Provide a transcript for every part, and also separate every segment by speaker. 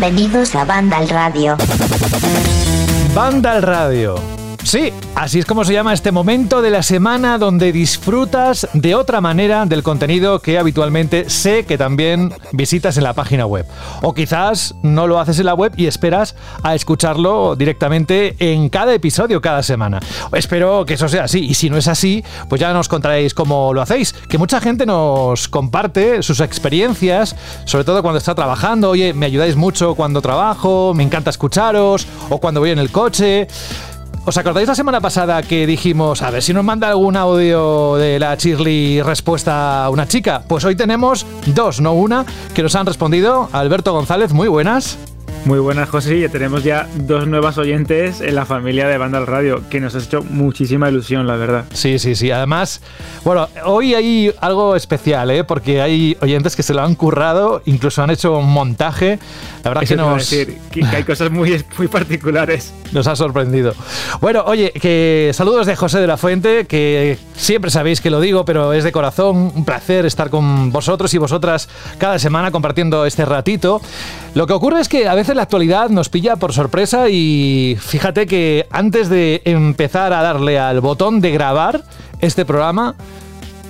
Speaker 1: Bienvenidos a Banda al Radio.
Speaker 2: Banda al Radio. Sí, así es como se llama este momento de la semana donde disfrutas de otra manera del contenido que habitualmente sé que también visitas en la página web. O quizás no lo haces en la web y esperas a escucharlo directamente en cada episodio cada semana. Espero que eso sea así y si no es así, pues ya nos contaréis cómo lo hacéis. Que mucha gente nos comparte sus experiencias, sobre todo cuando está trabajando. Oye, me ayudáis mucho cuando trabajo, me encanta escucharos o cuando voy en el coche. ¿Os acordáis la semana pasada que dijimos, a ver si nos manda algún audio de la Shirley respuesta a una chica? Pues hoy tenemos dos, no una, que nos han respondido. Alberto González, muy buenas.
Speaker 3: Muy buenas, José. Y tenemos ya dos nuevas oyentes en la familia de Banda al Radio, que nos ha hecho muchísima ilusión, la verdad.
Speaker 2: Sí, sí, sí. Además, bueno, hoy hay algo especial, ¿eh? porque hay oyentes que se lo han currado, incluso han hecho un montaje. La verdad
Speaker 3: Eso
Speaker 2: que nos,
Speaker 3: decir, que, que hay cosas muy, muy particulares.
Speaker 2: nos ha sorprendido. Bueno, oye, que saludos de José de la Fuente, que siempre sabéis que lo digo, pero es de corazón un placer estar con vosotros y vosotras cada semana compartiendo este ratito. Lo que ocurre es que a veces la actualidad nos pilla por sorpresa y fíjate que antes de empezar a darle al botón de grabar este programa,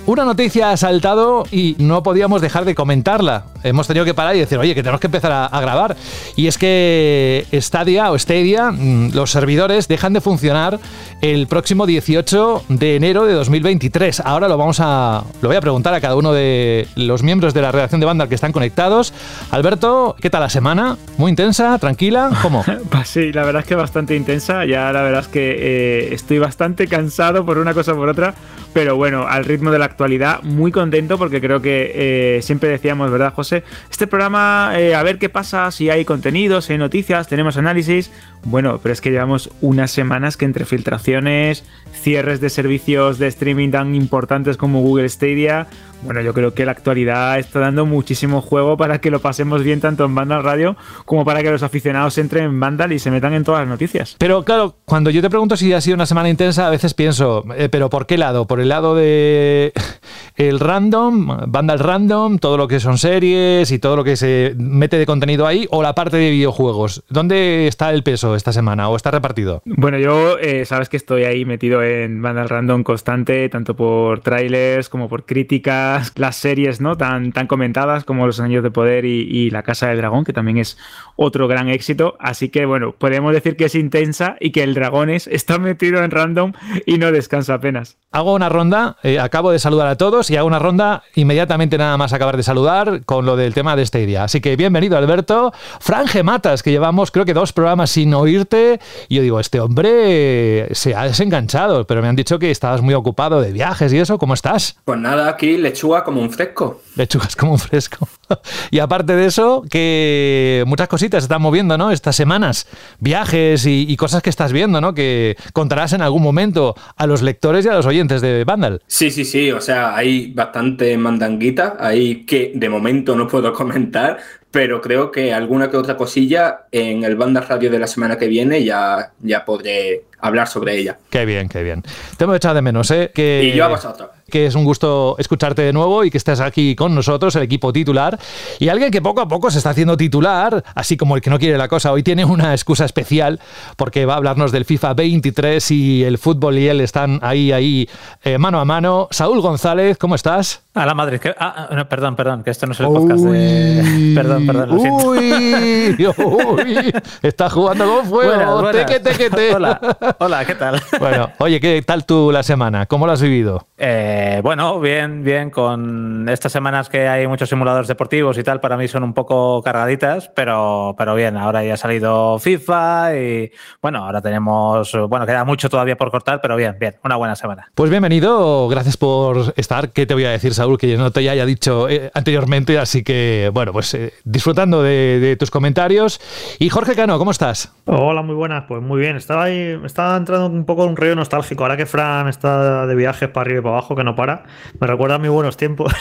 Speaker 2: una noticia ha saltado y no podíamos dejar de comentarla. Hemos tenido que parar y decir, oye, que tenemos que empezar a, grabar. Y es que Stadia o Stadia, mm, los servidores dejan de funcionar el próximo 18 de enero de 2023. Ahora lo vamos a lo voy a preguntar a cada uno de los miembros de la redacción de Vandal que están conectados. Alberto, ¿qué tal la semana? Muy intensa, tranquila, ¿cómo?
Speaker 3: Pues sí, la verdad es que bastante intensa. Ya la verdad es que eh, estoy bastante cansado por una cosa o por otra. Pero bueno, al ritmo de la actualidad, muy contento porque creo que eh, siempre decíamos, ¿verdad, José? Este programa, eh, a ver qué pasa, si hay contenidos, hay noticias, tenemos análisis. Bueno, pero es que llevamos unas semanas que entre filtraciones, cierres de servicios de streaming tan importantes como Google Stadia, bueno, yo creo que la actualidad está dando muchísimo juego para que lo pasemos bien tanto en Vandal Radio como para que los aficionados entren en Vandal y se metan en todas las noticias.
Speaker 2: Pero claro, cuando yo te pregunto si ha sido una semana intensa, a veces pienso, eh, ¿pero por qué lado? ¿Por el lado de el random, Vandal random, todo lo que son series y todo lo que se mete de contenido ahí, o la parte de videojuegos? ¿Dónde está el peso esta semana o está repartido?
Speaker 3: Bueno, yo eh, sabes que estoy ahí metido en Vandal Random constante, tanto por trailers como por críticas, las series no tan, tan comentadas como Los Anillos de Poder y, y La Casa del Dragón, que también es otro gran éxito. Así que bueno, podemos decir que es intensa y que el Dragones está metido en random y no descansa apenas.
Speaker 2: Hago una ronda, eh, acabo de saludar a todos y hago una ronda inmediatamente nada más acabar de saludar con lo del tema de este día. Así que bienvenido Alberto. Franje Matas, que llevamos creo que dos programas sin oírte. Y yo digo, este hombre se ha desenganchado, pero me han dicho que estabas muy ocupado de viajes y eso. ¿Cómo estás?
Speaker 4: Pues nada, aquí lechuga como un fresco.
Speaker 2: Lechugas como un fresco. y aparte de eso, que muchas cositas se están moviendo, ¿no? Estas semanas, viajes y, y cosas que estás viendo, ¿no? Que contarás en algún momento a los lectores y a los oyentes de Vandal.
Speaker 4: Sí, sí, sí, o sea, hay bastante mandanguita, ahí que de momento no puedo comentar, pero creo que alguna que otra cosilla en el Banda Radio de la semana que viene ya, ya podré hablar sobre ella.
Speaker 2: Qué bien, qué bien. Te hemos echado de menos, ¿eh? Que,
Speaker 4: Y yo a vosotros.
Speaker 2: Que es un gusto escucharte de nuevo y que estés aquí con nosotros, el equipo titular. Y alguien que poco a poco se está haciendo titular, así como el que no quiere la cosa, hoy tiene una excusa especial porque va a hablarnos del FIFA 23 y el fútbol y él están ahí, ahí, eh, mano a mano. Saúl González, ¿cómo estás?
Speaker 5: A la madre. Que, ah, no, perdón, perdón, que esto no es el podcast de. Perdón, perdón, lo siento.
Speaker 2: Uy, uy, está jugando con fuego.
Speaker 5: Buenas, buenas.
Speaker 2: Teque, teque, te.
Speaker 5: Hola, hola, ¿qué tal?
Speaker 2: Bueno, oye, ¿qué tal tú la semana? ¿Cómo la has vivido?
Speaker 5: Eh, bueno, bien, bien. Con estas semanas que hay muchos simuladores deportivos y tal, para mí son un poco cargaditas, pero, pero bien. Ahora ya ha salido FIFA y bueno, ahora tenemos. Bueno, queda mucho todavía por cortar, pero bien, bien. Una buena semana.
Speaker 2: Pues bienvenido, gracias por estar. ¿Qué te voy a decir, Saúl? Que yo no te haya dicho eh, anteriormente, así que, bueno, pues eh, disfrutando de, de tus comentarios. Y Jorge Cano, ¿cómo estás?
Speaker 6: Hola, muy buenas. Pues muy bien. Estaba ahí, me estaba entrando un poco un río nostálgico. Ahora que Fran está de viajes para arriba y para abajo, que no para, me recuerda a mis buenos tiempos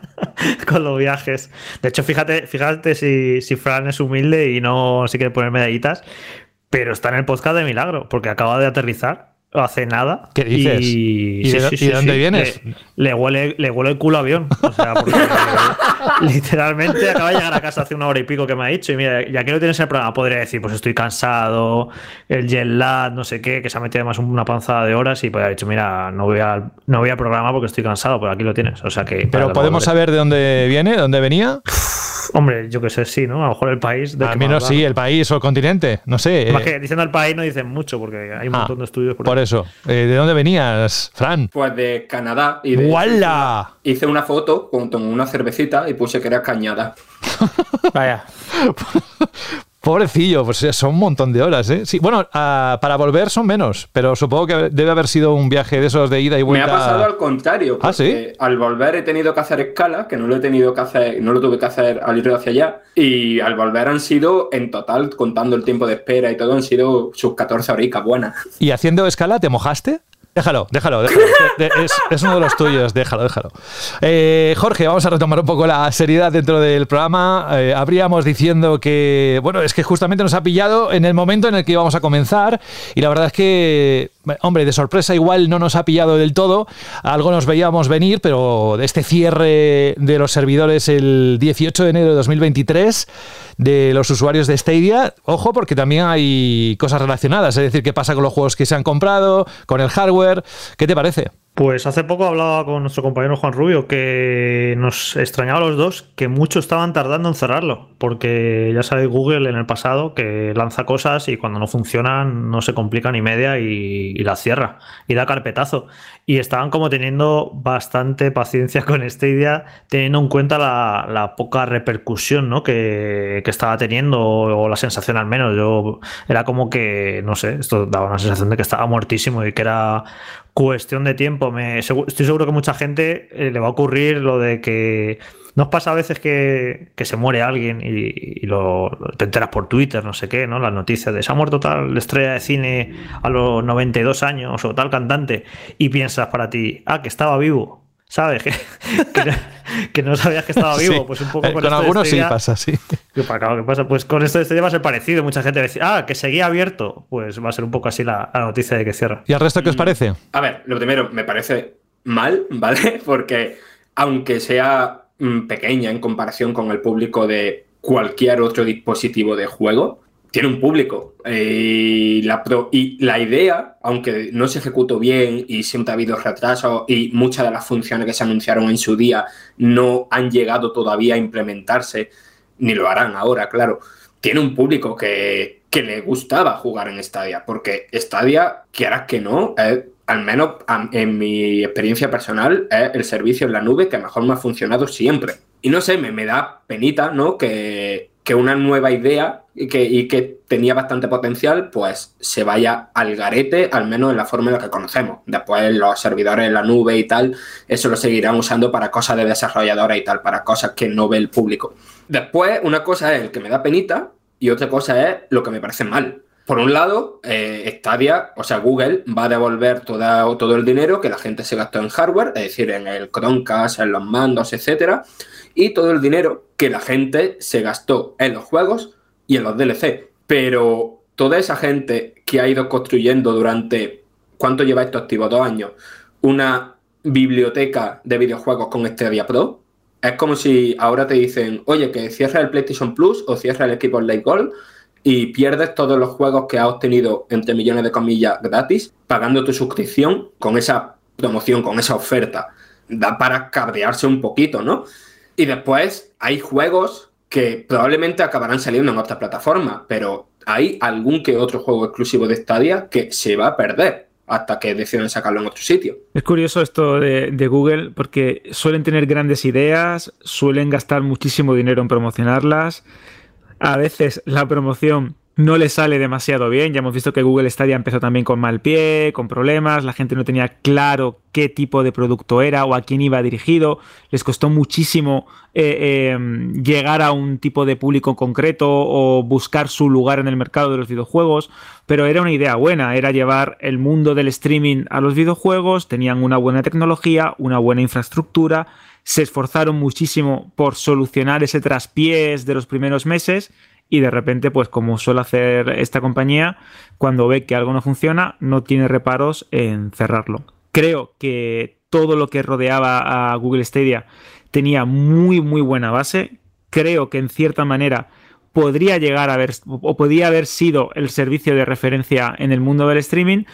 Speaker 6: con los viajes. De hecho, fíjate, fíjate si, si Fran es humilde y no se quiere poner medallitas, pero está en el podcast de milagro, porque acaba de aterrizar hace nada.
Speaker 2: ¿Qué dices?
Speaker 6: Y,
Speaker 2: ¿Y de- y de dónde vienes?
Speaker 6: Le, le huele, le huele el culo a avión. O sea, porque literalmente acaba de llegar a casa hace una hora y pico que me ha dicho. Y mira, ya que lo tienes en el programa, podría decir, pues estoy cansado, el jet lag, no sé qué, que se ha metido además una panzada de horas y pues ha dicho, mira, no voy al, no voy al programa porque estoy cansado, pero aquí lo tienes. O sea que.
Speaker 2: Pero podemos saber de dónde viene, de dónde venía.
Speaker 6: Hombre, yo que sé, sí, ¿no? A lo mejor el país. del
Speaker 2: Al menos sí, el país o el continente. No sé.
Speaker 6: Más
Speaker 2: eh,
Speaker 6: que diciendo el país no dicen mucho porque hay un
Speaker 2: ah,
Speaker 6: montón de estudios por,
Speaker 2: por eso. Eh, ¿De dónde venías, Fran?
Speaker 4: Pues de Canadá. Y de
Speaker 2: ¡Wala!
Speaker 4: Hice una foto con, con una cervecita y puse que era cañada.
Speaker 5: Vaya.
Speaker 2: Pobrecillo, pues son un montón de horas, ¿eh? Sí, bueno, ah, para volver son menos, pero supongo que debe haber sido un viaje de esos de ida y
Speaker 4: Me
Speaker 2: vuelta.
Speaker 4: ha pasado al contrario.
Speaker 2: Ah, ¿sí?
Speaker 4: porque Al volver he tenido que hacer escala, que no lo he tenido que hacer, no lo tuve que hacer al ir hacia allá. Y al volver han sido, en total, contando el tiempo de espera y todo, han sido sus 14 horicas buenas.
Speaker 2: ¿Y haciendo escala te mojaste? Déjalo, déjalo, déjalo. Es uno de los tuyos, déjalo, déjalo. Eh, Jorge, vamos a retomar un poco la seriedad dentro del programa. Eh, habríamos diciendo que, bueno, es que justamente nos ha pillado en el momento en el que íbamos a comenzar y la verdad es que, hombre, de sorpresa igual no nos ha pillado del todo. Algo nos veíamos venir, pero de este cierre de los servidores el 18 de enero de 2023 de los usuarios de Stadia, ojo porque también hay cosas relacionadas, es decir, qué pasa con los juegos que se han comprado, con el hardware, ¿qué te parece?
Speaker 6: Pues hace poco hablaba con nuestro compañero Juan Rubio que nos extrañaba a los dos que mucho estaban tardando en cerrarlo, porque ya sabéis Google en el pasado que lanza cosas y cuando no funcionan no se complica ni media y, la cierra y da carpetazo. Y estaban como teniendo bastante paciencia con Stadia, teniendo en cuenta la, poca repercusión ¿no? que, que estaba teniendo, o la sensación al menos. Yo era como que, no sé, esto daba una sensación de que estaba muertísimo y que era cuestión de tiempo. Me, estoy seguro que mucha gente eh, le va a ocurrir lo de que. ¿Nos pasa a veces que, se muere alguien y, y lo- te enteras por Twitter, no sé qué, ¿no? Las noticias de se ha muerto tal estrella de cine a los 92 años o tal cantante y piensas para ti, ah, que estaba vivo. ¿Sabes? Que, que no, que no sabías que estaba vivo.
Speaker 2: Sí.
Speaker 6: Pues un poco
Speaker 2: Eh,
Speaker 6: con,
Speaker 2: con
Speaker 6: esto
Speaker 2: algunos sí
Speaker 6: Stadia-
Speaker 2: pasa, sí.
Speaker 6: ¿Qué pa- claro, ¿qué pasa? Pues con esto de Stadia va a ser parecido. Mucha gente va a decir, ah, que seguía abierto. Pues va a ser un poco así la, la noticia de que cierra.
Speaker 2: ¿Y al resto qué os parece?
Speaker 4: A ver, lo primero, me parece mal, ¿vale? Porque aunque sea mm, pequeña en comparación con el público de cualquier otro dispositivo de juego, tiene un público. Eh, y, la idea, aunque no se ejecutó bien y siempre ha habido retrasos y muchas de las funciones que se anunciaron en su día no han llegado todavía a implementarse, ni lo harán ahora, claro. Tiene un público que, que le gustaba jugar en Stadia, porque Stadia, quieras que no, al menos en mi experiencia personal, es el servicio en la nube que mejor me ha funcionado siempre. Y no sé, me, me da penita, ¿no? Que, que una nueva idea y que, tenía bastante potencial, pues se vaya al garete, al menos en la forma en la que conocemos. Después los servidores en la nube y tal, eso lo seguirán usando para cosas de desarrolladores y tal, para cosas que no ve el público. Después, una cosa es el que me da penita y otra cosa es lo que me parece mal. Por un lado, eh, Stadia, o sea, Google va a devolver todo el dinero que la gente se gastó en hardware, es decir, en el Chromecast, en los mandos, etcétera, y todo el dinero que la gente se gastó en los juegos y en los DLC. Pero toda esa gente que ha ido construyendo durante, ¿cuánto lleva esto activo? Dos años, una biblioteca de videojuegos con Stadia Pro, es como si ahora te dicen, oye, que cierra el PlayStation Plus o cierra el equipo Light Gold y pierdes todos los juegos que has obtenido, entre millones de comillas, gratis, pagando tu suscripción con esa promoción, con esa oferta. Da para cabrearse un poquito, ¿no? Y después hay juegos que probablemente acabarán saliendo en otras plataformas, pero hay algún que otro juego exclusivo de Stadia que se va a perder hasta que deciden sacarlo en otro sitio.
Speaker 3: Es curioso esto de, de Google porque suelen tener grandes ideas, suelen gastar muchísimo dinero en promocionarlas. A veces la promoción no le sale demasiado bien. Ya hemos visto que Google Stadia empezó también con mal pie, con problemas. La gente no tenía claro qué tipo de producto era o a quién iba dirigido. Les costó muchísimo eh, eh, llegar a un tipo de público concreto o buscar su lugar en el mercado de los videojuegos. Pero era una idea buena, era llevar el mundo del streaming a los videojuegos. Tenían una buena tecnología, una buena infraestructura. Se esforzaron muchísimo por solucionar ese traspiés de los primeros meses y de repente, pues como suele hacer esta compañía, cuando ve que algo no funciona, no tiene reparos en cerrarlo. Creo que todo lo que rodeaba a Google Stadia tenía muy, muy buena base. Creo que en cierta manera podría llegar a haber o podría haber sido el servicio de referencia en el mundo del streaming,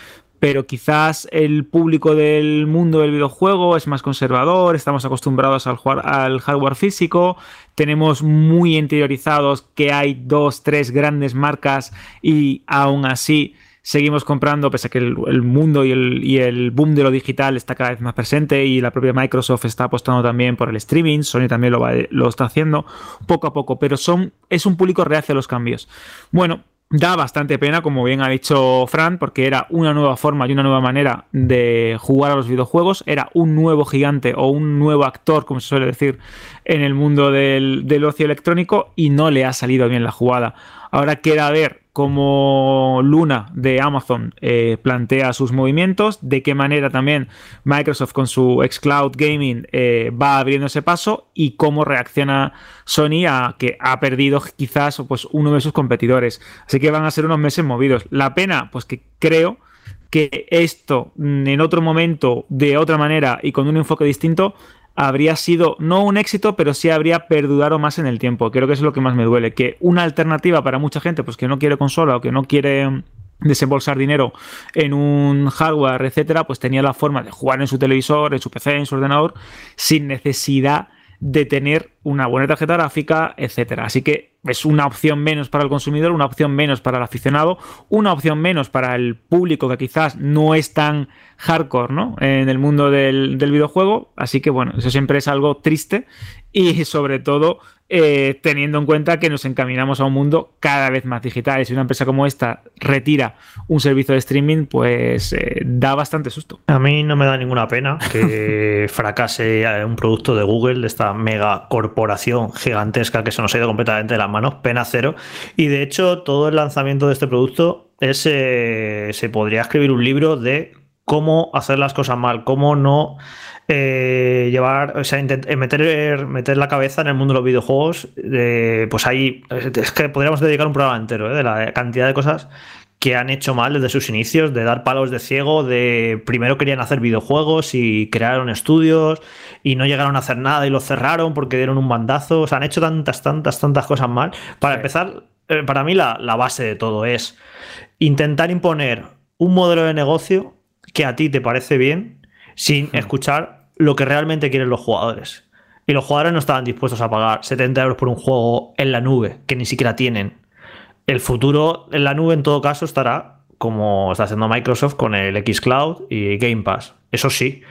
Speaker 3: pero quizás el público del mundo del videojuego es más conservador, estamos acostumbrados al, hardware físico, tenemos muy interiorizados que hay dos, tres grandes marcas y aún así seguimos comprando, pese a que el, mundo y el, boom de lo digital está cada vez más presente y la propia Microsoft está apostando también por el streaming, Sony también lo, lo está haciendo poco a poco, pero son, es un público reacio a los cambios. Bueno, da bastante pena, como bien ha dicho Fran, porque era una nueva forma y una nueva manera de jugar a los videojuegos, era un nuevo gigante o un nuevo actor, como se suele decir, en el mundo del, del ocio electrónico y no le ha salido bien la jugada. Ahora queda ver cómo Luna de Amazon eh, plantea sus movimientos, de qué manera también Microsoft con su xCloud Gaming eh, va abriendo ese paso y cómo reacciona Sony a que ha perdido quizás pues, uno de sus competidores. Así que van a ser unos meses movidos. La pena, pues que creo que esto mm, en otro momento, de otra manera y con un enfoque distinto, habría sido no un éxito, pero sí habría perdurado más en el tiempo. Creo que es lo que más me duele. Que una alternativa para mucha gente, pues que no quiere consola o que no quiere desembolsar dinero en un hardware, etcétera, pues tenía la forma de jugar en su televisor, en su PC, en su ordenador, sin necesidad de tener una buena tarjeta gráfica, etcétera. Así que es una opción menos para el consumidor, una opción menos para el aficionado, una opción menos para el público que quizás no es tan hardcore ¿no? en el mundo del, del videojuego. Así que bueno, eso siempre es algo triste y sobre todo eh, teniendo en cuenta que nos encaminamos a un mundo cada vez más digital. Y si una empresa como esta retira un servicio de streaming, pues eh, da bastante susto.
Speaker 6: A mí no me da ninguna pena que fracase eh, un producto de Google, de esta mega corporación gigantesca que se nos ha ido completamente de las manos, pena cero. Y de hecho, todo el lanzamiento de este producto es, se podría escribir un libro de cómo hacer las cosas mal, cómo no eh, llevar, o sea, eh, meter, meter la cabeza en el mundo de los videojuegos, pues ahí es que podríamos dedicar un programa entero ¿eh? de la cantidad de cosas que han hecho mal desde sus inicios, de dar palos de ciego, de primero querían hacer videojuegos y crearon estudios y no llegaron a hacer nada y lo cerraron porque dieron un bandazo, o sea, han hecho tantas, tantas, tantas cosas mal. Para empezar, para mí la, la base de todo es intentar imponer un modelo de negocio que a ti te parece bien sin hmm. escuchar lo que realmente quieren los jugadores. Y los jugadores no estaban dispuestos a pagar 70 euros por un juego en la nube, que ni siquiera tienen. El futuro en la nube, en todo caso, estará como está haciendo Microsoft con el Xcloud y Game Pass. Eso sí,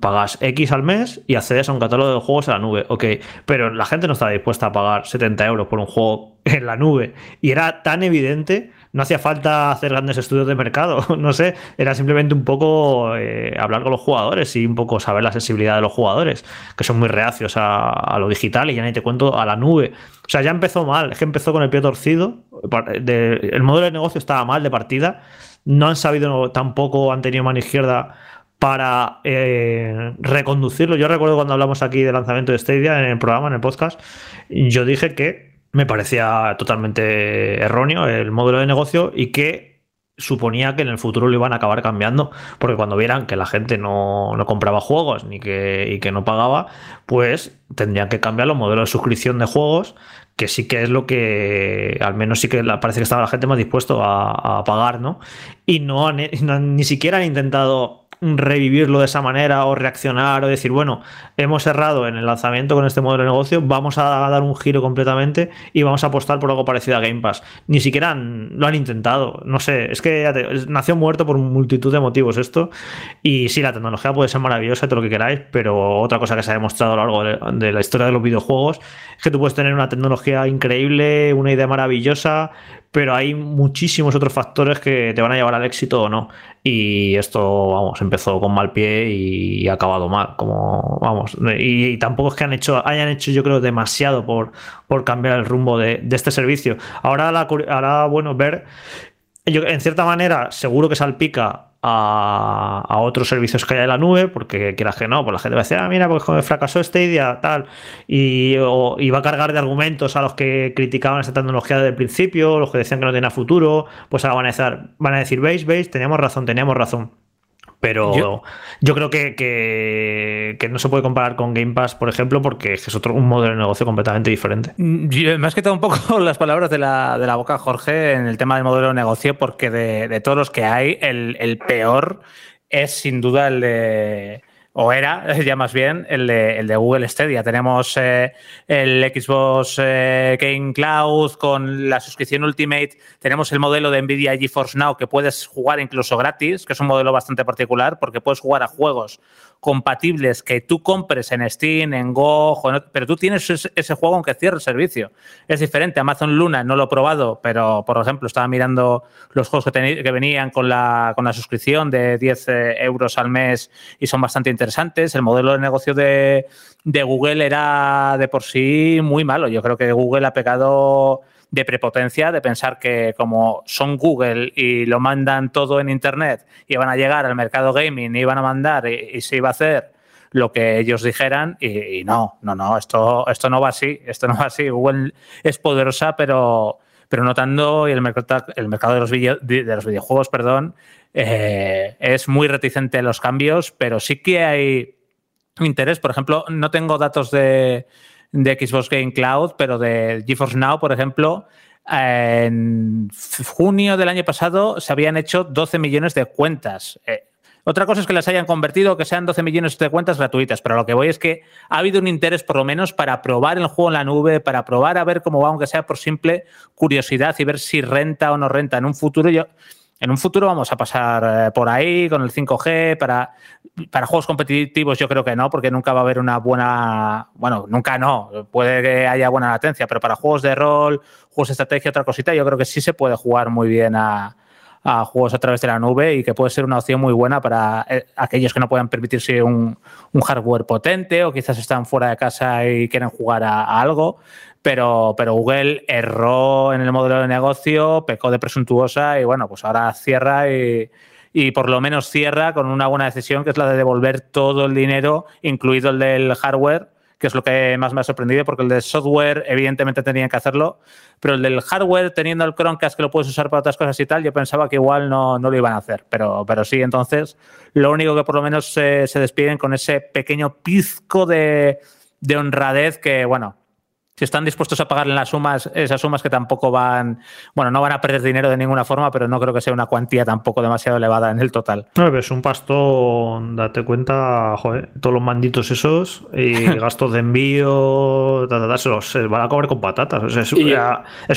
Speaker 6: pagas X al mes y accedes a un catálogo de juegos en la nube. Ok, pero la gente no estaba dispuesta a pagar 70 euros por un juego en la nube. Y era tan evidente no hacía falta hacer grandes estudios de mercado, no sé, era simplemente un poco eh, hablar con los jugadores y un poco saber la sensibilidad de los jugadores, que son muy reacios a, lo digital y ya ni te cuento a la nube. O sea, ya empezó mal, es que empezó con el pie torcido, el modelo de negocio estaba mal de partida, no han sabido tampoco, han tenido mano izquierda para eh, reconducirlo. Yo recuerdo cuando hablamos aquí del lanzamiento de Stadia en el programa, en el podcast, yo dije que me parecía totalmente erróneo el modelo de negocio y que suponía que en el futuro lo iban a acabar cambiando, porque cuando vieran que la gente no, compraba juegos ni que, y que no pagaba, pues tendrían que cambiar los modelos de suscripción de juegos, que sí que es lo que al menos sí que parece que estaba la gente más dispuesto a, pagar, ¿no? Y no, ni siquiera han intentado revivirlo de esa manera o reaccionar o decir, bueno, hemos errado en el lanzamiento con este modelo de negocio, vamos a dar un giro completamente y vamos a apostar por algo parecido a Game Pass. Ni siquiera lo han intentado, no sé, es que nació muerto por multitud de motivos esto y sí, la tecnología puede ser maravillosa, todo lo que queráis, pero otra cosa que se ha demostrado a lo largo de la historia de los videojuegos es que tú puedes tener una tecnología increíble, una idea maravillosa, pero hay muchísimos otros factores que te van a llevar al éxito o no. Y esto, vamos, empezó con mal pie y ha acabado mal. Como, vamos, y, tampoco es que han hecho, hayan hecho, yo creo, demasiado por, por cambiar el rumbo de, este servicio. Ahora, la, ahora, bueno, ver. Yo, en cierta manera, seguro que salpica a, otros servicios que hay en la nube, porque quieras que no, pues la gente va a decir, ah, mira, pues fracasó Stadia, tal, y, y va a cargar de argumentos a los que criticaban esta tecnología desde el principio, los que decían que no tenía futuro, pues ahora van a decir, van a decir veis, veis, teníamos razón, teníamos razón. Pero yo, creo que, que, no se puede comparar con Game Pass, por ejemplo, porque es otro, un modelo de negocio completamente diferente.
Speaker 5: Mm, me has quitado un poco las palabras de la, de la boca, Jorge, en el tema del modelo de negocio, porque de, de todos los que hay, el, el peor es sin duda el de o era ya más bien el de, el de Google Stadia. Tenemos eh, el Xbox eh, Game Cloud con la suscripción Ultimate, tenemos el modelo de Nvidia GeForce Now que puedes jugar incluso gratis, que es un modelo bastante particular porque puedes jugar a juegos compatibles que tú compres en Steam, en Go, pero tú tienes ese, juego aunque cierre el servicio. Es diferente. Amazon Luna no lo he probado, pero por ejemplo estaba mirando los juegos que, que venían con la, con la suscripción de 10 eh, euros al mes y son bastante interesantes. El modelo de negocio de, de Google era de por sí muy malo. Yo creo que Google ha pecado de prepotencia, de pensar que como son Google y lo mandan todo en Internet y van a llegar al mercado gaming y van a mandar y, se iba a hacer lo que ellos dijeran y, no, no, no, esto, esto no va así, esto no va así. Google es poderosa, pero, pero notando y el mercado, el mercado de, los de los videojuegos, perdón, eh, es muy reticente a los cambios, pero sí que hay interés. Por ejemplo, no tengo datos de, de Xbox Game Cloud, pero de GeForce Now, por ejemplo, en junio del año pasado se habían hecho 12 millones de cuentas. Eh, otra cosa es que las hayan convertido, que sean 12 millones de cuentas gratuitas, pero lo que voy es que ha habido un interés por lo menos para probar el juego en la nube, para probar a ver cómo va, aunque sea por simple curiosidad y ver si renta o no renta. En un futuro yo, en un futuro vamos a pasar eh, por ahí con el 5G para, para juegos competitivos yo creo que no, porque nunca va a haber una buena, bueno, nunca no, puede que haya buena latencia, pero para juegos de rol, juegos de estrategia, otra cosita, yo creo que sí se puede jugar muy bien a, juegos a través de la nube y que puede ser una opción muy buena para eh, aquellos que no puedan permitirse un, hardware potente o quizás están fuera de casa y quieren jugar a algo pero, pero Google erró en el modelo de negocio, pecó de presuntuosa y bueno, pues ahora cierra y, por lo menos cierra con una buena decisión que es la de devolver todo el dinero, incluido el del hardware, que es lo que más me ha sorprendido, porque el del software evidentemente tenían que hacerlo, pero el del hardware, teniendo el Chromecast que lo puedes usar para otras cosas y tal, yo pensaba que igual no, lo iban a hacer, pero, pero sí, entonces lo único que por lo menos se, despiden con ese pequeño pizco de honradez que, bueno, si están dispuestos a pagar las sumas, esas sumas que tampoco van, bueno, no van a perder dinero de ninguna forma, pero no creo que sea una cuantía tampoco demasiado elevada en el total.
Speaker 6: No, es un pasto, date cuenta, joder, todos los manditos esos y gastos de envío, se los van a comer con patatas. es,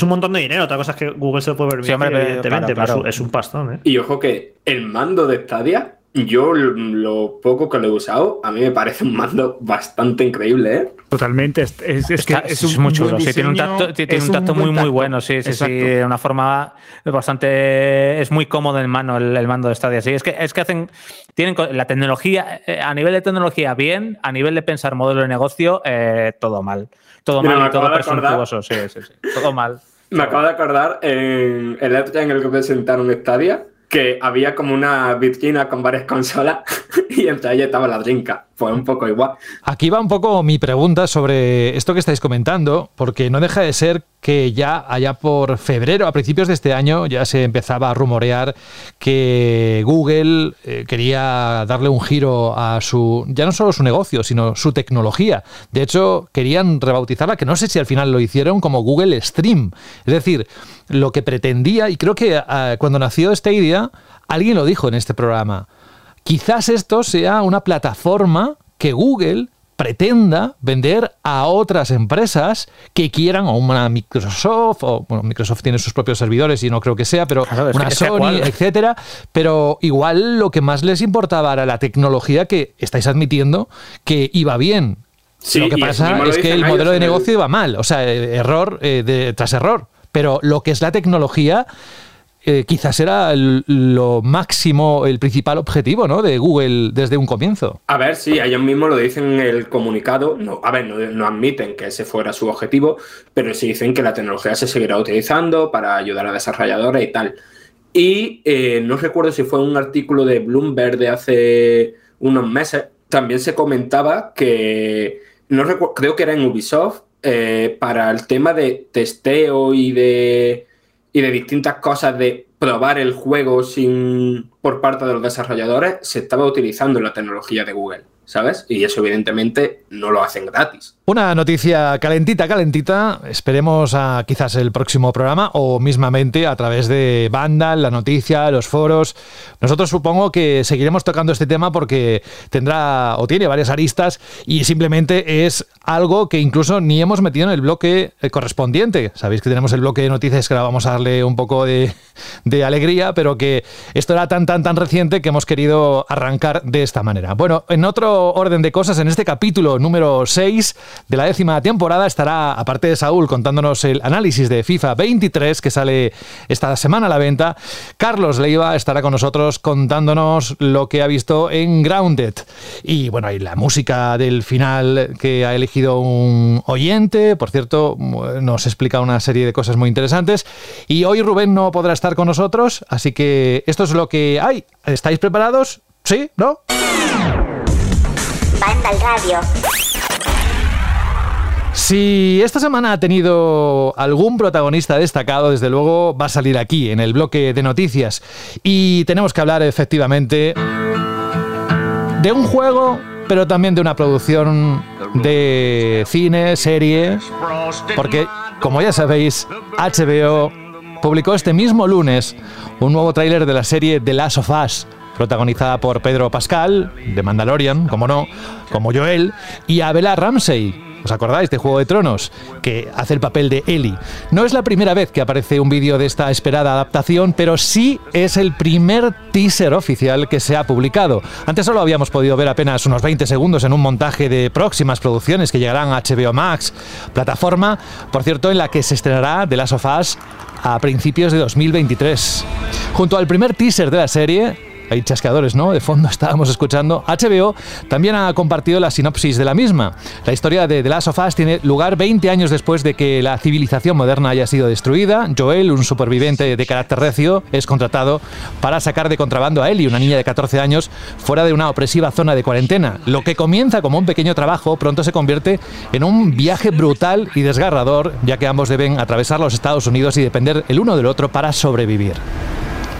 Speaker 6: un montón de dinero, otra cosa es que Google se lo puede permitir, evidentemente, pero es un pastón. ¿eh?
Speaker 4: Y ojo que el mando de Stadia yo lo poco que lo he usado, a mí me parece un mando bastante increíble, ¿eh?
Speaker 3: Totalmente, es, es, que es, muy chulo,
Speaker 5: sí, tiene un tacto, tiene un tacto muy, muy bueno, sí, sí, sí, de una forma bastante, es muy cómodo en mano el, mando de Stadia, sí, es que, es que hacen, tienen la tecnología, eh, a nivel de tecnología bien, a nivel de pensar modelo de negocio, eh, todo mal, todo mal y todo presuntuoso, sí, sí, sí, todo mal.
Speaker 4: Me acabo de acordar en el época en el que presentaron Stadia, que había como una vitrina con varias consolas y entre ellas estaba la drinka. Fue un poco igual.
Speaker 2: Aquí va un poco mi pregunta sobre esto que estáis comentando, porque no deja de ser que ya allá por febrero, a principios de este año, ya se empezaba a rumorear que Google eh, quería darle un giro a su, ya no solo su negocio, sino su tecnología. De hecho, querían rebautizarla, que no sé si al final lo hicieron como Google Stream. Es decir, lo que pretendía, y creo que ah, cuando nació esta idea, alguien lo dijo en este programa, quizás esto sea una plataforma que Google pretenda vender a otras empresas que quieran, o una Microsoft, o bueno, Microsoft tiene sus propios servidores y no creo que sea, pero una Sony, etcétera. Pero igual lo que más les importaba era la tecnología que estáis admitiendo que iba bien. lo que pasa es que el modelo de negocio iba mal, o sea, error eh, tras error. Pero lo que es la tecnología, eh, quizás era lo máximo, el principal objetivo ¿no? de Google desde un comienzo.
Speaker 4: A ver, sí, ellos mismos lo dicen en el comunicado. A ver, no, admiten que ese fuera su objetivo, pero sí dicen que la tecnología se seguirá utilizando para ayudar a desarrolladores y tal. Y eh, no recuerdo si fue un artículo de Bloomberg de hace unos meses, también se comentaba que, no creo que era en Ubisoft, eh, para el tema de testeo y de, y de distintas cosas de probar el juego sin, por parte de los desarrolladores, se estaba utilizando la tecnología de Google. ¿sabes? Y eso evidentemente no lo hacen gratis.
Speaker 2: Una noticia calentita, calentita. Esperemos a quizás el próximo programa o mismamente a través de Banda, la noticia, los foros. Nosotros supongo que seguiremos tocando este tema porque tendrá o tiene varias aristas y simplemente es algo que incluso ni hemos metido en el bloque eh, correspondiente. Sabéis que tenemos el bloque de noticias que ahora vamos a darle un poco de, de alegría, pero que esto era tan, tan, tan reciente que hemos querido arrancar de esta manera. Bueno, en otro orden de cosas, en este capítulo número 6 de la décima temporada estará, aparte de Saúl, contándonos el análisis de FIFA 23 que sale esta semana a la venta. Carlos Leiva estará con nosotros contándonos lo que ha visto en Grounded. Y bueno, y la música del final que ha elegido un oyente, por cierto, nos explica una serie de cosas muy interesantes. Y hoy Rubén no podrá estar con nosotros, así que esto es lo que hay. ¿Estáis preparados? ¿Sí? ¿No?
Speaker 1: Radio.
Speaker 2: Si esta semana ha tenido algún protagonista destacado, desde luego va a salir aquí, en el bloque de noticias. Y tenemos que hablar efectivamente de un juego, pero también de una producción de cine, serie, porque, como ya sabéis, HBO publicó este mismo lunes un nuevo tráiler de la serie The Last of Us, protagonizada por Pedro Pascal, de Mandalorian, como no, como Joel, y Abela Ramsey, ¿Os acordáis de Juego de Tronos? Que hace el papel de Ellie. No es la primera vez que aparece un vídeo de esta esperada adaptación, pero sí es el primer teaser oficial que se ha publicado. Antes solo habíamos podido ver apenas unos 20 segundos en un montaje de próximas producciones que llegarán a HBO Max, plataforma, por cierto, en la que se estrenará The Last of Us a principios de 2023. Junto al primer teaser de la serie, hay chasqueadores, ¿no? De fondo estábamos escuchando. HBO también ha compartido la sinopsis de la misma. La historia de The Last of Us tiene lugar 20 años después de que la civilización moderna haya sido destruida. Joel, un superviviente de carácter recio, es contratado para sacar de contrabando a Ellie, una niña de 14 años, fuera de una opresiva zona de cuarentena. Lo que comienza como un pequeño trabajo pronto se convierte en un viaje brutal y desgarrador, ya que ambos deben atravesar los Estados Unidos y depender el uno del otro para sobrevivir.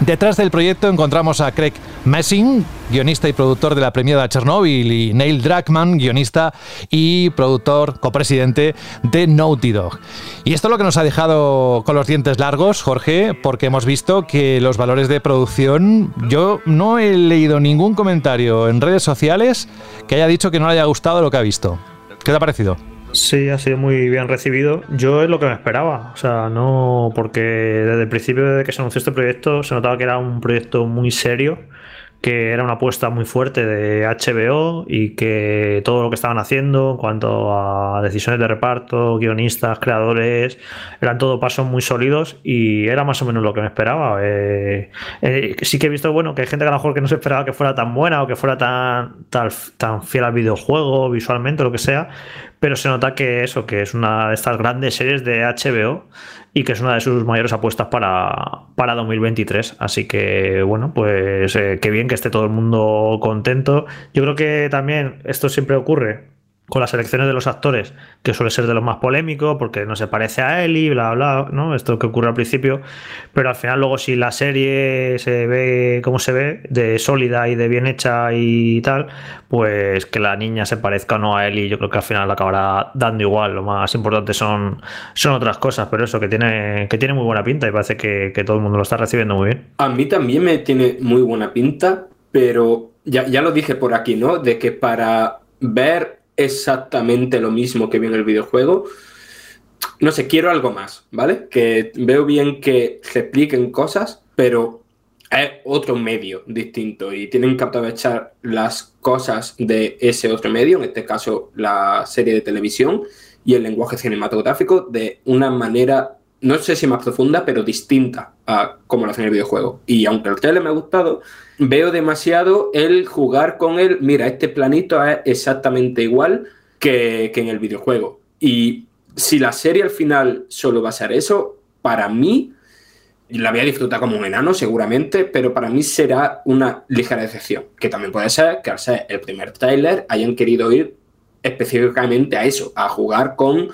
Speaker 2: Detrás del proyecto encontramos a Craig Messing, guionista y productor de la premiada Chernobyl, y Neil Druckmann, guionista y productor, copresidente de Naughty Dog. Y esto es lo que nos ha dejado con los dientes largos, Jorge, porque hemos visto que los valores de producción, yo no he leído ningún comentario en redes sociales que haya dicho que no le haya gustado lo que ha visto. ¿Qué te ha parecido?
Speaker 6: Sí, ha sido muy bien recibido. Yo es lo que me esperaba. O sea, no. Porque desde el principio, desde que se anunció este proyecto, se notaba que era un proyecto muy serio que era una apuesta muy fuerte de HBO y que todo lo que estaban haciendo en cuanto a decisiones de reparto, guionistas, creadores, eran todo pasos muy sólidos y era más o menos lo que me esperaba. Eh, eh, sí que he visto bueno que hay gente que a lo mejor que no se esperaba que fuera tan buena o que fuera tan, tan, tan fiel al videojuego visualmente, lo que sea, pero se nota que eso, que es una de estas grandes series de HBO y que es una de sus mayores apuestas para, para 2023. Así que, bueno, pues eh, qué bien que esté todo el mundo contento. Yo creo que también esto siempre ocurre con las elecciones de los actores, que suele ser de los más polémicos, porque no se parece a Eli, bla, bla, ¿no? Esto que ocurre al principio, pero al final luego si la serie se ve como se ve, de sólida y de bien hecha y tal, pues que la niña se parezca o no a Eli, yo creo que al final acabará dando igual, lo más importante son, son otras cosas, pero eso, que tiene, que tiene muy buena pinta y parece que, que todo el mundo lo está recibiendo muy bien.
Speaker 4: A mí también me tiene muy buena pinta, pero ya, ya lo dije por aquí, ¿no? De que para ver exactamente lo mismo que vi en el videojuego. No sé, quiero algo más, ¿vale? Que veo bien que se expliquen cosas, pero es otro medio distinto y tienen que aprovechar las cosas de ese otro medio, en este caso la serie de televisión y el lenguaje cinematográfico, de una manera, no sé si más profunda, pero distinta a como lo hacen en el videojuego. Y aunque el trailer me ha gustado, veo demasiado el jugar con él. Mira, este planito es exactamente igual que, en el videojuego. Y si la serie al final solo va a ser eso, para mí la voy a disfrutar como un enano seguramente, pero para mí será una ligera decepción, que también puede ser que al ser el primer tráiler hayan querido ir específicamente a eso, a jugar con,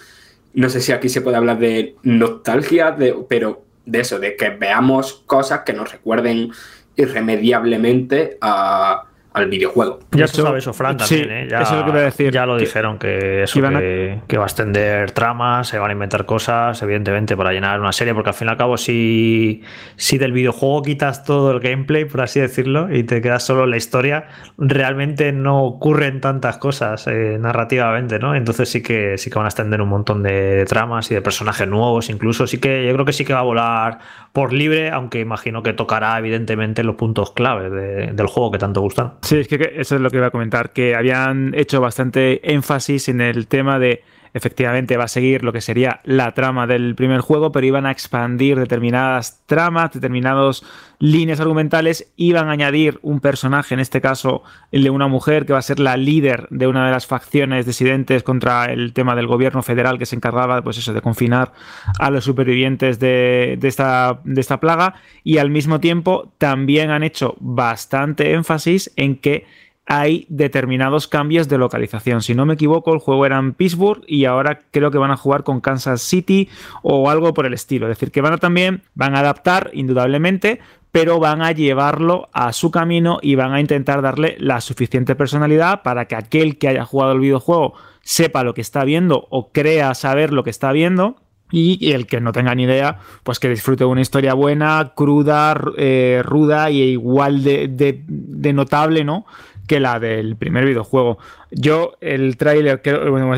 Speaker 4: no sé si aquí se puede hablar de nostalgia, de, pero de eso, de que veamos cosas que nos recuerden irremediablemente a, al videojuego.
Speaker 6: Ya se sabe eso, Fran, también,
Speaker 3: Sí,
Speaker 6: ¿eh? Ya,
Speaker 3: eso es lo que iba a decir.
Speaker 6: Ya lo
Speaker 3: Que-
Speaker 6: dijeron, que eso,
Speaker 3: que a-
Speaker 6: que, que va a extender tramas, se van a inventar cosas, evidentemente, para llenar una serie, porque al fin y al cabo, si, si del videojuego quitas todo el gameplay, por así decirlo, y te quedas solo en la historia, realmente no ocurren tantas cosas eh, narrativamente, ¿no? Entonces sí que, sí que van a extender un montón de tramas y de personajes nuevos, incluso. Sí que yo creo que sí que va a volar por libre, aunque imagino que tocará, evidentemente, los puntos clave de- del juego que tanto gustan.
Speaker 3: Sí, es que eso es lo que iba a comentar, que habían hecho bastante énfasis en el tema de, efectivamente, va a seguir lo que sería la trama del primer juego, pero iban a expandir determinadas tramas, determinadas líneas argumentales, iban a añadir un personaje, en este caso el de una mujer, que va a ser la líder de una de las facciones disidentes contra el tema del gobierno federal que se encargaba, pues eso, de confinar a los supervivientes de esta plaga, y al mismo tiempo también han hecho bastante énfasis en que hay determinados cambios de localización. Si no me equivoco, el juego era en Pittsburgh y ahora creo que van a jugar con Kansas City o algo por el estilo. Es decir, que van a también, van a adaptar indudablemente, pero van a llevarlo a su camino y van a intentar darle la suficiente personalidad para que aquel que haya jugado el videojuego sepa lo que está viendo o crea saber lo que está viendo y el que no tenga ni idea, pues que disfrute de una historia buena, cruda, eh, ruda y igual de, notable, ¿no? Que la del primer videojuego. Yo, el tráiler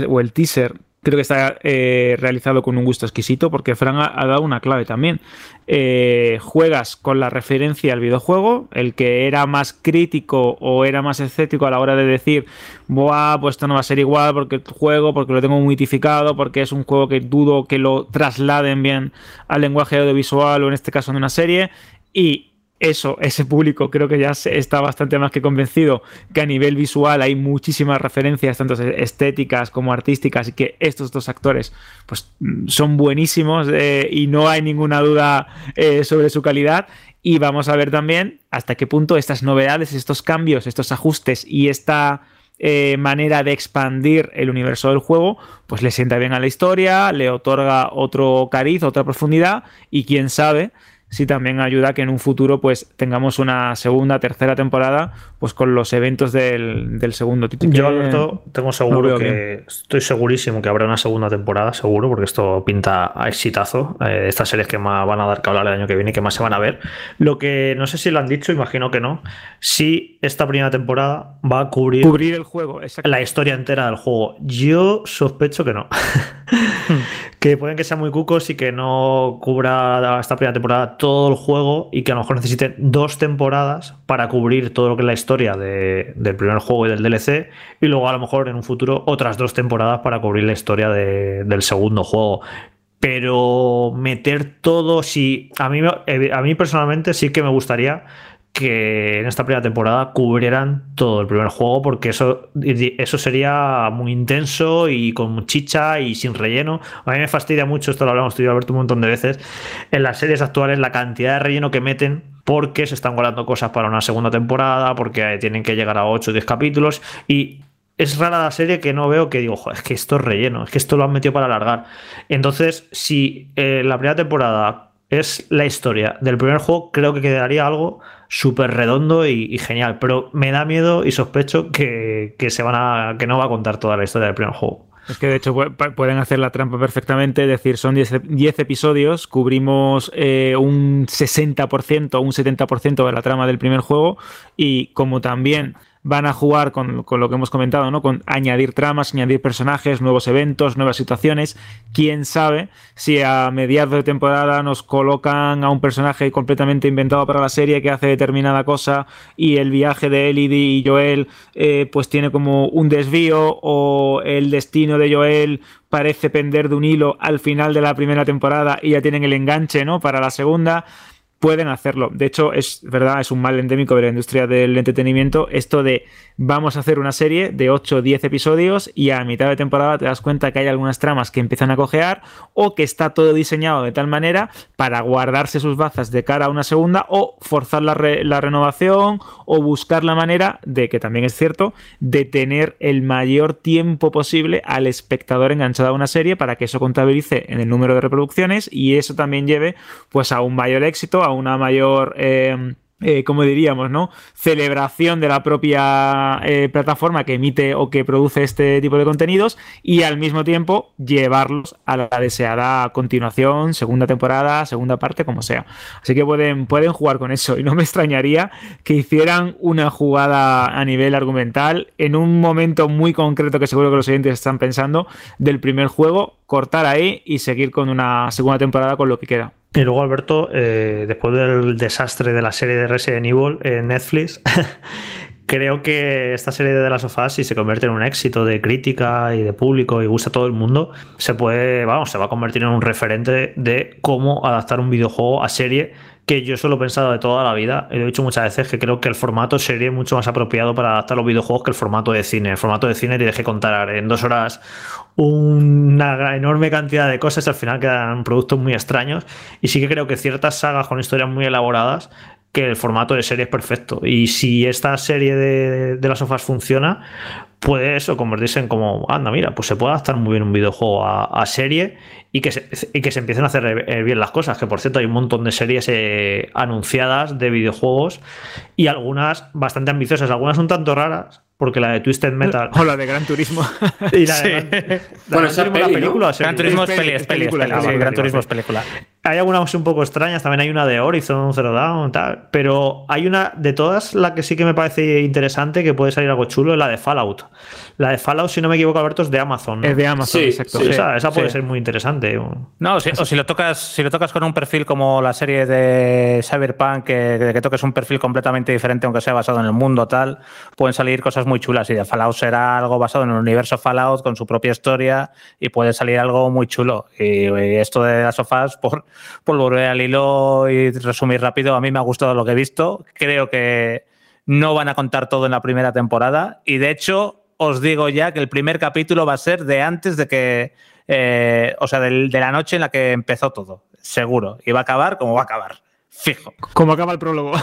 Speaker 3: o el teaser, creo que está eh, realizado con un gusto exquisito porque Fran ha, dado una clave también. Eh, juegas con la referencia al videojuego, el que era más crítico o era más escéptico a la hora de decir, Buah, pues esto no va a ser igual porque el juego, porque lo tengo mitificado, porque es un juego que dudo que lo trasladen bien al lenguaje audiovisual o en este caso en una serie. Y eso, ese público creo que ya está bastante más que convencido que a nivel visual hay muchísimas referencias, tanto estéticas como artísticas, y que estos dos actores pues son buenísimos eh, y no hay ninguna duda eh, sobre su calidad. Y vamos a ver también hasta qué punto estas novedades, estos cambios, estos ajustes y esta eh, manera de expandir el universo del juego, pues le sienta bien a la historia, le otorga otro cariz, otra profundidad y quién sabe si también ayuda a que en un futuro pues tengamos una segunda, tercera temporada pues con los eventos del, del segundo título.
Speaker 6: Yo, Alberto, tengo seguro que estoy segurísimo que habrá una segunda temporada, seguro, porque esto pinta a exitazo. eh, estas series que más van a dar que hablar el año que viene y que más se van a ver. Lo que no sé si lo han dicho, imagino que no. Si esta primera temporada va a cubrir
Speaker 3: cubrir el juego,
Speaker 6: la historia entera del juego. Yo sospecho que no. que pueden que sean muy cucos y que no cubra esta primera temporada todo el juego y que a lo mejor necesiten dos temporadas para cubrir todo lo que es la historia de- del primer juego y del DLC y luego a lo mejor en un futuro otras dos temporadas para cubrir la historia de- del segundo juego. Pero meter todo, si a mí, a mí personalmente sí que me gustaría que en esta primera temporada cubrieran todo el primer juego, porque eso, eso sería muy intenso y con chicha y sin relleno. A mí me fastidia mucho, esto lo hablamos tú y Alberto, un montón de veces, en las series actuales la cantidad de relleno que meten porque se están guardando cosas para una segunda temporada, porque tienen que llegar a 8 o 10 capítulos y es rara la serie que no veo que digo, "Joder, es que esto es relleno, es que esto lo han metido para alargar. Entonces, si eh, la primera temporada es la historia del primer juego, creo que quedaría algo súper redondo y, genial. Pero me da miedo y sospecho que, que se van a. que no va a contar toda la historia del primer juego.
Speaker 3: Es que de hecho pu- pu- pueden hacer la trampa perfectamente, es decir, son 10 ep- 10 episodios, cubrimos eh, un 60% o un 70% de la trama del primer juego y como también van a jugar con, con lo que hemos comentado, ¿no? Con añadir tramas, añadir personajes, nuevos eventos, nuevas situaciones. Quién sabe si a mediados de temporada nos colocan a un personaje completamente inventado para la serie que hace determinada cosa y el viaje de Ellie y Joel eh, pues tiene como un desvío o el destino de Joel parece pender de un hilo al final de la primera temporada y ya tienen el enganche, ¿no? Para la segunda pueden hacerlo. De hecho, es verdad, es un mal endémico de la industria del entretenimiento esto de vamos a hacer una serie de 8 o 10 episodios y a mitad de temporada te das cuenta que hay algunas tramas que empiezan a cojear o que está todo diseñado de tal manera para guardarse sus bazas de cara a una segunda o forzar la, la renovación o buscar la manera de, que también es cierto, de tener el mayor tiempo posible al espectador enganchado a una serie para que eso contabilice en el número de reproducciones y eso también lleve pues a un mayor éxito, a una mayor... Eh, eh, como diríamos, ¿no? Celebración de la propia eh, plataforma que emite o que produce este tipo de contenidos y al mismo tiempo llevarlos a la deseada continuación, segunda temporada, segunda parte, como sea. Así que pueden, pueden jugar con eso y no me extrañaría que hicieran una jugada a nivel argumental en un momento muy concreto que seguro que los oyentes están pensando del primer juego, cortar ahí y seguir con una segunda temporada con lo que queda.
Speaker 6: Y luego, Alberto, eh, después del desastre de la serie de Resident Evil en Netflix, creo que esta serie de of Us, si se convierte en un éxito de crítica y de público y gusta a todo el mundo, se puede, vamos, se va a convertir en un referente de cómo adaptar un videojuego a serie que yo solo he pensado de toda la vida, he dicho muchas veces que creo que el formato sería mucho más apropiado para adaptar los videojuegos que el formato de cine. El formato de cine tienes que contar en dos horas una enorme cantidad de cosas, al final quedan productos muy extraños. Y sí que creo que ciertas sagas con historias muy elaboradas que el formato de serie es perfecto. Y si esta serie de, de las sofás funciona, puede eso convertirse en como, anda, mira, pues se puede adaptar muy bien un videojuego a, serie y que, se, y que se empiecen a hacer eh, bien las cosas. Que por cierto, hay un montón de series eh, anunciadas de videojuegos y algunas bastante ambiciosas, algunas un tanto raras, porque la de Twisted Metal.
Speaker 3: O la de Gran Turismo.
Speaker 6: y la de
Speaker 5: bueno, esa película. Gran Turismo es, peli, es, película. Gran Turismo es película.
Speaker 6: Hay algunas un poco extrañas, también hay una de Horizon Zero Dawn, tal. Pero hay una de todas, la que sí que me parece interesante, que puede salir algo chulo, es la de Fallout. La de Fallout, si no me equivoco, Alberto, es de Amazon.
Speaker 3: Es de Amazon, exacto.
Speaker 6: esa, puede ser muy interesante.
Speaker 5: No, o si lo tocas, si lo tocas con un perfil como la serie de Cyberpunk, que, que toques un perfil completamente diferente, aunque sea basado en el mundo tal, pueden salir cosas muy chulas. Y de Fallout será algo basado en el universo Fallout con su propia historia y puede salir algo muy chulo. Y, esto de las sofás, por, por volver al hilo y resumir rápido, a mí me ha gustado lo que he visto. Creo que no van a contar todo en la primera temporada y de hecho os digo ya que el primer capítulo va a ser de antes de que, eh, o sea, de, de la noche en la que empezó todo, seguro. Y va a acabar como va a acabar. Fijo.
Speaker 3: Como acaba el prólogo.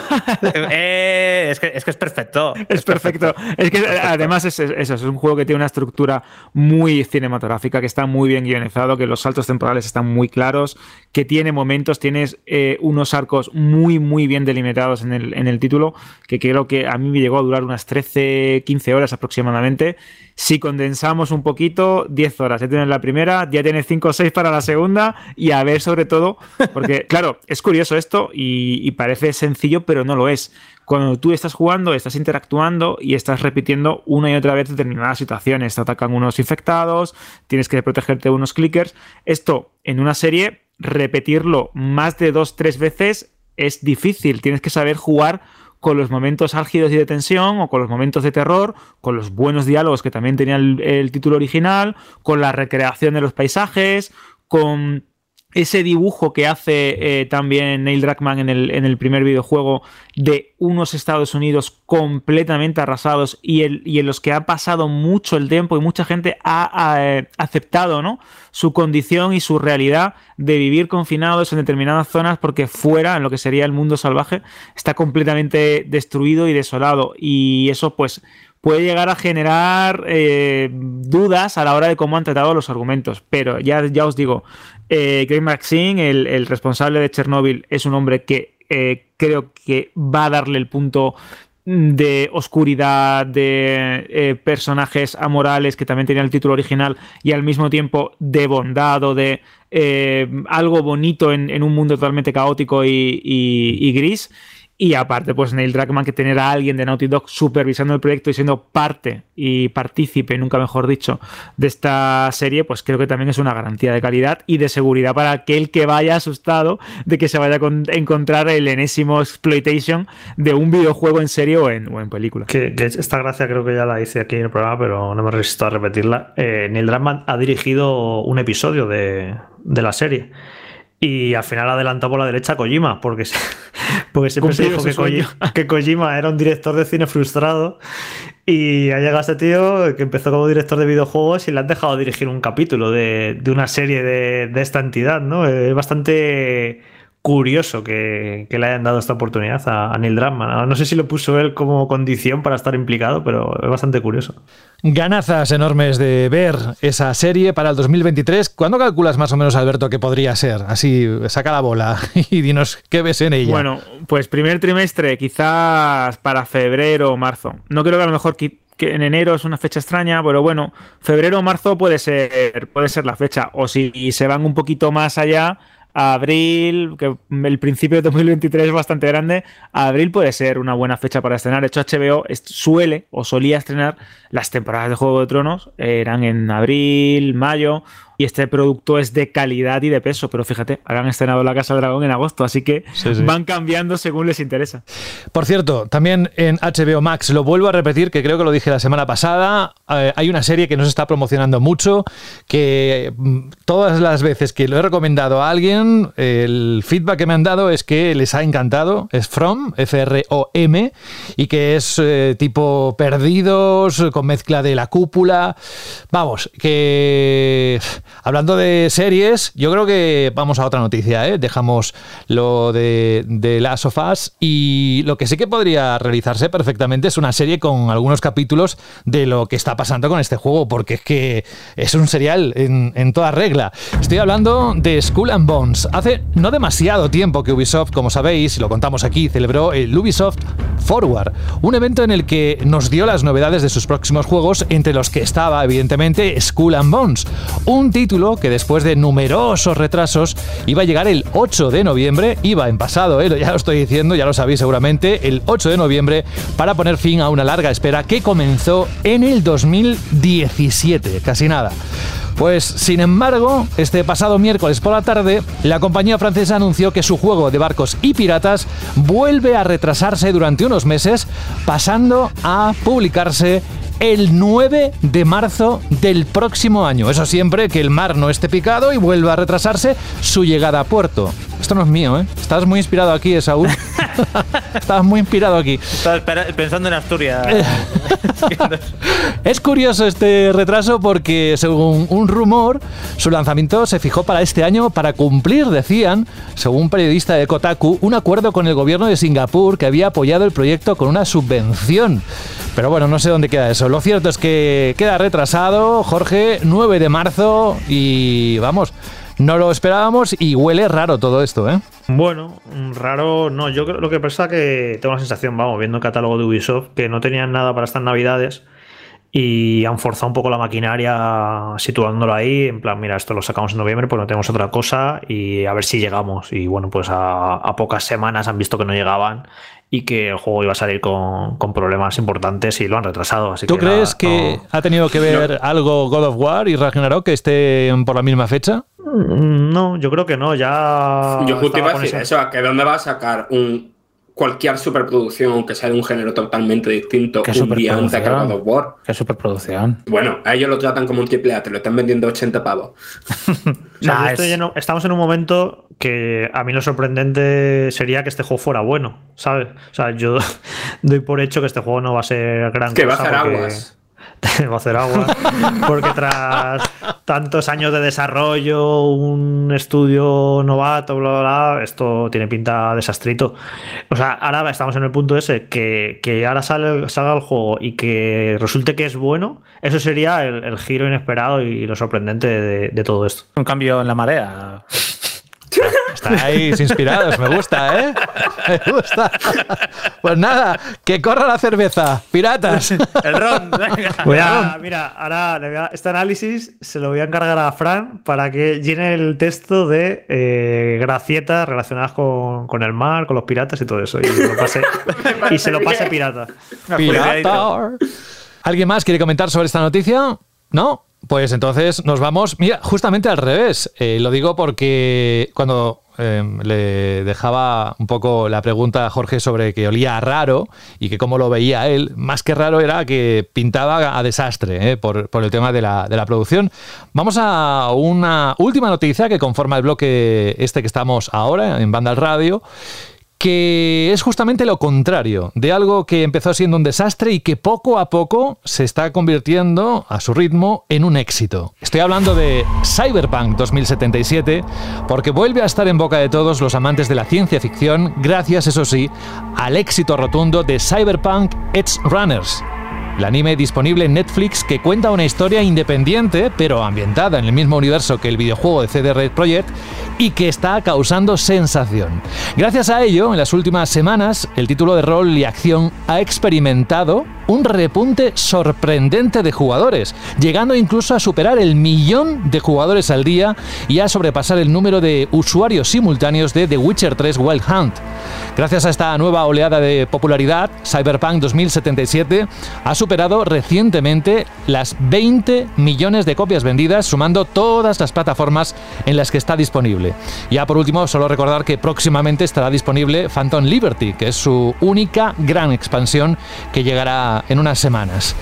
Speaker 5: Eh, es, que, es, que, es perfecto.
Speaker 3: Es, perfecto. Es que además es, eso, es un juego que tiene una estructura muy cinematográfica, que está muy bien guionizado, que los saltos temporales están muy claros, que tiene momentos, tienes eh, unos arcos muy, muy bien delimitados en el, en el título, que creo que a mí me llegó a durar unas 13, 15 horas aproximadamente. Si condensamos un poquito, 10 horas. Ya tienes la primera, ya tienes 5 o 6 para la segunda y a ver sobre todo, porque claro, es curioso esto y, parece sencillo, pero no lo es. Cuando tú estás jugando, estás interactuando y estás repitiendo una y otra vez determinadas situaciones. Te atacan unos infectados, tienes que protegerte de unos clickers. Esto en una serie, repetirlo más de dos, tres veces es difícil. Tienes que saber jugar con los momentos álgidos y de tensión o con los momentos de terror, con los buenos diálogos que también tenía el, título original, con la recreación de los paisajes, con ese dibujo que hace eh, también Neil Druckmann en el, en el, primer videojuego de unos Estados Unidos completamente arrasados y, el, y, en los que ha pasado mucho el tiempo y mucha gente ha, eh, aceptado ¿no? su condición y su realidad de vivir confinados en determinadas zonas porque fuera, en lo que sería el mundo salvaje, está completamente destruido y desolado. Y eso pues puede llegar a generar eh, dudas a la hora de cómo han tratado los argumentos. Pero ya, ya os digo, eh, Craig Maxine, el, responsable de Chernobyl, es un hombre que eh, creo que va a darle el punto de oscuridad, de eh, personajes amorales que también tenía el título original y al mismo tiempo de bondad o de algo bonito en, un mundo totalmente caótico y gris. Y aparte, pues Neil Druckmann, que tener a alguien de Naughty Dog supervisando el proyecto y siendo parte y partícipe, nunca mejor dicho, de esta serie, pues creo que también es una garantía de calidad y de seguridad para aquel que vaya asustado de que se vaya a encontrar el enésimo exploitation de un videojuego en serie o en, película.
Speaker 6: Que, esta gracia creo que ya la hice aquí en el programa, pero no me resisto a repetirla. Eh, Neil Druckmann ha dirigido un episodio de la serie Y al final adelantó por la derecha a Kojima, porque, se- porque siempre se dijo. Kojima, que Kojima era un director de cine frustrado. Y ha llegado este tío que empezó como director de videojuegos y le han dejado dirigir un capítulo de, de una serie de, de esta entidad, ¿no? Es bastante curioso que, que le hayan dado esta oportunidad a, a Neil Druckmann. No sé si lo puso él como condición para estar implicado, pero es bastante curioso.
Speaker 2: Ganazas enormes de ver esa serie para el 2023. ¿Cuándo calculas más o menos, Alberto, que podría ser? Así, saca la bola y dinos qué ves en ella.
Speaker 3: Bueno, pues primer trimestre, quizás para febrero o marzo. No creo que a lo mejor que en enero es una fecha extraña, pero bueno, febrero o marzo puede ser, puede ser la fecha. O si se van un poquito más allá, abril, que el principio de 2023 es bastante grande, abril puede ser una buena fecha para estrenar. De hecho, HBO suele o solía estrenar las temporadas de Juego de Tronos, eran en abril, mayo, y este producto es de calidad y de peso. Pero fíjate, han estrenado La Casa del Dragón en agosto, así que
Speaker 2: Sí, sí.
Speaker 3: van cambiando según les interesa.
Speaker 2: Por cierto, también en HBO Max, lo vuelvo a repetir, que creo que lo dije la semana pasada, eh, hay una serie que no se está promocionando mucho, que mm, todas las veces que lo he recomendado a alguien, el feedback que me han dado es que les ha encantado, es From, F-R-O-M, y que es eh, tipo perdidos, con mezcla de la cúpula. Vamos, que hablando de series, yo creo que vamos a otra noticia, ¿eh? dejamos lo de, de Last of Us y lo que sí que podría realizarse perfectamente es una serie con algunos capítulos de lo que está pasando con este juego, porque es que es un serial en, toda regla. Estoy hablando de Skull and Bones. Hace no demasiado tiempo que Ubisoft, como sabéis, lo contamos aquí, celebró el Ubisoft Forward, un evento en el que nos dio las novedades de sus próximos juegos, entre los que estaba, evidentemente, Skull and Bones, un título que después de numerosos retrasos iba a llegar el 8 de noviembre, iba en pasado, ¿eh? ya lo estoy diciendo, ya lo sabéis seguramente, el 8 de noviembre para poner fin a una larga espera que comenzó en el 2017, casi nada. Pues, sin embargo, este pasado miércoles por la tarde, la compañía francesa anunció que su juego de barcos y piratas vuelve a retrasarse durante unos meses, pasando a publicarse el 9 de marzo del próximo año. Eso siempre que el mar no esté picado y vuelva a retrasarse su llegada a puerto. Esto no es mío, ¿eh? Estás muy inspirado aquí, eh, Saúl. Estás muy inspirado aquí.
Speaker 5: Estaba espera- pensando en Asturias.
Speaker 2: Es curioso este retraso porque, según un rumor, su lanzamiento se fijó para este año para cumplir, decían, según un periodista de Kotaku, un acuerdo con el gobierno de Singapur que había apoyado el proyecto con una subvención. Pero bueno, no sé dónde queda eso. Lo cierto es que queda retrasado, Jorge, 9 de marzo y vamos, no lo esperábamos y huele raro todo esto, ¿eh?
Speaker 6: Bueno, raro, no. Yo creo lo que pasa que tengo la sensación, vamos, viendo el catálogo de Ubisoft, que no tenían nada para estas navidades y han forzado un poco la maquinaria situándolo ahí. En plan, mira, esto lo sacamos en noviembre, pues no tenemos otra cosa y a ver si llegamos. Y bueno, pues a, a pocas semanas han visto que no llegaban y que el juego iba a salir con, con problemas importantes y lo han retrasado. Así
Speaker 2: ¿Tú
Speaker 6: que
Speaker 2: crees
Speaker 6: nada,
Speaker 2: que
Speaker 6: no-
Speaker 2: ha tenido que ver algo God of War y Ragnarok que estén por la misma fecha?
Speaker 6: Mm, No, yo creo que no. Ya.
Speaker 4: Yo justo iba a decir eso, que dónde va a sacar un cualquier superproducción, aunque sea de un género totalmente distinto,
Speaker 5: ¿Qué
Speaker 4: un día antes que? God of War.
Speaker 5: Qué superproducción.
Speaker 4: Bueno, a ellos lo tratan como un triple A, te lo están vendiendo a 80 pavos.
Speaker 6: O sea,
Speaker 5: Nah, es-
Speaker 6: lleno- estamos en un momento que a mí lo sorprendente sería que este juego fuera bueno, ¿sabes? O sea, yo doy por hecho que este juego no va a ser gran
Speaker 4: Que va a
Speaker 6: cosa.
Speaker 4: hacer
Speaker 6: porque-
Speaker 4: aguas.
Speaker 6: A hacer agua. Porque tras tantos años de desarrollo, un estudio novato, bla, bla, bla, esto tiene pinta desastrito. O sea, ahora estamos en el punto ese, que, que ahora sale, salga el juego y que resulte que es bueno, eso sería el, el giro inesperado y lo sorprendente de, de todo esto.
Speaker 5: Un cambio en la marea.
Speaker 2: Estáis inspirados, me gusta, ¿eh? Me gusta. Pues nada, que corra la cerveza, piratas.
Speaker 5: El ron. venga.
Speaker 6: Mira, ahora le voy a- este análisis se lo voy a encargar a Fran para que llene el texto de eh, gracietas relacionadas con, con el mar, con los piratas y todo eso. Y, se lo pase, y se lo pase pirata.
Speaker 2: Pirata. ¿Alguien más quiere comentar sobre esta noticia? ¿No? Pues entonces nos vamos, mira, justamente al revés. Eh, lo digo porque cuando em, le dejaba un poco la pregunta a Jorge sobre que olía raro y que cómo lo veía él, más que raro era que pintaba a desastre eh, por, por, el tema de la, de la producción. Vamos a una última noticia que conforma el bloque este que estamos ahora en Banda al Radio que es justamente lo contrario de algo que empezó siendo un desastre y que poco a poco se está convirtiendo a su ritmo en un éxito. Estoy hablando de Cyberpunk 2077 porque vuelve a estar en boca de todos los amantes de la ciencia ficción gracias, eso sí, al éxito rotundo de Cyberpunk Edge Runners el anime disponible en Netflix que cuenta una historia independiente, pero ambientada en el mismo universo que el videojuego de CD Red Projekt y que está causando sensación. Gracias a ello, en las últimas semanas, el título de rol y acción ha experimentado un repunte sorprendente de jugadores, llegando incluso a superar el millón de jugadores al día y a sobrepasar el número de usuarios simultáneos de The Witcher 3 Wild Hunt. Gracias a esta nueva oleada de popularidad, Cyberpunk 2077 ha superado recientemente las 20 millones de copias vendidas, sumando todas las plataformas en las que está disponible. Ya por último, solo recordar que próximamente estará disponible Phantom Liberty, que es su única gran expansión que llegará en unas semanas.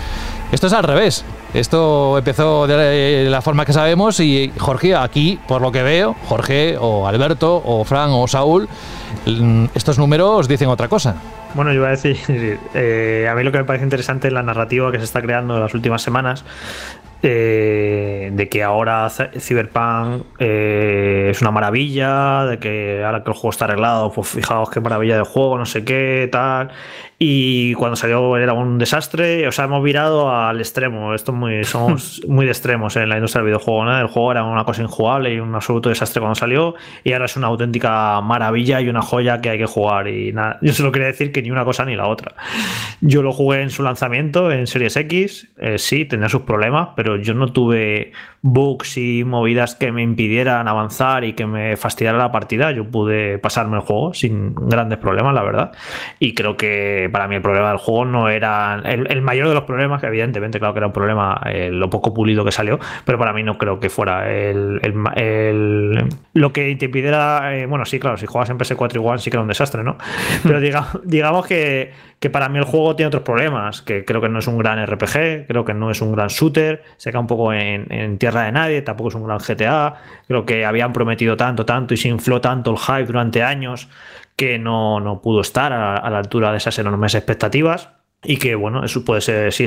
Speaker 2: Esto es al revés. Esto empezó de la forma que sabemos y Jorge, aquí, por lo que veo, Jorge o Alberto o Fran o Saúl, mm, estos números dicen otra cosa.
Speaker 6: Bueno, yo iba a decir, eh, a mí lo que me parece interesante es la narrativa que se está creando en las últimas semanas eh, de que ahora Cyberpunk eh, es una maravilla, de que ahora que el juego está arreglado, pues fijaos qué maravilla de juego, no sé qué, tal. Y cuando salió era un desastre, o sea, hemos virado al extremo. Esto muy, somos muy de extremos en la industria del videojuego. ¿no? El juego era una cosa injugable y un absoluto desastre cuando salió, y ahora es una auténtica maravilla y una joya que hay que jugar. Y nada, yo solo quería decir que ni una cosa ni la otra. Yo lo jugué en su lanzamiento en Series X, eh, sí, tenía sus problemas, pero yo no tuve bugs y movidas que me impidieran avanzar y que me fastidiara la partida. Yo pude pasarme el juego sin grandes problemas, la verdad. Y creo que para mí el problema del juego no era el, mayor de los problemas, que evidentemente, claro que era un problema eh, lo poco pulido que salió, pero para mí no creo que fuera el, lo que te impidiera, eh, bueno, sí, claro, si juegas en PS4 igual sí que era un desastre, ¿no? Pero digamos, digamos que, que para mí el juego tiene otros problemas, que creo que no es un gran RPG, creo que no es un gran shooter, se cae un poco en, en tierra de nadie, tampoco es un gran GTA, creo que habían prometido tanto, tanto y se infló tanto el hype durante años que no, no pudo estar a, la altura de esas enormes expectativas. Y que bueno, eso puede ser, sí,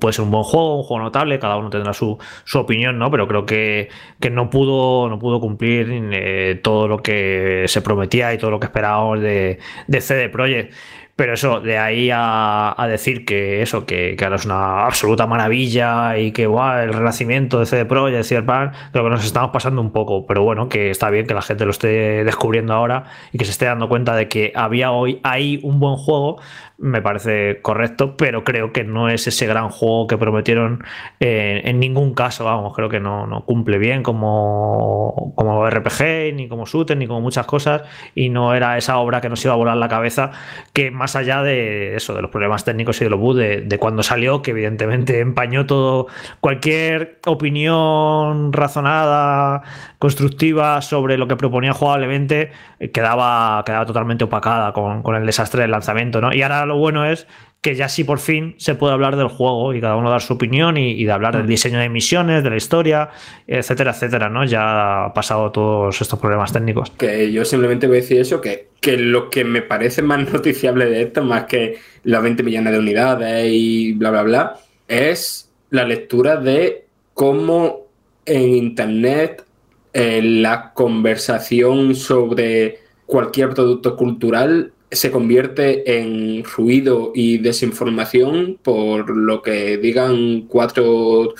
Speaker 6: puede ser un buen juego, un juego notable, cada uno tendrá su, su opinión, ¿no? Pero creo que, que, no pudo, no pudo cumplir eh, todo lo que se prometía y todo lo que esperábamos de, de CD Projekt. Pero eso, de ahí a, decir que eso, que, ahora es una absoluta maravilla y que guau, el renacimiento de CD Pro y de Cyberpunk, creo que nos estamos pasando un poco. Pero bueno, que está bien que la gente lo esté descubriendo ahora y que se esté dando cuenta de que había hoy ahí un buen juego, me parece correcto, pero creo que no es ese gran juego que prometieron en ningún caso, vamos, creo que no, no, cumple bien como, como RPG, ni como shooter, ni como muchas cosas, y no era esa obra que nos iba a volar la cabeza, que más allá de eso, de los problemas técnicos y de los bugs de, de cuando salió, que evidentemente empañó todo, cualquier opinión razonada, constructiva sobre lo que proponía jugablemente, eh, quedaba, quedaba totalmente opacada con, con el desastre del lanzamiento, ¿no? Y ahora lo bueno es que ya sí por fin se puede hablar del juego y cada uno dar su opinión y, de hablar del mm. diseño de misiones, de la historia, etcétera, etcétera, ¿no? Ya ha pasado todos estos problemas técnicos.
Speaker 4: Que yo simplemente voy a decir eso, que, que lo que me parece más noticiable de esto, más que los 20 millones de unidades y bla, bla, bla, es la lectura de cómo en Internet eh, la conversación sobre cualquier producto cultural se convierte en ruido y desinformación por lo que digan cuatro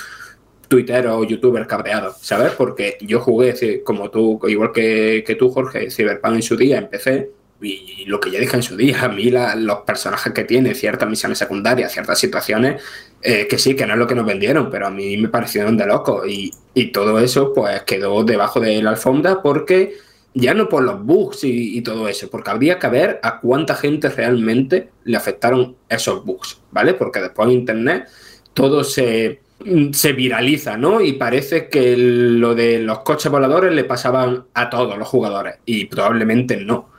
Speaker 4: tuiteros o youtubers cabreados, ¿sabes? Porque yo jugué, como tú, igual que, que tú, Jorge, Cyberpunk en su día, empecé, y lo que ya dije en su día, a mí los personajes que tiene, ciertas misiones secundarias, ciertas situaciones, eh, que sí, que no es lo que nos vendieron, pero a mí me parecieron de loco. Y, y todo eso, pues quedó debajo de la alfombra porque ya no por los bugs y, todo eso, porque habría que ver a cuánta gente realmente le afectaron esos bugs, ¿vale? Porque después en Internet todo se se viraliza, ¿no? Y parece que lo de los coches voladores le pasaban a todos los jugadores y probablemente no.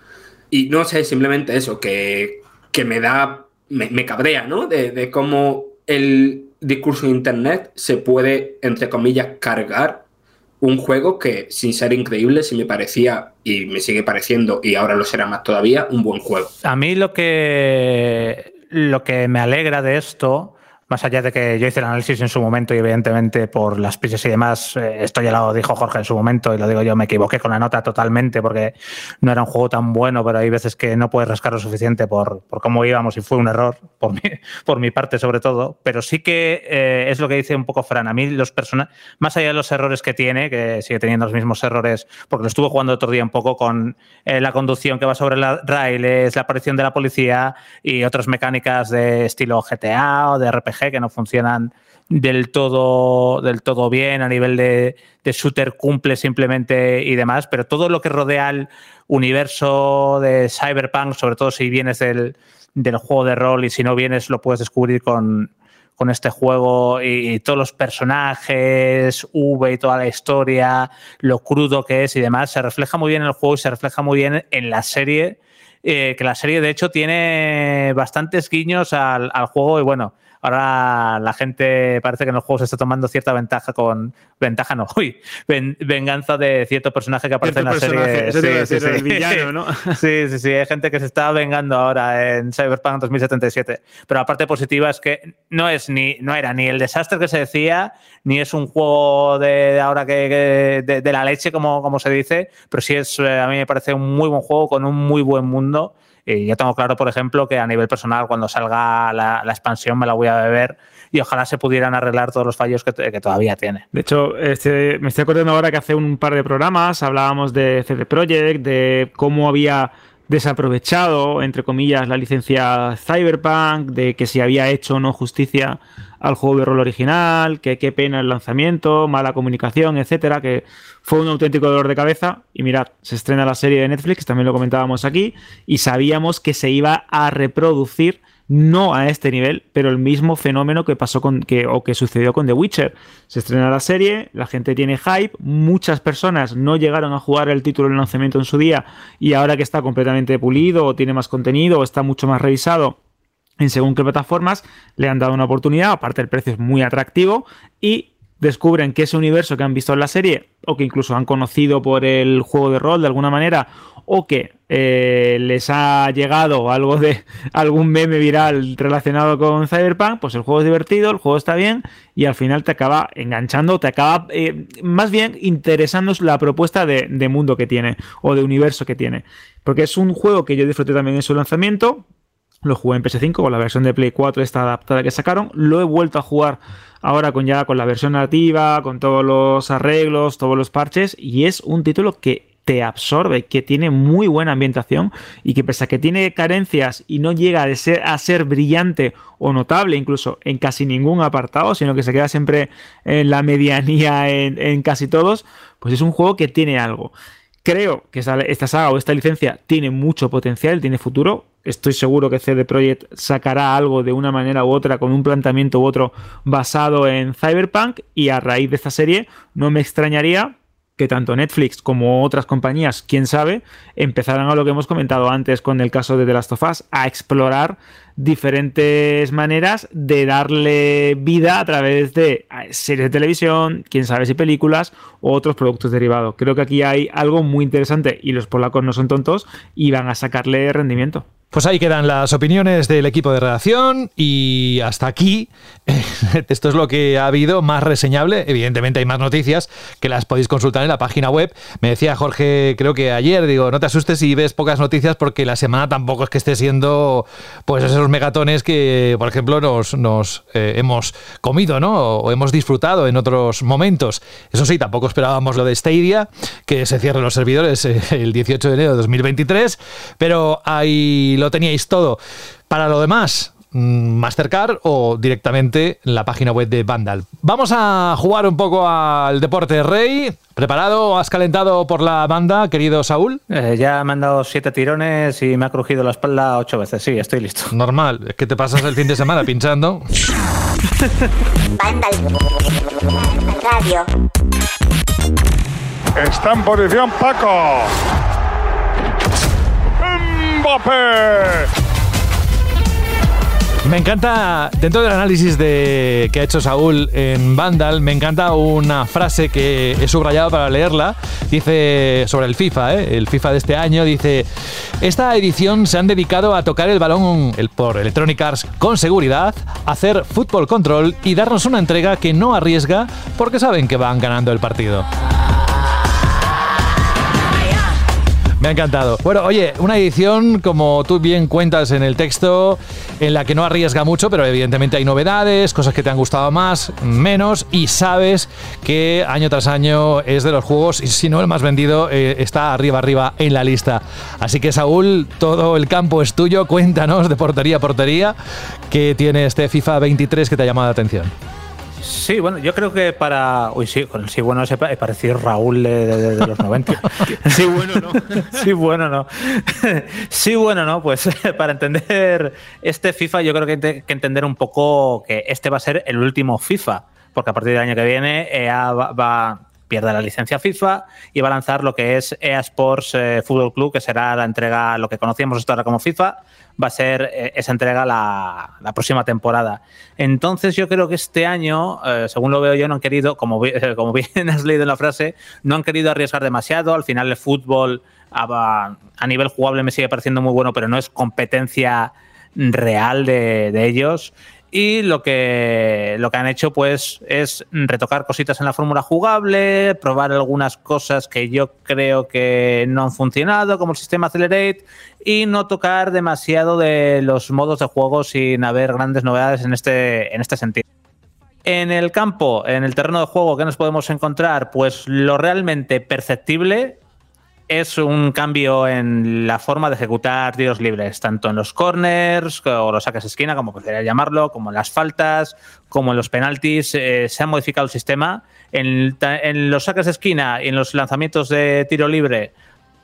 Speaker 4: Y no sé, simplemente eso, que, me da, me, cabrea, ¿no? De, de cómo el discurso de Internet se puede, entre comillas, cargar un juego que, sin ser increíble, sí me parecía y me sigue pareciendo, y ahora lo será más todavía, un buen juego.
Speaker 5: A mí lo que, lo que me alegra de esto más allá de que yo hice el análisis en su momento y evidentemente por las prisas y demás, eh, esto ya lo dijo Jorge en su momento y lo digo yo, me equivoqué con la nota totalmente porque no era un juego tan bueno, pero hay veces que no puedes rascar lo suficiente por, por cómo íbamos y fue un error, por mi, por mi parte sobre todo, pero sí que eh, es lo que dice un poco Fran, a mí los personajes, más allá de los errores que tiene, que sigue teniendo los mismos errores, porque lo estuve jugando otro día un poco con eh, la conducción que va sobre la raíles, la aparición de la policía y otras mecánicas de estilo GTA o de RPG que no funcionan del todo, del todo bien a nivel de, shooter cumple simplemente y demás, pero todo lo que rodea al universo de Cyberpunk, sobre todo si vienes del, juego de rol y si no vienes lo puedes descubrir con, este juego y, todos los personajes, V y toda la historia, lo crudo que es y demás, se refleja muy bien en el juego y se refleja muy bien en la serie, eh, que la serie de hecho tiene bastantes guiños al, al juego y bueno, Ahora la gente parece que en los juegos está tomando cierta ventaja con. Ventaja no, uy, venganza de cierto personaje que aparece en la serie.
Speaker 3: Sí, sí, sí. villano, ¿no?
Speaker 5: sí, sí, sí. Hay gente que se está vengando ahora en Cyberpunk 2077. Pero la parte positiva es que no es ni, no era ni el desastre que se decía, ni es un juego de ahora que, de, la leche, como, como se dice, pero sí es, eh, a mí me parece un muy buen juego con un muy buen mundo y yo tengo claro, por ejemplo, que a nivel personal, cuando salga la, expansión, me la voy a beber y ojalá se pudieran arreglar todos los fallos que, todavía tiene.
Speaker 3: De hecho, este, me estoy acordando ahora que hace un par de programas hablábamos de CD Projekt, de cómo había desaprovechado, entre comillas, la licencia Cyberpunk, de que si había hecho o no justicia al juego de rol original, que qué pena el lanzamiento, mala comunicación, etcétera, que fue un auténtico dolor de cabeza. Y mirad, se estrena la serie de Netflix, también lo comentábamos aquí, y sabíamos que se iba a reproducir no a este nivel, pero el mismo fenómeno que pasó con que o que sucedió con The Witcher. Se estrena la serie, la gente tiene hype, muchas personas no llegaron a jugar el título de lanzamiento en su día y ahora que está completamente pulido o tiene más contenido o está mucho más revisado, en según qué plataformas le han dado una oportunidad, aparte el precio es muy atractivo y descubren que ese universo que han visto en la serie o que incluso han conocido por el juego de rol de alguna manera o que eh, les ha llegado algo de algún meme viral relacionado con Cyberpunk, pues el juego es divertido, el juego está bien y al final te acaba enganchando, te acaba eh, más bien interesando la propuesta de, de mundo que tiene o de universo que tiene. Porque es un juego que yo disfruté también en su lanzamiento, lo jugué en PS5 con la versión de Play 4 esta adaptada que sacaron. Lo he vuelto a jugar ahora con ya con la versión nativa, con todos los arreglos, todos los parches y es un título que te absorbe, que tiene muy buena ambientación y que pese a que tiene carencias y no llega a ser, a ser brillante o notable incluso en casi ningún apartado, sino que se queda siempre en la medianía en, en casi todos, pues es un juego que tiene algo. Creo que esta saga o esta licencia tiene mucho potencial, tiene futuro. Estoy seguro que CD Projekt sacará algo de una manera u otra, con un planteamiento u otro basado en Cyberpunk. Y a raíz de esta serie, no me extrañaría que tanto Netflix como otras compañías, quién sabe, empezaran a lo que hemos comentado antes con el caso de The Last of Us, a explorar diferentes maneras de darle vida a través de series de televisión, quién sabe si películas o otros productos derivados. Creo que aquí hay algo muy interesante y los polacos no son tontos y van a sacarle rendimiento.
Speaker 2: Pues ahí quedan las opiniones del equipo de redacción y hasta aquí. Esto es lo que ha habido más reseñable. Evidentemente hay más noticias que las podéis consultar en la página web. Me decía Jorge, creo que ayer, digo, no te asustes si ves pocas noticias porque la semana tampoco es que esté siendo pues esos megatones que, por ejemplo, nos, nos eh, hemos comido, ¿no? O hemos disfrutado en otros momentos. Eso sí, tampoco esperábamos lo de Stadia, que se cierren los servidores eh, el 18 de enero de 2023, pero hay lo teníais todo. Para lo demás, mm, Mastercard o directamente en la página web de Vandal. Vamos a jugar un poco al deporte rey. ¿Preparado? ¿Has calentado por la banda, querido Saúl?
Speaker 5: Eh, ya me han dado siete tirones y me ha crujido la espalda ocho veces. Sí, estoy listo.
Speaker 2: Normal, es que te pasas el fin de semana pinchando.
Speaker 1: Vandal Radio.
Speaker 7: Está en posición Paco.
Speaker 2: Me encanta, dentro del análisis de, que ha hecho Saúl en Vandal, me encanta una frase que he subrayado para leerla. Dice sobre el FIFA, ¿eh? el FIFA de este año, dice, esta edición se han dedicado a tocar el balón el, por Electronic Arts con seguridad, hacer fútbol control y darnos una entrega que no arriesga porque saben que van ganando el partido. Me ha encantado. Bueno, oye, una edición, como tú bien cuentas en el texto, en la que no arriesga mucho, pero evidentemente hay novedades, cosas que te han gustado más, menos, y sabes que año tras año es de los juegos, y si no el más vendido, eh, está arriba, arriba en la lista. Así que Saúl, todo el campo es tuyo, cuéntanos de portería a portería, que tiene este FIFA 23 que te ha llamado la atención.
Speaker 5: Sí, bueno, yo creo que para. Uy, sí, con el sí bueno he parecido Raúl de, de, de los 90. sí, bueno, no. Sí, bueno, no. sí, bueno, no. Pues para entender este FIFA, yo creo que hay que entender un poco que este va a ser el último FIFA. Porque a partir del año que viene EA va, va pierde la licencia FIFA y va a lanzar lo que es EA Sports eh, Football Club, que será la entrega, lo que conocíamos hasta ahora como FIFA, va a ser eh, esa entrega la, próxima temporada. Entonces yo creo que este año, eh, según lo veo yo, no han querido, como, como bien has leído en la frase, no han querido arriesgar demasiado. Al final el fútbol a, nivel jugable me sigue pareciendo muy bueno, pero no es competencia real de ellos y lo que, lo que han hecho pues es retocar cositas en la fórmula jugable, probar algunas cosas que yo creo que no han funcionado, como el sistema Accelerate, y no tocar demasiado de los modos de juego sin haber grandes novedades en este, en este sentido. En el campo, en el terreno de juego, ¿qué nos podemos encontrar? Pues lo realmente perceptible es un cambio en la forma de ejecutar tiros libres, tanto en los corners o los saques de esquina, como podría llamarlo, como en las faltas, como en los penaltis. Eh, se ha modificado el sistema. En, en, los saques de esquina y en los lanzamientos de tiro libre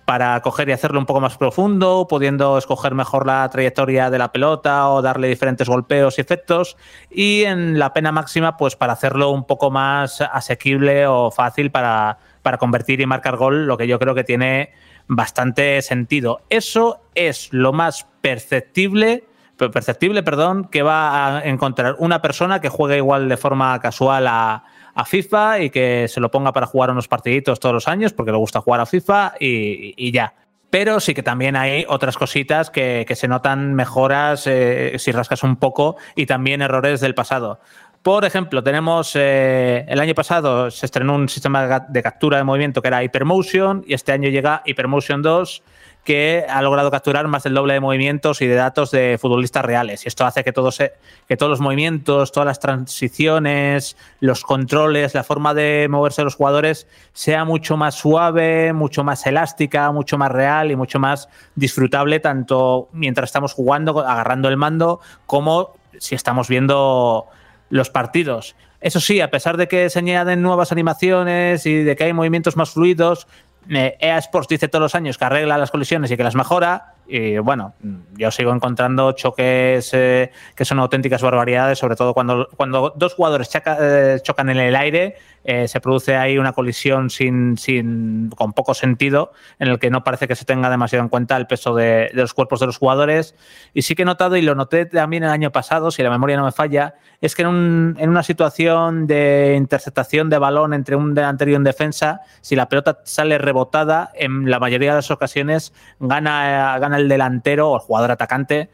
Speaker 5: para coger y hacerlo un poco más profundo, pudiendo escoger mejor la trayectoria de la pelota o darle diferentes golpeos y efectos. Y en la pena máxima, pues para hacerlo un poco más asequible o fácil para, para convertir y marcar gol, lo que yo creo que tiene bastante sentido. Eso es lo más perceptible, perceptible, perdón, que va a encontrar una persona que juegue igual de forma casual a, FIFA y que se lo ponga para jugar unos partiditos todos los años porque le gusta jugar a FIFA y, ya. Pero sí que también hay otras cositas que, que se notan mejoras eh, si rascas un poco y también errores del pasado. Por ejemplo, tenemos eh, el año pasado se estrenó un sistema de captura de movimiento que era Hypermotion y este año llega Hypermotion 2 que ha logrado capturar más del doble de movimientos y de datos de futbolistas reales. Y esto hace que, todo se, que todos los movimientos, todas las transiciones, los controles, la forma de moverse los jugadores sea mucho más suave, mucho más elástica, mucho más real y mucho más disfrutable, tanto mientras estamos jugando, agarrando el mando, como si estamos viendo los partidos. Eso sí, a pesar de que se añaden nuevas animaciones y de que hay movimientos más fluidos, EA Sports dice todos los años que arregla las colisiones y que las mejora. Y bueno, yo sigo encontrando choques eh, que son auténticas barbaridades, sobre todo cuando, cuando dos jugadores eh, chocan en el aire, eh, se produce ahí una colisión sin, sin, con poco sentido, en el que no parece que se tenga demasiado en cuenta el peso de, de los cuerpos de los jugadores. Y sí que he notado, y lo noté también el año pasado, si la memoria no me falla, es que en, un, en una situación de interceptación de balón entre un delantero y un defensa, si la pelota sale rebotada, en la mayoría de las ocasiones gana, gana el delantero o el jugador atacante,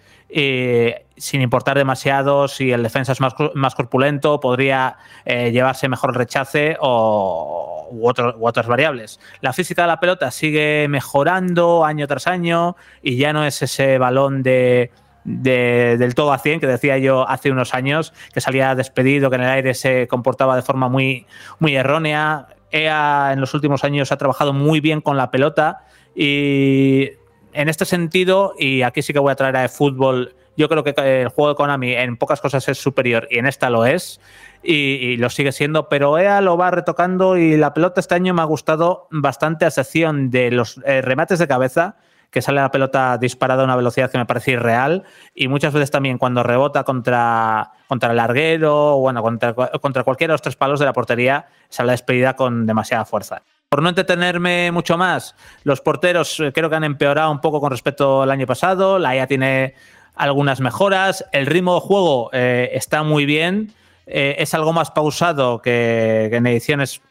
Speaker 5: sin importar demasiado si el defensa es más, más corpulento, podría eh, llevarse mejor el rechace o, u, otras variables. La física de la pelota sigue mejorando año tras año y ya no es ese balón de, de, del todo a 100 que decía yo hace unos años, que salía despedido, que en el aire se comportaba de forma muy, muy errónea. EA en los últimos años ha trabajado muy bien con la pelota y en este sentido, y aquí sí que voy a traer a fútbol Yo creo que el juego de Konami en pocas cosas es superior y en esta lo es. Y, lo sigue siendo, pero EA lo va retocando y la pelota este año me ha gustado bastante a excepción de los eh, remates de cabeza, que sale la pelota disparada a una velocidad que me parece irreal y muchas veces también cuando rebota contra, contra el larguero o bueno, contra, contra cualquiera de los tres palos de la portería sale despedida con demasiada fuerza. Por no entretenerme mucho más, los porteros eh, creo que han empeorado un poco con respecto al año pasado, la IA tiene algunas mejoras, el ritmo de juego eh, está muy bien, eh, es algo más pausado que, en ediciones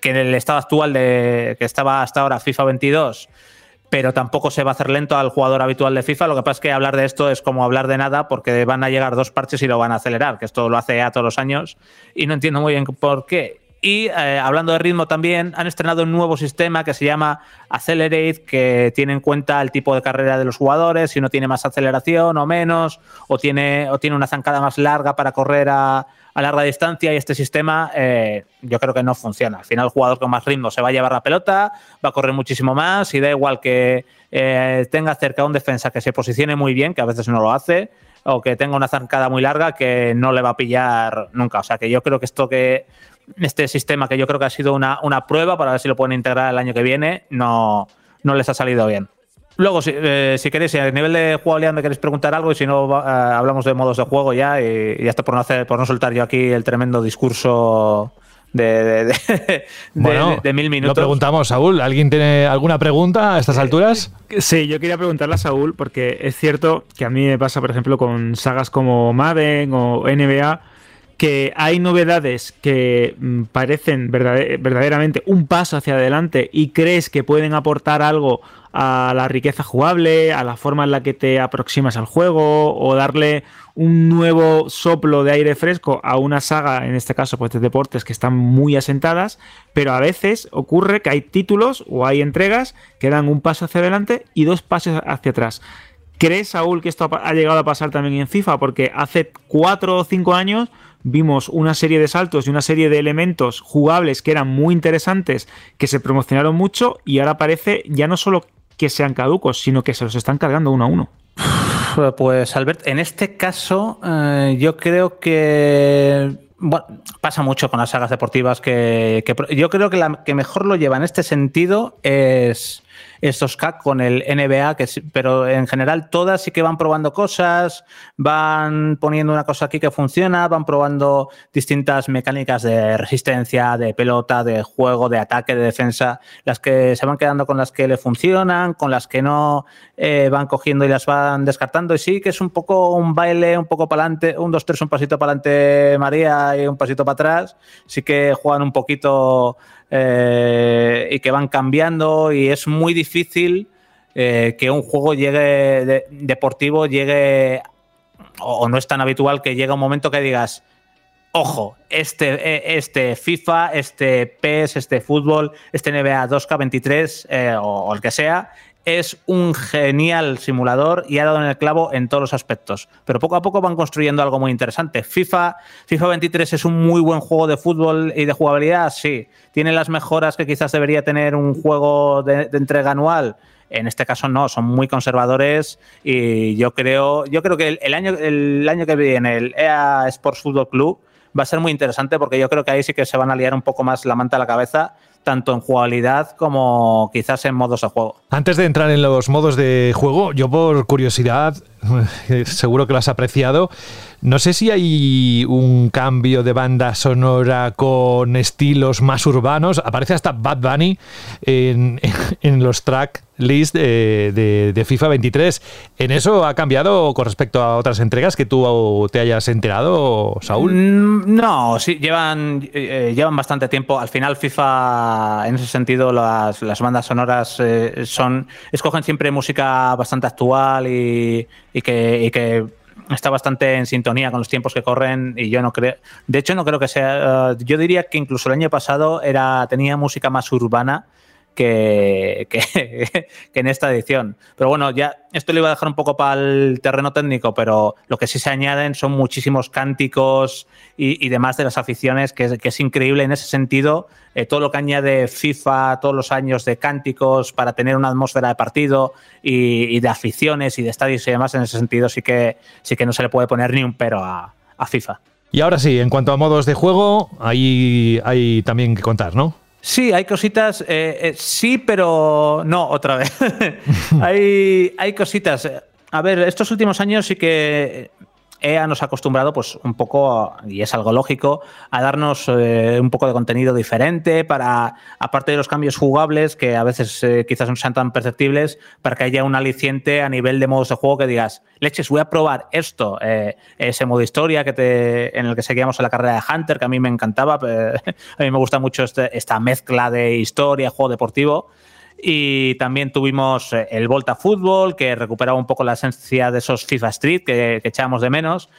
Speaker 5: que en el estado actual de que estaba hasta ahora FIFA 22 pero tampoco se va a hacer lento al jugador habitual de FIFA. Lo que pasa es que hablar de esto es como hablar de nada porque van a llegar dos parches y lo van a acelerar, que esto lo hace a todos los años. Y no entiendo muy bien por qué. Y eh, hablando de ritmo también, han estrenado un nuevo sistema que se llama Accelerate, que tiene en cuenta el tipo de carrera de los jugadores, si uno tiene más aceleración o menos, o tiene, o tiene una zancada más larga para correr a, a larga distancia y este sistema eh, yo creo que no funciona. Al final el jugador con más ritmo se va a llevar la pelota, va a correr muchísimo más y da igual que eh, tenga cerca un defensa que se posicione muy bien, que a veces no lo hace, o que tenga una zancada muy larga que no le va a pillar nunca. O sea que yo creo que esto que este sistema que yo creo que ha sido una, una prueba para ver si lo pueden integrar el año que viene, no, no les ha salido bien. Luego, si, eh, si queréis, si a nivel de jugabilidad me queréis preguntar algo y si no, eh, hablamos de modos de juego ya y, y ya está por no, hacer, por no soltar yo aquí el tremendo discurso de, de, de- de-
Speaker 2: Bueno,
Speaker 5: de- de mil
Speaker 2: Lo
Speaker 5: minutos.
Speaker 2: preguntamos, Saúl. ¿Alguien tiene alguna pregunta a estas alturas?
Speaker 3: Sí, yo quería preguntarle a Saúl, porque es cierto que a mí me pasa, por ejemplo, con sagas como Madden o NBA, que hay novedades que mm, parecen verdade- verdaderamente un paso hacia adelante y crees que pueden aportar algo a la riqueza jugable, a la forma en la que te aproximas al juego o darle un nuevo soplo de aire fresco a una saga, en este caso pues de deportes que están muy asentadas, pero a veces ocurre que hay títulos o hay entregas que dan un paso hacia adelante y dos pasos hacia atrás. ¿Crees, Saúl, que esto ha llegado a pasar también en FIFA? Porque hace cuatro o cinco años vimos una serie de saltos y una serie de elementos jugables que eran muy interesantes, que se promocionaron mucho y ahora parece ya no solo que sean caducos, sino que se los están cargando uno a uno.
Speaker 5: Pues Albert, en este caso eh, yo creo que bueno, pasa mucho con las sagas deportivas que, yo creo que la que mejor lo lleva en este sentido es estos CAC con el NBA, que pero en general todas sí que van probando cosas, van poniendo una cosa aquí que funciona, van probando distintas mecánicas de resistencia, de pelota, de juego, de ataque, de defensa, las que se van quedando con las que le funcionan, con las que no eh, van cogiendo y las van descartando. Y sí que es un poco un baile, un poco para adelante, un, dos, tres, un pasito para adelante María y un pasito para atrás. Sí que juegan un poquito eh, y que van cambiando y es muy difícil eh, que un juego llegue de- deportivo llegue o, no es tan habitual que llegue un momento que digas ojo, este, eh, este FIFA, este PES, este fútbol, este NBA 2K23 eh, o el que sea, es un genial simulador y ha dado en el clavo en todos los aspectos. Pero poco a poco van construyendo algo muy interesante. FIFA, FIFA 23 es un muy buen juego de fútbol y de jugabilidad, sí. Tiene las mejoras que quizás debería tener un juego de, entrega anual. En este caso no, son muy conservadores y yo creo, yo creo que el, el año, el año que viene el EA Sports Football Club va a ser muy interesante porque yo creo que ahí sí que se van a liar un poco más la manta a la cabeza, tanto en jugabilidad como quizás en modos de juego.
Speaker 2: Antes de entrar en los modos de juego, yo por curiosidad, seguro que lo has apreciado, no sé si hay un cambio de banda sonora con estilos más urbanos. Aparece hasta Bad Bunny en, los track list de, de- FIFA 23. ¿En eso ha cambiado con respecto a otras entregas que tú te hayas enterado, Saúl?
Speaker 5: Mm, No, sí, llevan, eh, eh, llevan bastante tiempo. Al final, FIFA, en ese sentido, las, las bandas sonoras eh, son. escogen siempre música bastante actual y, y que, y que está bastante en sintonía con los tiempos que corren. Y yo no creo. De hecho, no creo que sea. eh, yo diría que incluso el año pasado era, tenía música más urbana que, que, en esta edición. Pero bueno, ya esto lo iba a dejar un poco para el terreno técnico, pero lo que sí se añaden son muchísimos cánticos y, demás de las aficiones, que es, increíble en ese sentido. Eh, todo lo que añade FIFA todos los años de cánticos para tener una atmósfera de partido y, de aficiones y de estadios y demás, en ese sentido sí que, sí que no se le puede poner ni un pero a, a FIFA.
Speaker 2: Y ahora sí, en cuanto a modos de juego, ahí hay también que contar, ¿no?
Speaker 5: Sí, hay cositas, eh, eh, sí, pero no, otra vez. hay, hay cositas. A ver, estos últimos años sí que EA nos ha acostumbrado, pues un poco, y es algo lógico, a darnos eh, un poco de contenido diferente para, aparte de los cambios jugables, que a veces eh, quizás no sean tan perceptibles, para que haya un aliciente a nivel de modos de juego que digas, leches, voy a probar esto, eh, ese modo historia que te, en el que seguíamos en la carrera de Hunter, que a mí me encantaba, a mí me gusta mucho este, esta mezcla de historia, juego deportivo. Y también tuvimos eh, el Volta Fútbol, que recuperaba un poco la esencia de esos FIFA Street que, echábamos de menos.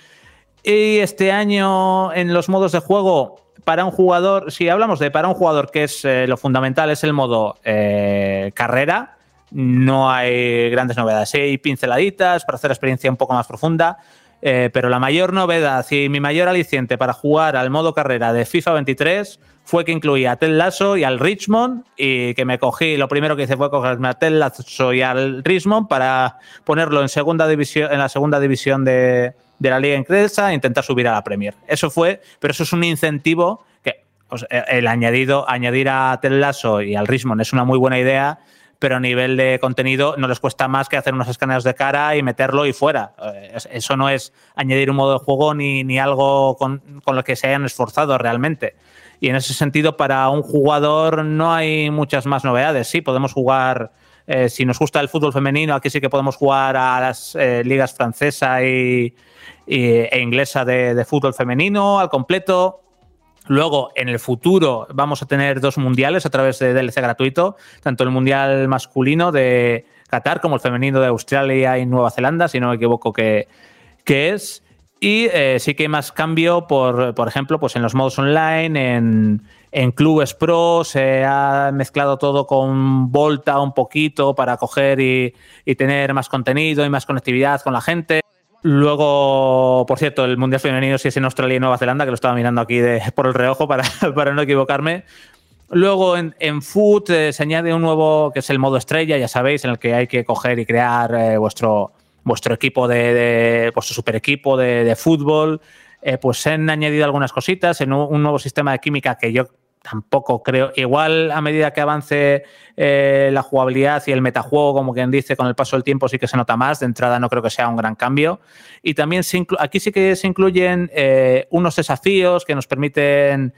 Speaker 5: Y este año en los modos de juego, para un jugador, si hablamos de para un jugador que es eh, lo fundamental, es el modo eh, carrera, no hay grandes novedades. Hay pinceladitas para hacer experiencia un poco más profunda. pero la mayor novedad y mi mayor aliciente para jugar al modo carrera de FIFA 23 fue que incluía a Ted Lasso y al Richmond y que me cogí, lo primero que hice fue cogerme a Ted Lasso y al Richmond para ponerlo en, segunda división, en la segunda división de, la liga inglesa e intentar subir a la Premier. Eso fue, pero eso es un incentivo que el añadido, añadir a Ted Lasso y al Richmond es una muy buena idea, pero a nivel de contenido no les cuesta más que hacer unos escáneres de cara y meterlo y fuera. Eh, eso no es añadir un modo de juego ni, ni algo con, con, lo que se hayan esforzado realmente. Y en ese sentido, para un jugador no hay muchas más novedades. Sí, podemos jugar, eh, si nos gusta el fútbol femenino, aquí sí que podemos jugar a las eh, ligas francesa y, e inglesa de, fútbol femenino al completo. Luego, en el futuro, vamos a tener dos mundiales a través de DLC gratuito, tanto el mundial masculino de Qatar como el femenino de Australia y Nueva Zelanda, si no me equivoco que, que es. Y eh, sí que hay más cambio, por, por ejemplo, pues en los modos online, en, en, clubes pro, se ha mezclado todo con Volta un poquito para coger y, y, tener más contenido y más conectividad con la gente. Luego, por cierto, el Mundial Femenino sí es en Australia y Nueva Zelanda, que lo estaba mirando aquí por el reojo para, para no equivocarme. Luego en, en Foot eh, se añade un nuevo, que es el modo estrella, ya sabéis, en el que hay que coger y crear eh, vuestro vuestro equipo de, vuestro super equipo de, fútbol, eh, pues se han añadido algunas cositas en un, nuevo sistema de química que yo tampoco creo. Igual a medida que avance eh, la jugabilidad y el metajuego, como quien dice, con el paso del tiempo sí que se nota más. De entrada no creo que sea un gran cambio. Y también aquí sí que se incluyen eh, unos desafíos que nos permiten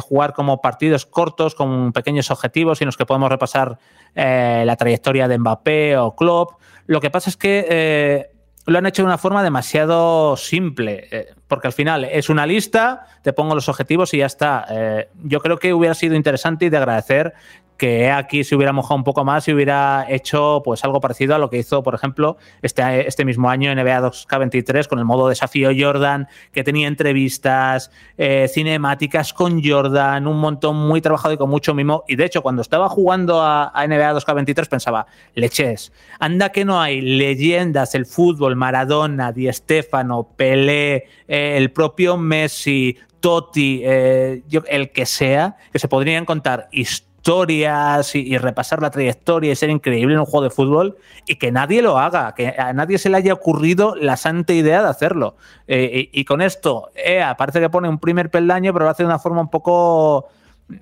Speaker 5: jugar como partidos cortos, con pequeños objetivos y en los que podemos repasar la trayectoria de Mbappé o Klopp. Lo que pasa es que eh, lo han hecho de una forma demasiado simple, eh, porque al final es una lista, te pongo los objetivos y ya está. Eh, yo creo que hubiera sido interesante y de agradecer que aquí se hubiera mojado un poco más y hubiera hecho pues algo parecido a lo que hizo, por ejemplo, este, este mismo año NBA 2K23 con el modo desafío Jordan, que tenía entrevistas, eh, cinemáticas con Jordan, un montón muy trabajado y con mucho mimo. Y de hecho, cuando estaba jugando a, NBA 2K23 pensaba, leches, anda que no hay leyendas, el fútbol, Maradona, Di Stefano, Pelé, eh, el propio Messi, Totti, eh, el que sea, que se podrían contar historias historias y, repasar la trayectoria y ser increíble en un juego de fútbol y que nadie lo haga, que a nadie se le haya ocurrido la santa idea de hacerlo. Eh, y, con esto, EA parece que pone un primer peldaño, pero lo hace de una forma un poco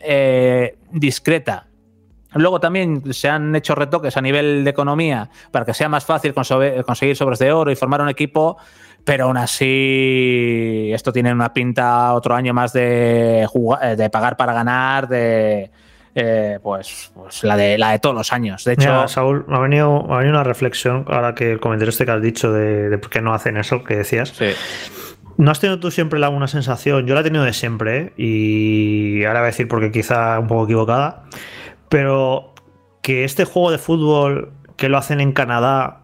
Speaker 5: eh, discreta. Luego también se han hecho retoques a nivel de economía para que sea más fácil conseguir sobres de oro y formar un equipo, pero aún así esto tiene una pinta otro año más de, de pagar para ganar, de, eh, pues, pues, la, de, la de todos los años. De hecho,
Speaker 6: Saúl, me ha, venido, me ha venido una reflexión ahora que el comentario este que has dicho de, por qué no hacen eso que decías. ¿No has tenido tú siempre alguna sensación? Yo la he tenido de siempre ¿eh? y ahora voy a decir porque quizá un poco equivocada, pero que este juego de fútbol que lo hacen en Canadá,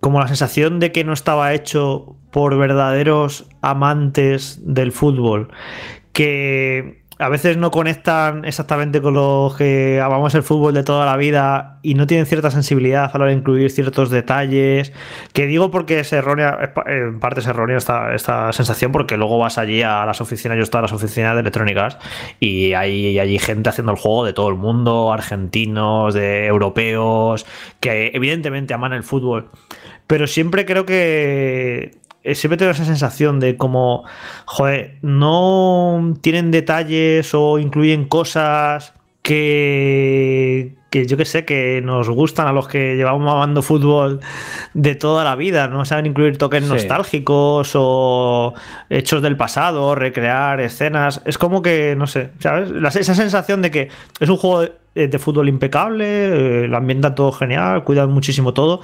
Speaker 6: como la sensación de que no estaba hecho por verdaderos amantes del fútbol, que a veces no conectan exactamente con lo que amamos el fútbol de toda la vida y no tienen cierta sensibilidad a la hora de incluir ciertos detalles. Que digo porque es errónea, en parte es errónea esta, esta sensación, porque luego vas allí a las oficinas, yo estoy a las oficinas de electrónicas y hay allí gente haciendo el juego de todo el mundo, argentinos, de europeos, que evidentemente aman el fútbol. Pero siempre creo que siempre tengo esa sensación de como, joder, no tienen detalles o incluyen cosas que, que yo que sé, que nos gustan a los que llevamos amando fútbol de toda la vida. No saben incluir toques
Speaker 5: Sí.
Speaker 6: nostálgicos o hechos del pasado, recrear escenas. Es como que, no sé, ¿sabes? La- esa sensación de que es un juego de, de fútbol impecable, eh, lo ambientan todo genial, cuidan muchísimo todo.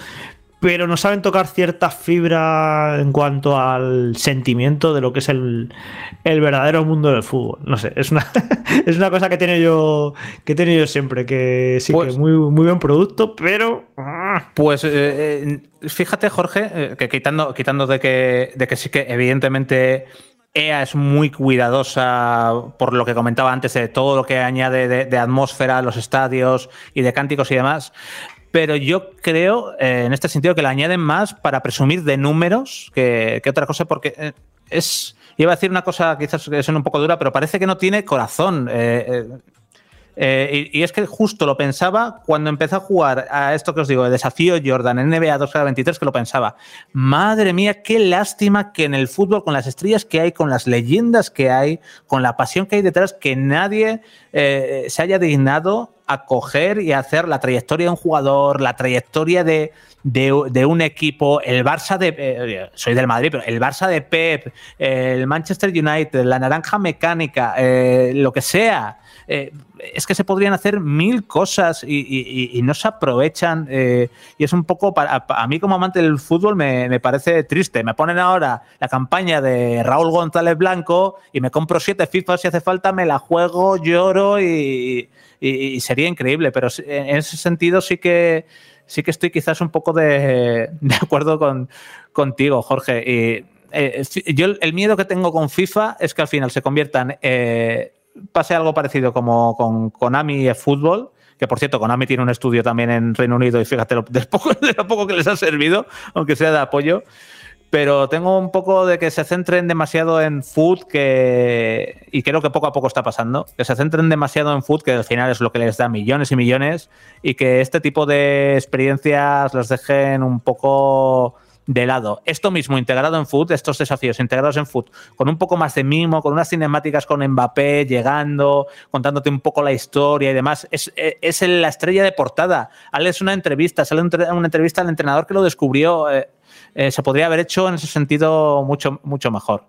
Speaker 6: Pero no saben tocar cierta fibra en cuanto al sentimiento de lo que es el, el verdadero mundo del fútbol. No sé, es una, es una cosa que he tenido yo, que he tenido yo siempre, que sí,
Speaker 5: Pues-
Speaker 6: que muy, muy buen producto, pero... ah,
Speaker 5: Pues eh, eh, fíjate, Jorge, eh, que quitando, quitando de, que, de que sí que evidentemente EA es muy cuidadosa por lo que comentaba antes de todo lo que añade de, de atmósfera a los estadios y de cánticos y demás. Pero yo creo, eh, en este sentido, que le añaden más para presumir de números que, otra cosa, porque eh, es. Iba a decir una cosa quizás que suene un poco dura, pero parece que no tiene corazón. Eh, y, es que justo lo pensaba cuando empecé a jugar a esto que os digo, de desafío Jordan en NBA 2K23, que lo pensaba. Madre mía, qué lástima que en el fútbol, con las estrellas que hay, con las leyendas que hay, con la pasión que hay detrás, que nadie se haya dignado a coger y hacer la trayectoria de un jugador, la trayectoria de, de, un equipo, el Barça de. eh, soy del Madrid, pero el Barça de Pep, el Manchester United, la naranja mecánica, eh, lo que sea. eh, es que se podrían hacer mil cosas y no se aprovechan. eh, y es un poco, para, a mí como amante del fútbol me, me parece triste. Me ponen ahora la campaña de Raúl González Blanco y me compro siete FIFA si hace falta, me la juego, lloro y, y- sería increíble. Pero en ese sentido sí que, sí que estoy quizás un poco de, de acuerdo con, contigo, Jorge. Y, eh, yo el- miedo que tengo con FIFA es que al final se conviertan, eh, pase algo parecido como con Konami y fútbol, que por cierto, Konami tiene un estudio también en Reino Unido y fíjate lo, poco, de lo poco que les ha servido, aunque sea de apoyo. Pero tengo un poco de que se centren demasiado en food, que, y creo que poco a poco está pasando, que se centren demasiado en food, que al final es lo que les da millones y millones, y que este tipo de experiencias los dejen un poco de lado. Esto mismo integrado en Foot, estos desafíos integrados en Foot, con un poco más de mimo, con unas cinemáticas con Mbappé llegando, contándote un poco la historia y demás, es, es la estrella de portada. Hales una entrevista, sale una entrevista al entrenador que lo descubrió. Eh, eh, se podría haber hecho en ese sentido mucho, mucho mejor.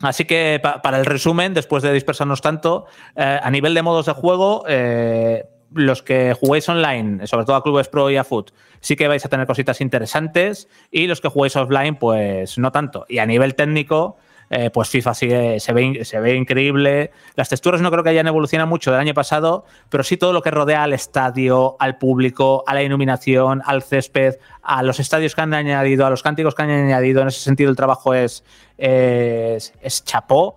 Speaker 5: Así que pa para el resumen, después de dispersarnos tanto, eh, a nivel de modos de juego, eh, los que juguéis online, sobre todo a Clubes Pro y a Foot, sí que vais a tener cositas interesantes y los que juguéis offline, pues no tanto. Y a nivel técnico, eh, pues FIFA sigue, se, ve, se ve increíble. Las texturas no creo que hayan evolucionado mucho del año pasado, pero sí todo lo que rodea al estadio, al público, a la iluminación, al césped, a los estadios que han añadido, a los cánticos que han añadido. En ese sentido, el trabajo es, es, chapó.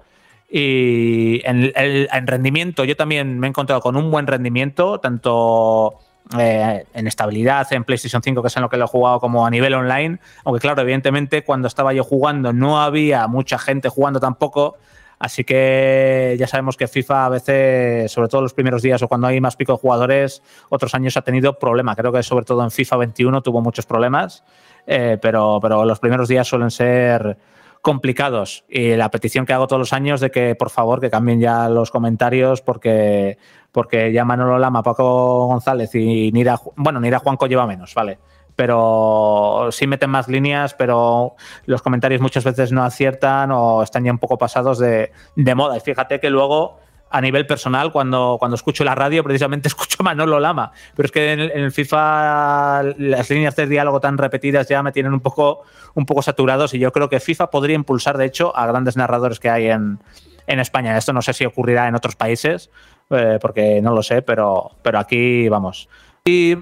Speaker 5: Y en, en, rendimiento, yo también me he encontrado con un buen rendimiento, tanto eh, en estabilidad en PlayStation 5, que es en lo que lo he jugado, como a nivel online. Aunque, claro, evidentemente, cuando estaba yo jugando, no había mucha gente jugando tampoco. Así que ya sabemos que FIFA a veces, sobre todo los primeros días o cuando hay más pico de jugadores, otros años ha tenido problemas. Creo que sobre todo en FIFA 21 tuvo muchos problemas, eh, pero, pero los primeros días suelen ser complicados. Y la petición que hago todos los años de que por favor que cambien ya los comentarios porque, porque ya Manolo Lama, Paco González y Nira, bueno, Nira Juanco lleva menos, ¿vale? Pero sí meten más líneas, pero los comentarios muchas veces no aciertan o están ya un poco pasados de, de moda. Y fíjate que luego a nivel personal, cuando, cuando escucho la radio, precisamente escucho a Manolo Lama. Pero es que en el, FIFA las líneas de diálogo tan repetidas ya me tienen un poco, un poco saturados y yo creo que FIFA podría impulsar, de hecho, a grandes narradores que hay en, en España. Esto no sé si ocurrirá en otros países, eh, porque no lo sé, pero, pero aquí vamos. Y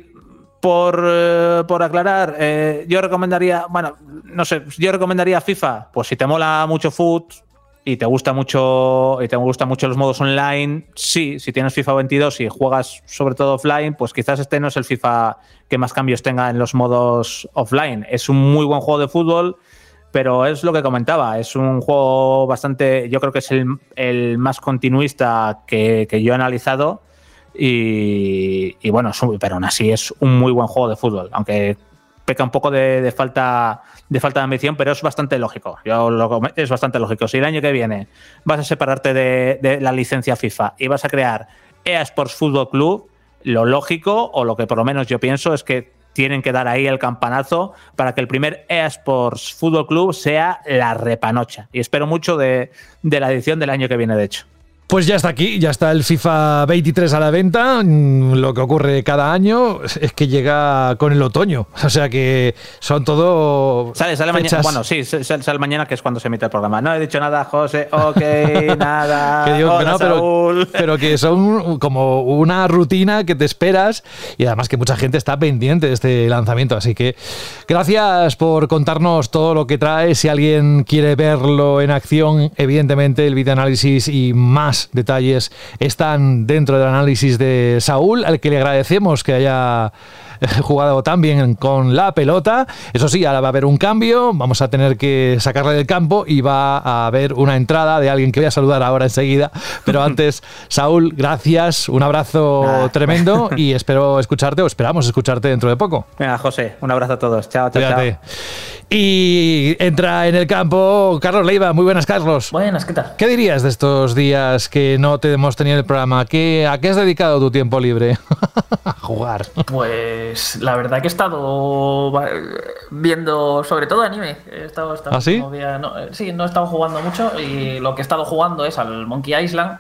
Speaker 5: por, eh, por aclarar, eh, yo recomendaría, bueno, no sé, yo recomendaría FIFA, pues si te mola mucho foot, y te gusta mucho y te gustan mucho los modos online, sí, si tienes FIFA 22 y juegas sobre todo offline, pues quizás este no es el FIFA que más cambios tenga en los modos offline. Es un muy buen juego de fútbol, pero es lo que comentaba, es un juego bastante, yo creo que es el, el más continuista que, que yo he analizado y, y bueno, pero aún así es un muy buen juego de fútbol, aunque peca un poco de, falta de falta de ambición, pero es bastante lógico. Es bastante lógico. Si el año que viene vas a separarte de, la licencia FIFA y vas a crear EA Sports Football Club, lo lógico, o lo que por lo menos yo pienso, es que tienen que dar ahí el campanazo para que el primer EA Sports Football Club sea la repanocha. Y espero mucho de, de la edición del año que viene, de hecho.
Speaker 2: Pues ya está aquí, ya está el FIFA 23 a la venta. Mm, Lo que ocurre cada año es que llega con el otoño. O sea que son todo.
Speaker 5: Sale, sale mañana. Bueno, sí, sale, sale mañana, que es cuando se emite el programa. No he dicho nada, José. Ok, nada.
Speaker 2: que digo que
Speaker 5: Hola,
Speaker 2: no, pero, que son como una rutina que te esperas y además que mucha gente está pendiente de este lanzamiento. Así que gracias por contarnos todo lo que trae. Si alguien quiere verlo en acción, evidentemente el videoanálisis y más detalles están dentro del análisis de Saúl, al que le agradecemos que haya jugado tan bien con la pelota. Eso sí, ahora va a haber un cambio, vamos a tener que sacarle del campo y va a haber una entrada de alguien que voy a saludar ahora enseguida. Pero antes, Saúl, gracias, un abrazo
Speaker 5: Nada.
Speaker 2: tremendo y espero escucharte o esperamos escucharte dentro de poco.
Speaker 5: Venga, José, un abrazo a todos. Chao, chao, chao.
Speaker 2: Y entra en el campo Carlos Leiva. Muy buenas, Carlos.
Speaker 8: Buenas, ¿qué tal?
Speaker 2: ¿Qué dirías de estos días que no te hemos tenido en el programa? ¿Qué, ¿A qué has dedicado tu tiempo libre? a jugar.
Speaker 8: Pues la verdad que he estado viendo sobre todo anime. He estado, estado
Speaker 2: ¿Ah, sí?
Speaker 8: día- no, eh, sí, no he estado jugando mucho y lo que he estado jugando es al Monkey Island.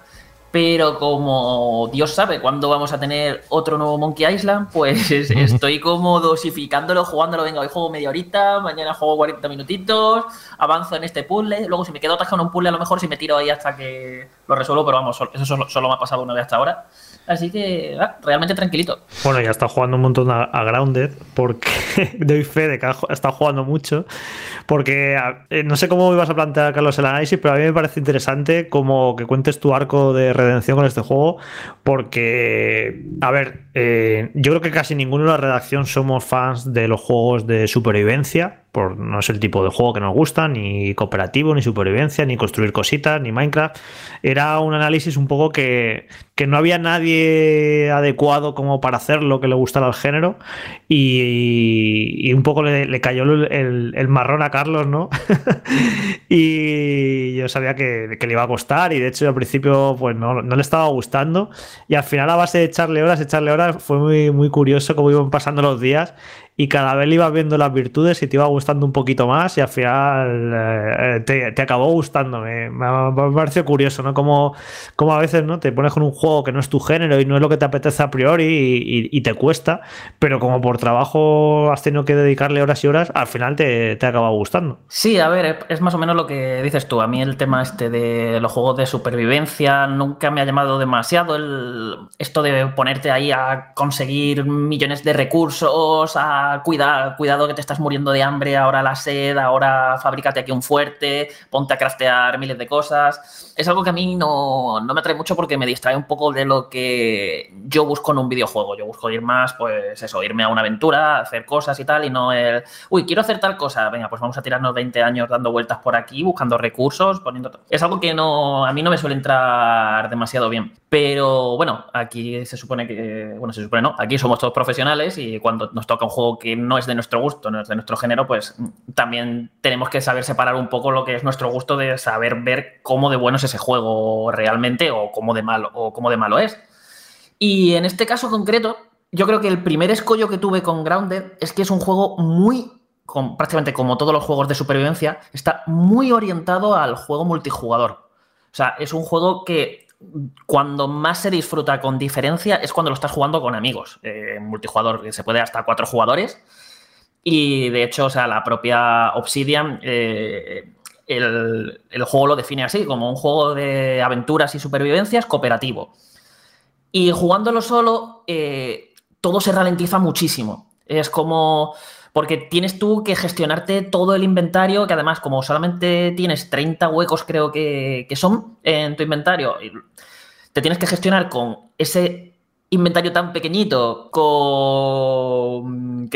Speaker 8: Pero como Dios sabe cuándo vamos a tener otro nuevo Monkey Island, pues es- estoy como dosificándolo, jugándolo. Venga, hoy juego media horita, mañana juego 40 minutitos, avanzo en este puzzle. Luego, si me quedo atascado en un puzzle, a lo mejor si me tiro ahí hasta que lo resuelvo, pero vamos, eso solo, solo me ha pasado una vez hasta ahora. Así que ah, realmente tranquilito.
Speaker 6: Bueno, ya está jugando un montón a, Grounded, porque doy fe de que ha está jugando mucho. Porque eh, no sé cómo ibas a plantear, Carlos, el análisis, pero a mí me parece interesante como que cuentes tu arco de redención con este juego. Porque, a ver, eh, yo creo que casi ninguno de la redacción somos fans de los juegos de supervivencia. Por, no es el tipo de juego que nos gusta, ni cooperativo, ni supervivencia, ni construir cositas, ni Minecraft. Era un análisis un poco que, que no había nadie adecuado como para hacerlo que le gustara el género y, un poco le, cayó el, el- el marrón a Carlos, ¿no? y yo sabía que, que le iba a costar y de hecho al principio pues no, no le estaba gustando y al final a base de echarle horas, echarle horas fue muy, muy curioso cómo iban pasando los días y cada vez le ibas viendo las virtudes y te iba gustando un poquito más y al final eh, te, te acabó gustando. Me, pareció curioso, ¿no? Como, como a veces ¿no? te pones con un juego que no es tu género y no es lo que te apetece a priori y te cuesta, pero como por trabajo has tenido que dedicarle horas y horas, al final te, te acaba gustando.
Speaker 8: Sí, a ver, es más o menos lo que dices tú. A mí el tema este de los juegos de supervivencia nunca me ha llamado demasiado. El, esto de ponerte ahí a conseguir millones de recursos, a cuidar, cuidado que te estás muriendo de hambre, ahora la sed, ahora fabrícate aquí un fuerte, ponte a craftear miles de cosas. Es algo que a mí no, no me atrae mucho porque me distrae un poco de lo que yo busco en un videojuego. Yo busco ir más, pues eso, irme a una aventura, hacer cosas y tal, y no el, uy, quiero hacer tal cosa, venga, pues vamos a tirarnos 20 años dando vueltas por aquí, buscando recursos, poniendo... Es algo que no, a mí no me suele entrar demasiado bien. Pero bueno, aquí se supone que, bueno, se supone no, aquí somos todos profesionales y cuando nos toca un juego que no es de nuestro gusto, no es de nuestro género, pues también tenemos que saber separar un poco lo que es nuestro gusto de saber ver cómo de bueno es ese juego realmente o cómo de malo, o cómo de malo es. Y en este caso concreto, yo creo que el primer escollo que tuve con Grounded es que es un juego muy, prácticamente como todos los juegos de supervivencia, está muy orientado al juego multijugador. O sea, es un juego que cuando más se disfruta con diferencia es cuando lo estás jugando con amigos. Eh, multijugador que se puede hasta cuatro jugadores. Y de hecho, o sea, la propia Obsidian, eh, el, el juego lo define así, como un juego de aventuras y supervivencias cooperativo. Y jugándolo solo, eh, todo se ralentiza muchísimo. Es como, porque tienes tú que gestionarte todo el inventario, que además como solamente tienes 30 huecos creo que, que son en tu inventario, te tienes que gestionar con ese inventario tan pequeñito, con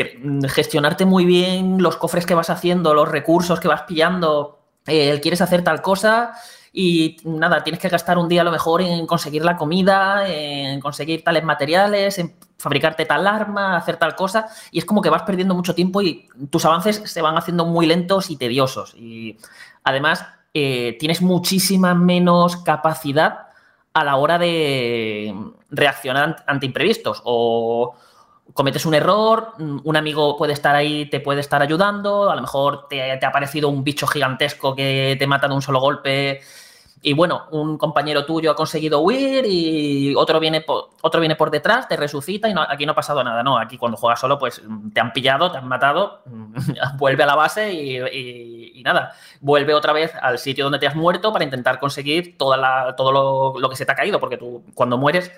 Speaker 8: gestionarte muy bien los cofres que vas haciendo, los recursos que vas pillando, eh, quieres hacer tal cosa y nada, tienes que gastar un día a lo mejor en conseguir la comida, en conseguir tales materiales, en fabricarte tal arma, hacer tal cosa, y es como que vas perdiendo mucho tiempo y tus avances se van haciendo muy lentos y tediosos. Y además eh, tienes muchísima menos capacidad a la hora de reaccionar ante imprevistos o cometes un error, un amigo puede estar ahí, te puede estar ayudando, a lo mejor te, ha aparecido un bicho gigantesco que te mata de un solo golpe y bueno, un compañero tuyo ha conseguido huir y otro viene por, otro viene por detrás, te resucita y aquí no ha pasado nada. No, aquí cuando juegas solo, pues te han pillado, te han matado, vuelve a la base y, nada, vuelve otra vez al sitio donde te has muerto para intentar conseguir toda la, todo lo, que se te ha caído, porque tú cuando mueres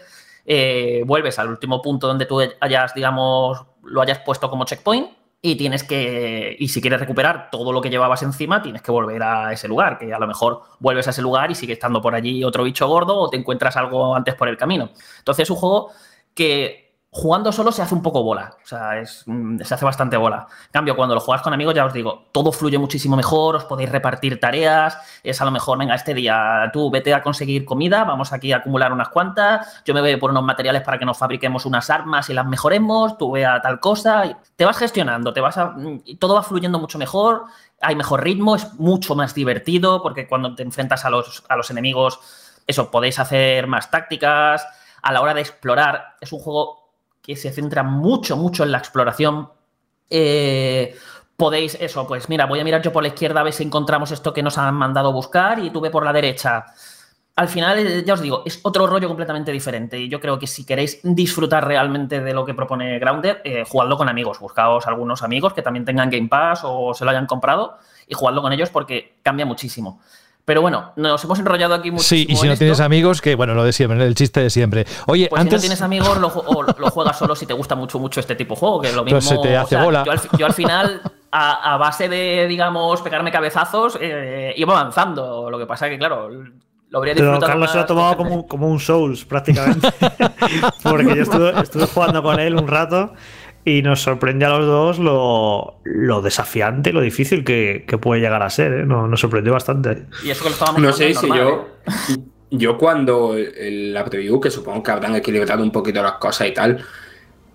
Speaker 8: eh, vuelves al último punto donde tú hayas, digamos, lo hayas puesto como checkpoint y tienes que, y si quieres recuperar todo lo que llevabas encima, tienes que volver a ese lugar, que a lo mejor vuelves a ese lugar y sigue estando por allí otro bicho gordo o te encuentras algo antes por el camino. Entonces es un juego que jugando solo se hace un poco bola, o sea, mm, se hace bastante bola. En cambio, cuando lo juegas con amigos, ya os digo, todo fluye muchísimo mejor, os podéis repartir tareas, es a lo mejor, venga, este día tú vete a conseguir comida, vamos aquí a acumular unas cuantas, yo me voy por unos materiales para que nos fabriquemos unas armas y las mejoremos, tú ve a tal cosa, te vas gestionando, te vas a, mm, todo va fluyendo mucho mejor, hay mejor ritmo, es mucho más divertido, porque cuando te enfrentas a los, a los enemigos, eso, podéis hacer más tácticas, a la hora de explorar, es un juego que se centra mucho, mucho en la exploración. Eh, podéis, eso, pues mira, voy a mirar yo por la izquierda a ver si encontramos esto que nos han mandado buscar y tú por la derecha. Al final, eh, ya os digo, es otro rollo completamente diferente. Y yo creo que si queréis disfrutar realmente de lo que propone Grounded, eh, jugadlo con amigos. Buscaos algunos amigos que también tengan Game Pass o se lo hayan comprado y jugadlo con ellos porque cambia muchísimo. Pero bueno, nos hemos enrollado aquí mucho.
Speaker 2: Sí, y si no tienes amigos, que bueno, lo de siempre, el chiste de siempre. Oye,
Speaker 8: pues
Speaker 2: antes.
Speaker 8: Si no tienes amigos, lo, lo, juegas solo si te gusta mucho, mucho este tipo de juego, que lo mismo.
Speaker 2: Pues se te hace bola.
Speaker 8: Yo al, final, a, base de, digamos, pegarme cabezazos, eh, iba avanzando. Lo que pasa es que, claro, lo habría disfrutado.
Speaker 6: Pero Carlos se lo ha tomado como, como un Souls, prácticamente. Porque yo estuve, estuve jugando con él un rato y nos sorprende a los dos lo, lo desafiante, lo difícil que, que, puede llegar a ser. ¿eh? Nos, nos, sorprendió bastante.
Speaker 8: Y eso que lo estábamos
Speaker 4: No sé si yo.
Speaker 8: ¿eh?
Speaker 4: Yo cuando la preview, que supongo que habrán equilibrado un poquito las cosas y tal,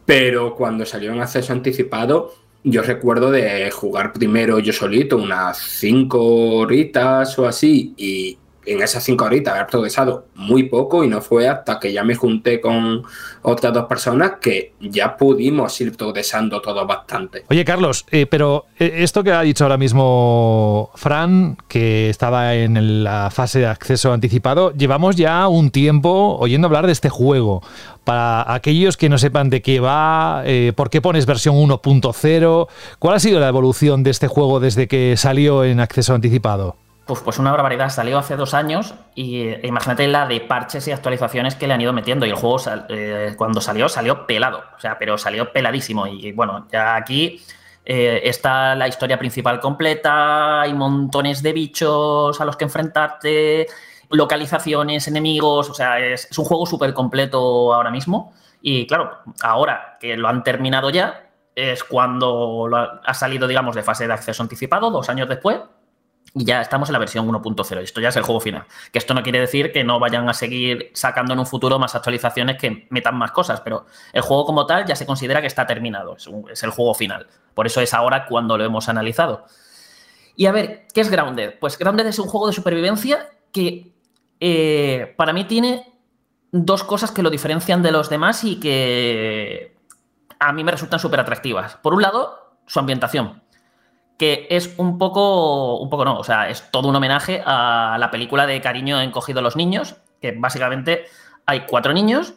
Speaker 4: pero cuando salió en acceso anticipado, yo recuerdo de jugar primero yo solito unas cinco horitas o así, y en esas cinco horitas haber progresado muy poco y no fue hasta que ya me junté con otras dos personas que ya pudimos ir progresando todo bastante.
Speaker 2: Oye, Carlos, eh, pero eh, esto que ha dicho ahora mismo Fran, que estaba en la fase de acceso anticipado, llevamos ya un tiempo oyendo hablar de este juego. Para aquellos que no sepan de qué va, eh, por qué pones versión 1.0, ¿cuál ha sido la evolución de este juego desde que salió en acceso anticipado?
Speaker 8: Pues, una barbaridad. Salió hace dos años y eh, imagínate la de parches y actualizaciones que le han ido metiendo. Y el juego eh, cuando salió, salió pelado. O sea, pero salió peladísimo. Y bueno, ya aquí eh, está la historia principal completa, hay montones de bichos a los que enfrentarte, localizaciones, enemigos. O sea, es, un juego súper completo ahora mismo. Y claro, ahora que lo han terminado ya, es cuando ha salido, digamos, de fase de acceso anticipado, dos años después y ya estamos en la versión 1.0. Esto ya es el juego final. Que esto no quiere decir que no vayan a seguir sacando en un futuro más actualizaciones que metan más cosas, pero el juego como tal ya se considera que está terminado. Es, el juego final. Por eso es ahora cuando lo hemos analizado. Y a ver, ¿qué es Grounded? Pues Grounded es un juego de supervivencia que eh, para mí tiene dos cosas que lo diferencian de los demás y que a mí me resultan súper atractivas. Por un lado, su ambientación que es un poco, un poco no, o sea, es todo un homenaje a la película de Cariño encogido a los niños, que básicamente hay cuatro niños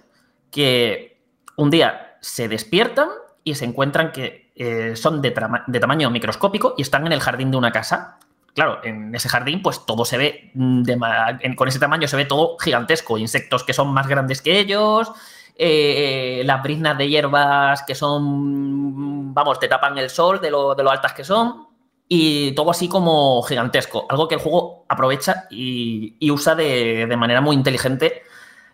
Speaker 8: que un día se despiertan y se encuentran que eh, son de, tamaño microscópico y están en el jardín de una casa. Claro, en ese jardín pues todo se ve, de, con ese tamaño se ve todo gigantesco, insectos que son más grandes que ellos, eh, las briznas de hierbas que son, vamos, te tapan el sol de lo, de lo altas que son, y todo así como gigantesco, algo que el juego aprovecha y, usa de, de, manera muy inteligente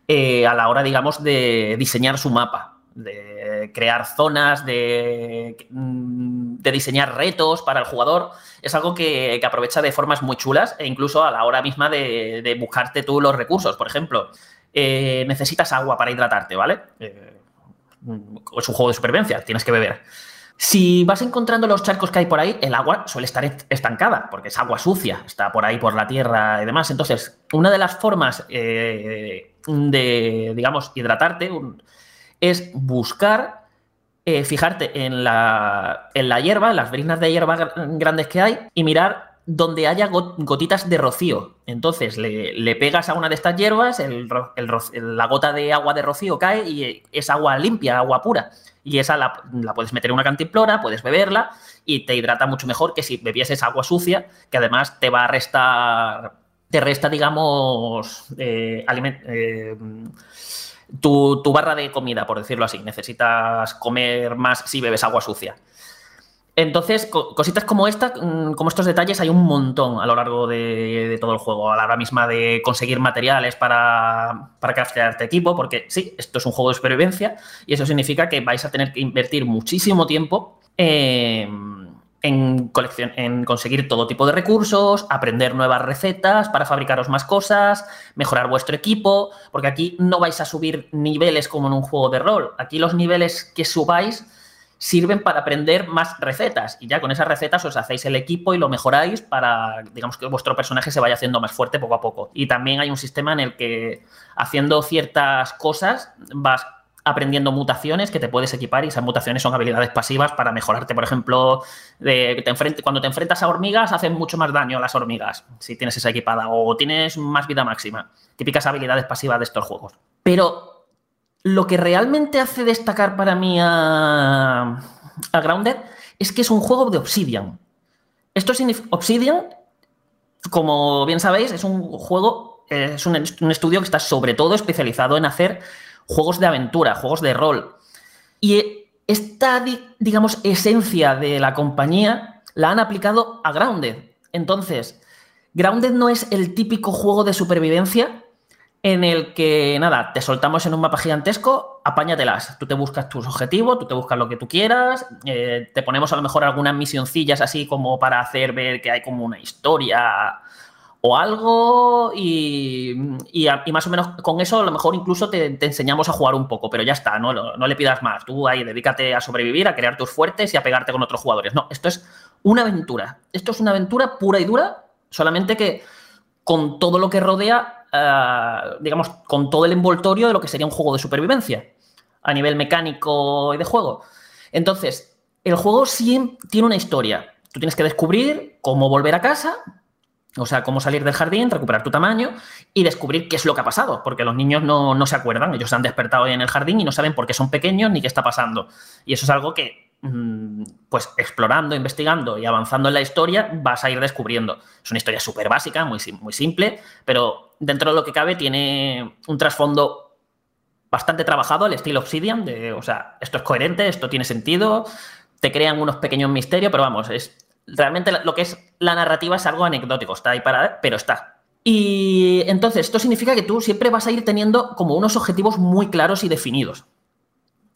Speaker 8: eh, a la hora, digamos, de diseñar su mapa, de crear zonas, de, de diseñar retos para el jugador. Es algo que, que, aprovecha de formas muy chulas e incluso a la hora misma de, de buscarte tú los recursos. Por ejemplo, eh, necesitas agua para hidratarte, ¿vale? Eh, es un juego de supervivencia, tienes que beber. Si vas encontrando los charcos que hay por ahí, el agua suele estar estancada, porque es agua sucia, está por ahí por la tierra y demás. Entonces, una de las formas eh, de, digamos, hidratarte es buscar, eh, fijarte en la, en la hierba, en las briznas de hierba grandes que hay, y mirar donde haya gotitas de rocío. Entonces le, pegas a una de estas hierbas, la gota de agua de rocío cae y es agua limpia, agua pura. Y esa la, puedes meter en una cantimplora, puedes beberla y te hidrata mucho mejor que si bebieses agua sucia, que además te va a restar, te resta, digamos, eh, eh, tu, tu barra de comida, por decirlo así. Necesitas comer más si bebes agua sucia. Entonces, cositas como esta, mm, como estos detalles, hay un montón a lo largo de, todo el juego. A la hora misma de conseguir materiales para, para craftearte equipo, porque sí, esto es un juego de supervivencia y eso significa que vais a tener que invertir muchísimo tiempo eh, en, en conseguir todo tipo de recursos, aprender nuevas recetas para fabricaros más cosas, mejorar vuestro equipo, porque aquí no vais a subir niveles como en un juego de rol. Aquí los niveles que subáis sirven para aprender más recetas y ya con esas recetas os hacéis el equipo y lo mejoráis para, digamos, que vuestro personaje se vaya haciendo más fuerte poco a poco. Y también hay un sistema en el que haciendo ciertas cosas vas aprendiendo mutaciones que te puedes equipar y esas mutaciones son habilidades pasivas para mejorarte, por ejemplo, de, cuando te enfrentas a hormigas hacen mucho más daño a las hormigas si tienes esa equipada o tienes más vida máxima. Típicas habilidades pasivas de estos juegos. Pero lo que realmente hace destacar para mí a, Grounded es que es un juego de Obsidian. Esto significa. Obsidian, como bien sabéis, es un juego, es un, un, estudio que está sobre todo especializado en hacer juegos de aventura, juegos de rol. Y esta, digamos, esencia de la compañía la han aplicado a Grounded. Entonces, Grounded no es el típico juego de supervivencia en el que, nada, te soltamos en un mapa gigantesco, apáñatelas. Tú te buscas tus objetivos, tú te buscas lo que tú quieras, eh, te ponemos a lo mejor algunas misioncillas así como para hacer ver que hay como una historia o algo y, y, más o menos con eso a lo mejor incluso te, te enseñamos a jugar un poco, pero ya está, no, no, no, le pidas más. Tú ahí dedícate a sobrevivir, a crear tus fuertes y a pegarte con otros jugadores. No, esto es una aventura. Esto es una aventura pura y dura, solamente que con todo lo que rodea Uh, digamos, con todo el envoltorio de lo que sería un juego de supervivencia a nivel mecánico y de juego. Entonces, el juego sí tiene una historia. Tú tienes que descubrir cómo volver a casa, o sea, cómo salir del jardín, recuperar tu tamaño y descubrir qué es lo que ha pasado, porque los niños no, no se acuerdan, ellos se han despertado en el jardín y no saben por qué son pequeños ni qué está pasando. Y eso es algo que pues explorando, investigando y avanzando en la historia, vas a ir descubriendo. Es una historia súper básica, muy, muy simple, pero dentro de lo que cabe tiene un trasfondo bastante trabajado, al estilo Obsidian, de, o sea, esto es coherente, esto tiene sentido, te crean unos pequeños misterios, pero vamos, es realmente lo que es la narrativa es algo anecdótico, está ahí para, pero está. Y entonces, esto significa que tú siempre vas a ir teniendo como unos objetivos muy claros y definidos.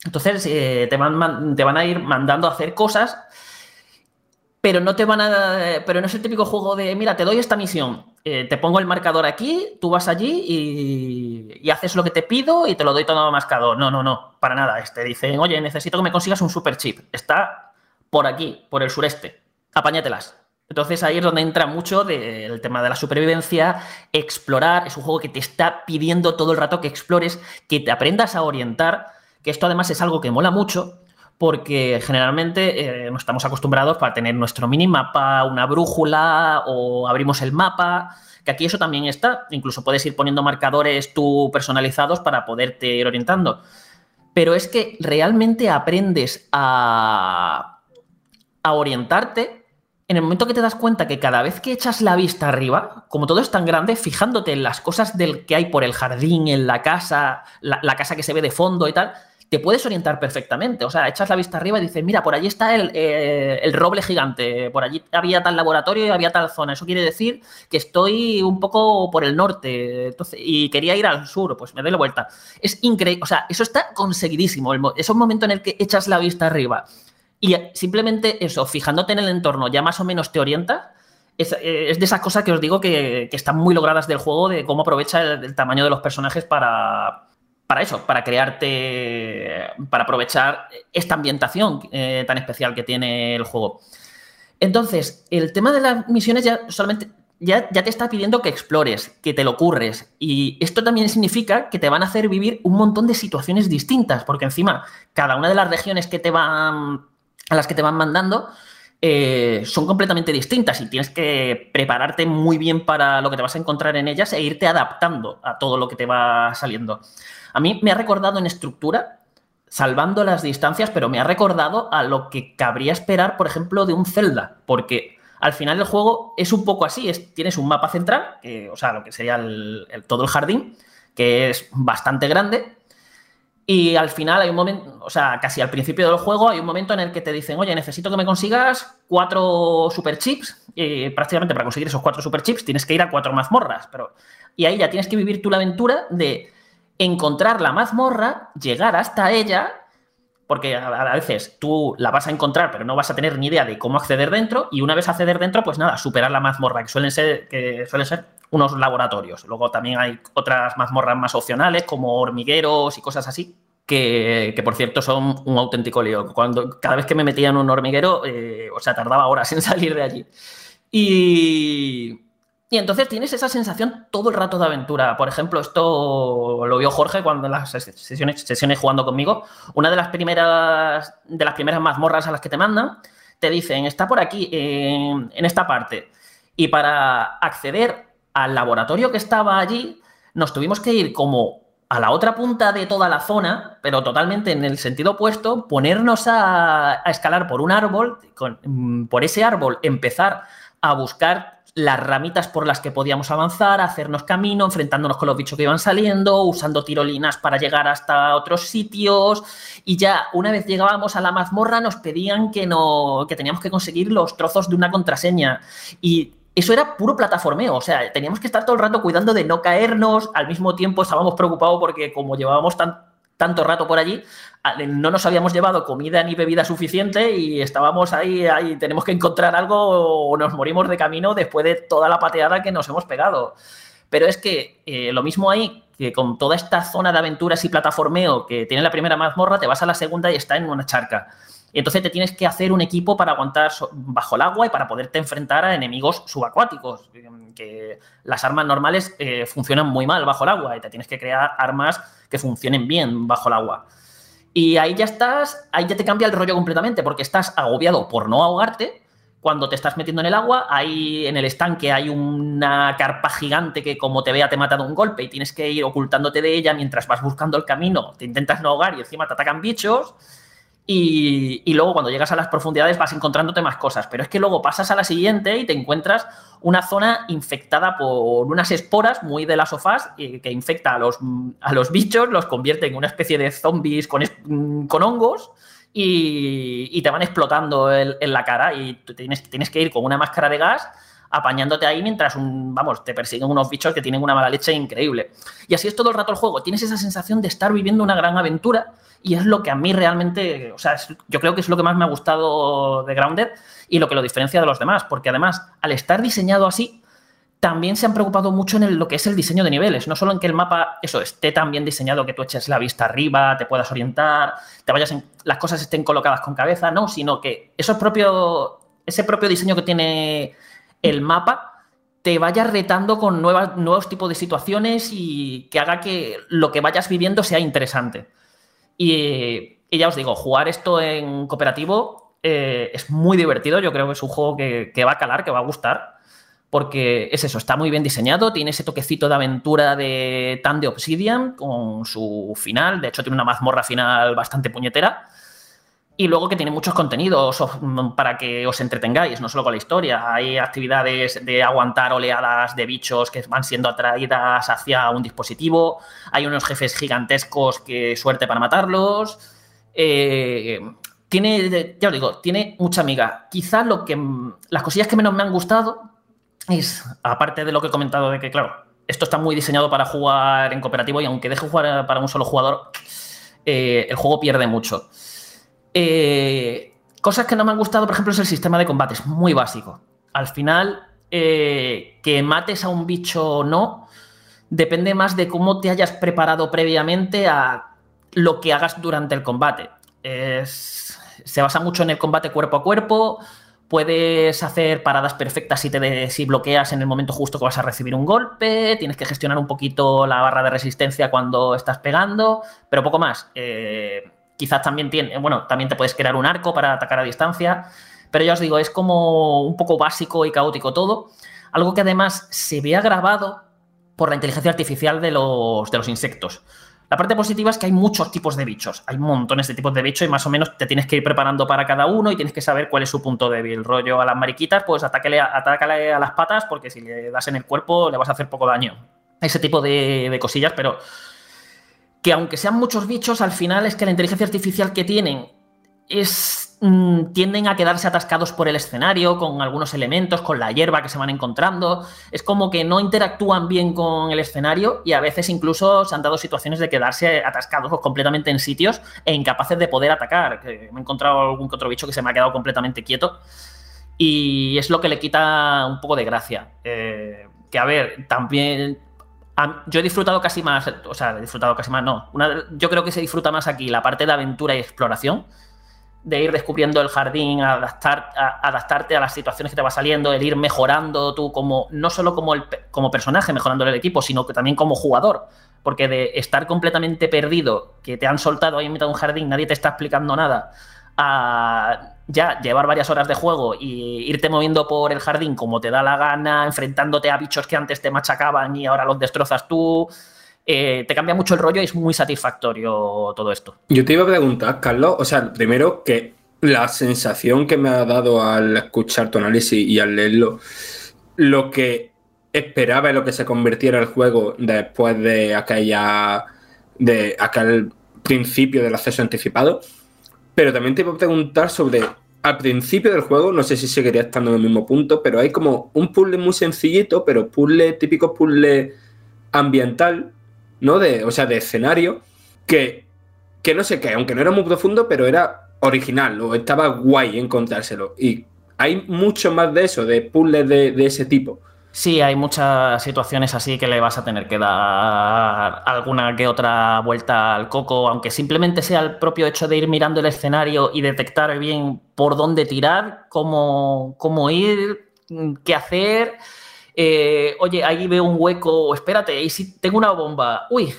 Speaker 8: Entonces eh, te, van, te van a ir mandando a hacer cosas, pero no te van a. Pero no es el típico juego de, mira, te doy esta misión, eh, te pongo el marcador aquí, tú vas allí y, haces lo que te pido y te lo doy todo mascado. No, no, no, para nada. Este dicen, oye, necesito que me consigas un super chip. Está por aquí, por el sureste. Apáñatelas. Entonces ahí es donde entra mucho del tema de la supervivencia, explorar. Es un juego que te está pidiendo todo el rato que explores, que te aprendas a orientar que esto además es algo que mola mucho porque generalmente eh, no estamos acostumbrados para tener nuestro minimapa, una brújula o abrimos el mapa, que aquí eso también está. Incluso puedes ir poniendo marcadores tú personalizados para poderte ir orientando. Pero es que realmente aprendes a, orientarte en el momento que te das cuenta que cada vez que echas la vista arriba, como todo es tan grande, fijándote en las cosas del que hay por el jardín, en la casa, la, la casa que se ve de fondo y tal, te puedes orientar perfectamente. O sea, echas la vista arriba y dices, mira, por allí está el, eh, el, roble gigante, por allí había tal laboratorio y había tal zona. Eso quiere decir que estoy un poco por el norte entonces, y quería ir al sur, pues me doy la vuelta. Es increíble, o sea, eso está conseguidísimo. Es un momento en el que echas la vista arriba y simplemente eso, fijándote en el entorno, ya más o menos te orientas. Es, eh, es, de esas cosas que os digo que, que, están muy logradas del juego, de cómo aprovecha el tamaño de los personajes para, para eso, para crearte, para aprovechar esta ambientación eh, tan especial que tiene el juego. Entonces, el tema de las misiones ya solamente ya, ya, te está pidiendo que explores, que te lo curres. Y esto también significa que te van a hacer vivir un montón de situaciones distintas, porque encima cada una de las regiones que te van a las que te van mandando eh, son completamente distintas y tienes que prepararte muy bien para lo que te vas a encontrar en ellas e irte adaptando a todo lo que te va saliendo. A mí me ha recordado en estructura, salvando las distancias, pero me ha recordado a lo que cabría esperar, por ejemplo, de un Zelda, porque al final el juego es un poco así, es, tienes un mapa central, o sea, lo que sería todo el jardín, que es bastante grande, y al final hay un momento, o sea, casi al principio del juego hay un momento en el que te dicen, oye, necesito que me consigas cuatro super chips. Y prácticamente para conseguir esos cuatro super chips tienes que ir a cuatro mazmorras. Pero, y ahí ya tienes que vivir tú la aventura de encontrar la mazmorra, llegar hasta ella, porque a, veces tú la vas a encontrar, pero no vas a tener ni idea de cómo acceder dentro, y una vez acceder dentro, pues nada, superar la mazmorra, que suelen ser, que suelen ser unos laboratorios. Luego también hay otras mazmorras más opcionales, como hormigueros y cosas así, que, que, por cierto son un auténtico lío. Cuando, cada vez que me metía en un hormiguero, eh, o sea, tardaba horas en salir de allí. Y, y entonces tienes esa sensación todo el rato de aventura. Por ejemplo, esto lo vio Jorge cuando en las sesiones, sesiones jugando conmigo. Una de las primeras de las primeras mazmorras a las que te mandan, te dicen, está por aquí, en, esta parte. Y para acceder al laboratorio que estaba allí, nos tuvimos que ir como a la otra punta de toda la zona, pero totalmente en el sentido opuesto, ponernos a, escalar por un árbol, por ese árbol empezar a buscar las ramitas por las que podíamos avanzar, hacernos camino, enfrentándonos con los bichos que iban saliendo, usando tirolinas para llegar hasta otros sitios. Y ya una vez llegábamos a la mazmorra nos pedían que, no, que teníamos que conseguir los trozos de una contraseña. Y eso era puro plataformeo, o sea, teníamos que estar todo el rato cuidando de no caernos, al mismo tiempo estábamos preocupados porque como llevábamos tan, tanto rato por allí, no nos habíamos llevado comida ni bebida suficiente y estábamos ahí, ahí, tenemos que encontrar algo o nos morimos de camino después de toda la pateada que nos hemos pegado. Pero es que eh, lo mismo ahí, que con toda esta zona de aventuras y plataformeo que tiene la primera mazmorra, te vas a la segunda y está en una charca. Y entonces te tienes que hacer un equipo para aguantar bajo el agua y para poderte enfrentar a enemigos subacuáticos. Que las armas normales eh, funcionan muy mal bajo el agua y te tienes que crear armas que funcionen bien bajo el agua. Y ahí ya estás, ahí ya te cambia el rollo completamente porque estás agobiado por no ahogarte. Cuando te estás metiendo en el agua, ahí en el estanque hay una carpa gigante que como te vea te mata de un golpe y tienes que ir ocultándote de ella mientras vas buscando el camino, te intentas no ahogar y encima te atacan bichos. Y, luego cuando llegas a las profundidades vas encontrándote más cosas, pero es que luego pasas a la siguiente y te encuentras una zona infectada por unas esporas muy de las sofás eh, que infecta a los, a los bichos, los convierte en una especie de zombies con, con hongos y, te van explotando en la cara y tienes, tienes que ir con una máscara de gas apañándote ahí mientras, un, vamos, te persiguen unos bichos que tienen una mala leche increíble. Y así es todo el rato el juego. Tienes esa sensación de estar viviendo una gran aventura y es lo que a mí realmente, o sea, yo creo que es lo que más me ha gustado de Grounded y lo que lo diferencia de los demás, porque además, al estar diseñado así, también se han preocupado mucho en lo que es el diseño de niveles, no solo en que el mapa, eso, esté tan bien diseñado que tú eches la vista arriba, te puedas orientar, te vayas en, las cosas estén colocadas con cabeza, no, sino que eso es propio, ese propio diseño que tiene el mapa te vaya retando con nuevos tipos de situaciones y que haga que lo que vayas viviendo sea interesante. Y, y ya os digo, jugar esto en cooperativo eh, es muy divertido. Yo creo que es un juego que, que, va a calar, que va a gustar. Porque es eso, está muy bien diseñado, tiene ese toquecito de aventura de Tan de Obsidian con su final. De hecho, tiene una mazmorra final bastante puñetera. Y luego que tiene muchos contenidos of- para que os entretengáis, no solo con la historia. Hay actividades de aguantar oleadas de bichos que van siendo atraídas hacia un dispositivo. Hay unos jefes gigantescos que suerte para matarlos. Eh, tiene, ya os digo, tiene mucha amiga. Quizás lo que las cosillas que menos me han gustado es, aparte de lo que he comentado de que, claro, esto está muy diseñado para jugar en cooperativo y aunque deje jugar para un solo jugador, eh, el juego pierde mucho. Eh, cosas que no me han gustado, por ejemplo, es el sistema de combate, es muy básico. Al final, eh, que mates a un bicho o no, depende más de cómo te hayas preparado previamente a lo que hagas durante el combate. Es- se basa mucho en el combate cuerpo a cuerpo. Puedes hacer paradas perfectas si, te de- si bloqueas en el momento justo que vas a recibir un golpe. Tienes que gestionar un poquito la barra de resistencia cuando estás pegando, pero poco más. Eh, quizás también tiene, bueno, también te puedes crear un arco para atacar a distancia. Pero ya os digo, es como un poco básico y caótico todo. Algo que además se ve agravado por la inteligencia artificial de los, de los insectos. La parte positiva es que hay muchos tipos de bichos, hay montones de tipos de bichos y más o menos te tienes que ir preparando para cada uno y tienes que saber cuál es su punto débil. Rollo a las mariquitas, pues atácale, a- las patas porque si le das en el cuerpo le vas a hacer poco daño. Ese tipo de, de cosillas, pero que aunque sean muchos bichos, al final es que la inteligencia artificial que tienen es mm, tienden a quedarse atascados por el escenario, con algunos elementos, con la hierba que se van encontrando. Es como que no interactúan bien con el escenario y a veces incluso se han dado situaciones de quedarse atascados completamente en sitios e incapaces de poder atacar. Me he encontrado algún que otro bicho que se me ha quedado completamente quieto y es lo que le quita un poco de gracia. Eh, que a ver, también yo he disfrutado casi más, o sea, he disfrutado casi más, no. Una- yo creo que se disfruta más aquí la parte de aventura y exploración, de ir descubriendo el jardín, adaptar, adaptarte a las situaciones que te va saliendo, el ir mejorando tú como, no solo como, el, como personaje, mejorando el equipo, sino que también como jugador. Porque de estar completamente perdido, que te han soltado ahí en mitad de un jardín, nadie te está explicando nada, a ya llevar varias horas de juego y irte moviendo por el jardín como te da la gana, enfrentándote a bichos que antes te machacaban y ahora los destrozas tú, eh, te cambia mucho el rollo y es muy satisfactorio todo esto.
Speaker 4: Yo te iba a preguntar, Carlos, o sea, primero que la sensación que me ha dado al escuchar tu análisis y al leerlo, lo que esperaba y lo que se convirtiera el juego después de aquella de aquel principio del acceso anticipado. Pero también te iba a preguntar sobre al principio del juego, no sé si seguiría estando en el mismo punto, pero hay como un puzzle muy sencillito, pero puzzle típico puzzle ambiental, ¿no? De, o sea, de escenario, que, que no sé qué, aunque no era muy profundo, pero era original, o estaba guay encontrárselo. Y hay mucho más de eso, de puzzles de, de ese tipo.
Speaker 8: Sí, hay muchas situaciones así que le vas a tener que dar alguna que otra vuelta al coco, aunque simplemente sea el propio hecho de ir mirando el escenario y detectar bien por dónde tirar, cómo, cómo ir, qué hacer. Eh, oye, ahí veo un hueco, espérate, y si tengo una bomba, uy,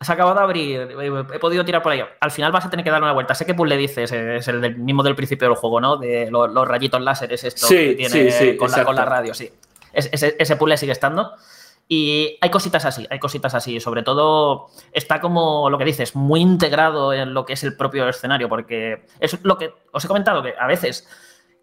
Speaker 8: se acaba de abrir, he podido tirar por ahí. Al final vas a tener que darle una vuelta. Sé que pues le dices, es el del, mismo del principio del juego, ¿no? De los, los rayitos láseres, esto
Speaker 4: Sí,
Speaker 8: que tiene
Speaker 4: sí, sí,
Speaker 8: con, la, con la
Speaker 4: exacto.
Speaker 8: radio, sí. Es- ese, ese puzzle sigue estando. Y hay cositas así, hay cositas así. Sobre todo está como lo que dices, muy integrado en lo que es el propio escenario, porque es lo que os he comentado, que a veces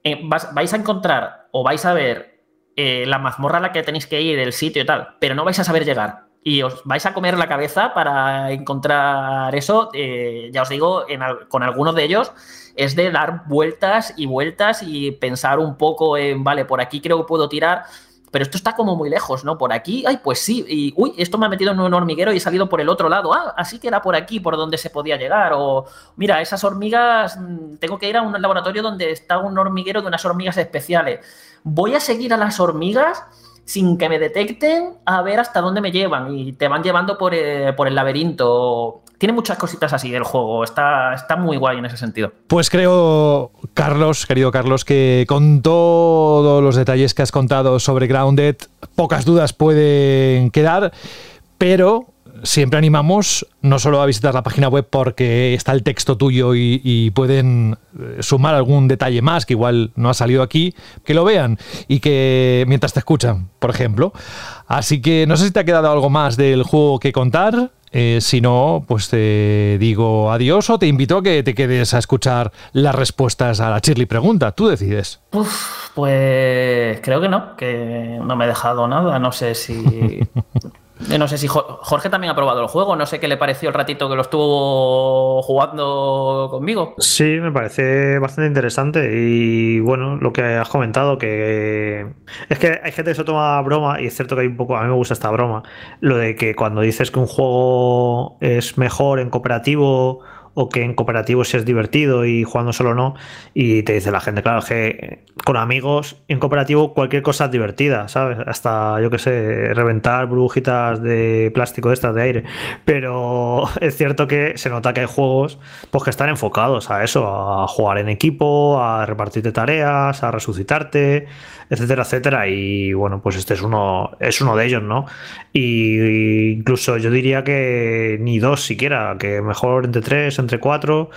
Speaker 8: eh, vais a encontrar o vais a ver eh, la mazmorra a la que tenéis que ir, el sitio y tal, pero no vais a saber llegar. Y os vais a comer la cabeza para encontrar eso. eh, ya os digo, con algunos de ellos es de dar vueltas y vueltas y pensar un poco en, vale, por aquí creo que puedo tirar, pero esto está como muy lejos, ¿no? Por aquí, ay, pues sí, y uy, esto me ha metido en un hormiguero y he salido por el otro lado, ah, así que era por aquí por donde se podía llegar, o mira, esas hormigas, mm, tengo que ir a un laboratorio donde está un hormiguero de unas hormigas especiales. Voy a seguir a las hormigas sin que me detecten a ver hasta dónde me llevan y te van llevando por, eh, por el laberinto. Tiene muchas cositas así el juego, está, está muy guay en ese sentido.
Speaker 2: Pues creo, Carlos, querido Carlos, que con todos los detalles que has contado sobre Grounded, pocas dudas pueden quedar, pero siempre animamos no solo a visitar la página web porque está el texto tuyo y, y pueden eh, sumar algún detalle más que igual no ha salido aquí, que lo vean y que mientras te escuchan, por ejemplo. Así que no sé si te ha quedado algo más del juego que contar Eh, si no, pues te digo adiós o te invito a que te quedes a escuchar las respuestas a la Shirley pregunta. Tú decides.
Speaker 8: Uf, pues creo que no, que no me he dejado nada. No sé si. No sé si Jo- Jorge también ha probado el juego. No sé qué le pareció el ratito que lo estuvo jugando conmigo.
Speaker 6: Sí, me parece bastante interesante y bueno, lo que has comentado, que es que hay gente que se toma broma y es cierto que hay un poco, a mí me gusta esta broma, lo de que cuando dices que un juego es mejor en cooperativo o que en cooperativo si es divertido y jugando solo no, y te dice la gente, claro, que con amigos en cooperativo cualquier cosa es divertida, ¿sabes? Hasta, yo qué sé, reventar burbujitas de plástico de estas de aire. Pero es cierto que se nota que hay juegos pues, que están enfocados a eso, a jugar en equipo, a repartirte tareas, a resucitarte, etcétera, etcétera. Y bueno, pues este es uno, es uno de ellos, ¿no? Y incluso yo diría que ni dos siquiera, que mejor entre tres, entre cuatro.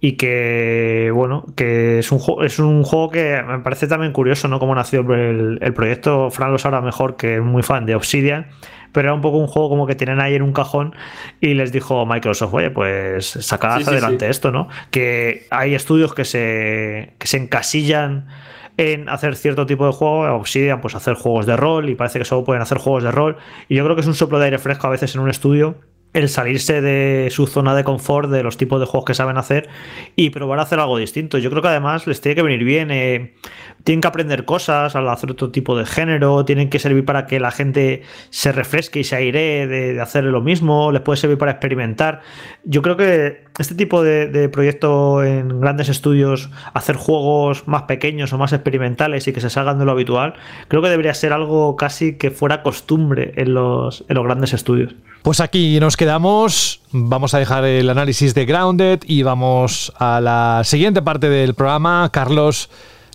Speaker 6: Y que, bueno, que es un, juego, es un juego que me parece también curioso, ¿no? Cómo nació el, el proyecto. Fran lo sabrá mejor, que es muy fan de Obsidian pero era un poco un juego como que tienen ahí en un cajón y les dijo Microsoft, oye, pues sacad
Speaker 4: Sí, sí,
Speaker 6: adelante
Speaker 4: sí.
Speaker 6: esto, ¿no? Que hay estudios que se, que se encasillan en hacer cierto tipo de juego, Obsidian, pues hacer juegos de rol y parece que solo pueden hacer juegos de rol. Y yo creo que es un soplo de aire fresco a veces en un estudio el salirse de su zona de confort, de los tipos de juegos que saben hacer y probar a hacer algo distinto. Yo creo que además les tiene que venir bien. eh, tienen que aprender cosas al hacer otro tipo de género, tienen que servir para que la gente se refresque y se airee de, hacer lo mismo, les puede servir para experimentar. Yo creo que este tipo de, proyecto en grandes estudios, hacer juegos más pequeños o más experimentales y que se salgan de lo habitual, creo que debería ser algo casi que fuera costumbre en los, en los grandes estudios.
Speaker 2: Pues aquí nos quedamos. Vamos a dejar el análisis de Grounded y vamos a la siguiente parte del programa. Carlos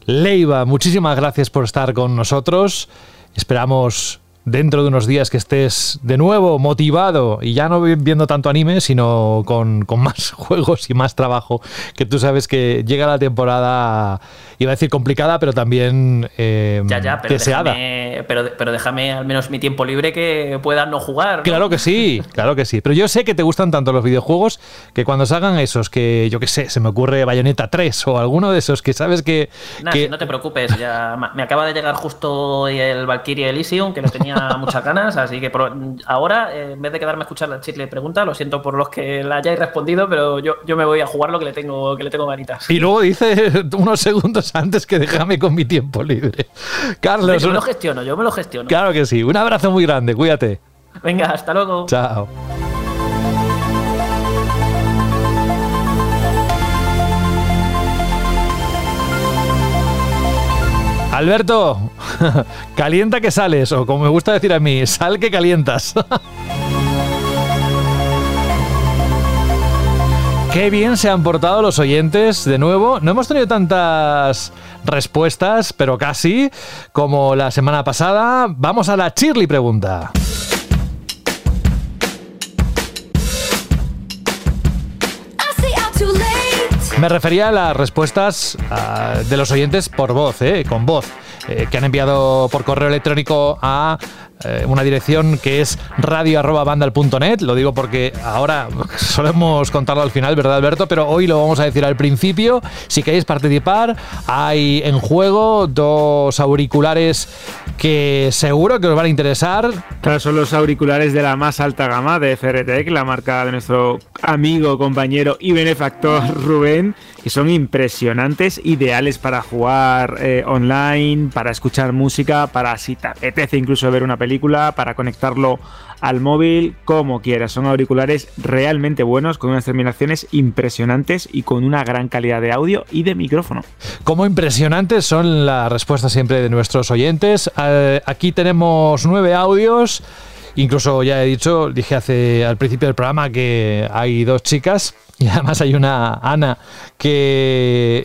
Speaker 2: Leiva, muchísimas gracias por estar con nosotros. Esperamos dentro de unos días que estés de nuevo motivado y ya no vi- viendo tanto anime, sino con, con más juegos y más trabajo, que tú sabes que llega la temporada, iba a decir complicada, pero también eh,
Speaker 8: Ya, ya, pero
Speaker 2: deseada.
Speaker 8: déjame, pero, pero déjame al menos mi tiempo libre que pueda no jugar. ¿no?
Speaker 2: Claro que sí, claro que sí. Pero yo sé que te gustan tanto los videojuegos que cuando salgan esos, que yo qué sé, se me ocurre Bayonetta 3 o alguno de esos que sabes que.
Speaker 8: Nah,
Speaker 2: que-
Speaker 8: si no te preocupes, ya me acaba de llegar justo el Valkyrie Elysium, que lo tenía muchas ganas, así que por- ahora, eh, en vez de quedarme a escuchar la chicle pregunta, lo siento por los que la hayáis respondido, pero yo, yo me voy a jugar lo que le tengo, que le tengo ganitas.
Speaker 2: Y luego dice unos segundos antes que déjame con mi tiempo libre. Carlos,
Speaker 8: yo me lo gestiono, yo me lo gestiono.
Speaker 2: claro que sí. Un abrazo muy grande, cuídate.
Speaker 8: Venga, hasta luego.
Speaker 2: Chao. Alberto, calienta que sales, o como me gusta decir a mí, sal que calientas. Qué bien se han portado los oyentes de nuevo. No hemos tenido tantas respuestas, pero casi, como la semana pasada. Vamos a la Shirley pregunta. Me refería a las respuestas ah, de los oyentes por voz, eh, con voz, eh, que han enviado por correo electrónico a eh, una dirección que es radio.bandal.net. Lo digo porque ahora solemos contarlo al final, ¿verdad, Alberto? Pero hoy lo vamos a decir al principio. Si queréis participar, hay en juego dos auriculares que seguro que os van a interesar.
Speaker 3: Son los auriculares de la más alta gama de FRTEC, la marca de nuestro amigo, compañero y benefactor Rubén, que son impresionantes, ideales para jugar eh, online, para escuchar música, para si te apetece incluso ver una película, para conectarlo al móvil, como quieras. Son auriculares realmente buenos, con unas terminaciones impresionantes y con una gran calidad de audio y de micrófono.
Speaker 2: Como impresionantes son las respuestas siempre de nuestros oyentes. Eh, aquí tenemos nueve audios. Incluso ya he dicho, dije hace al principio del programa que hay dos chicas y además hay una Ana que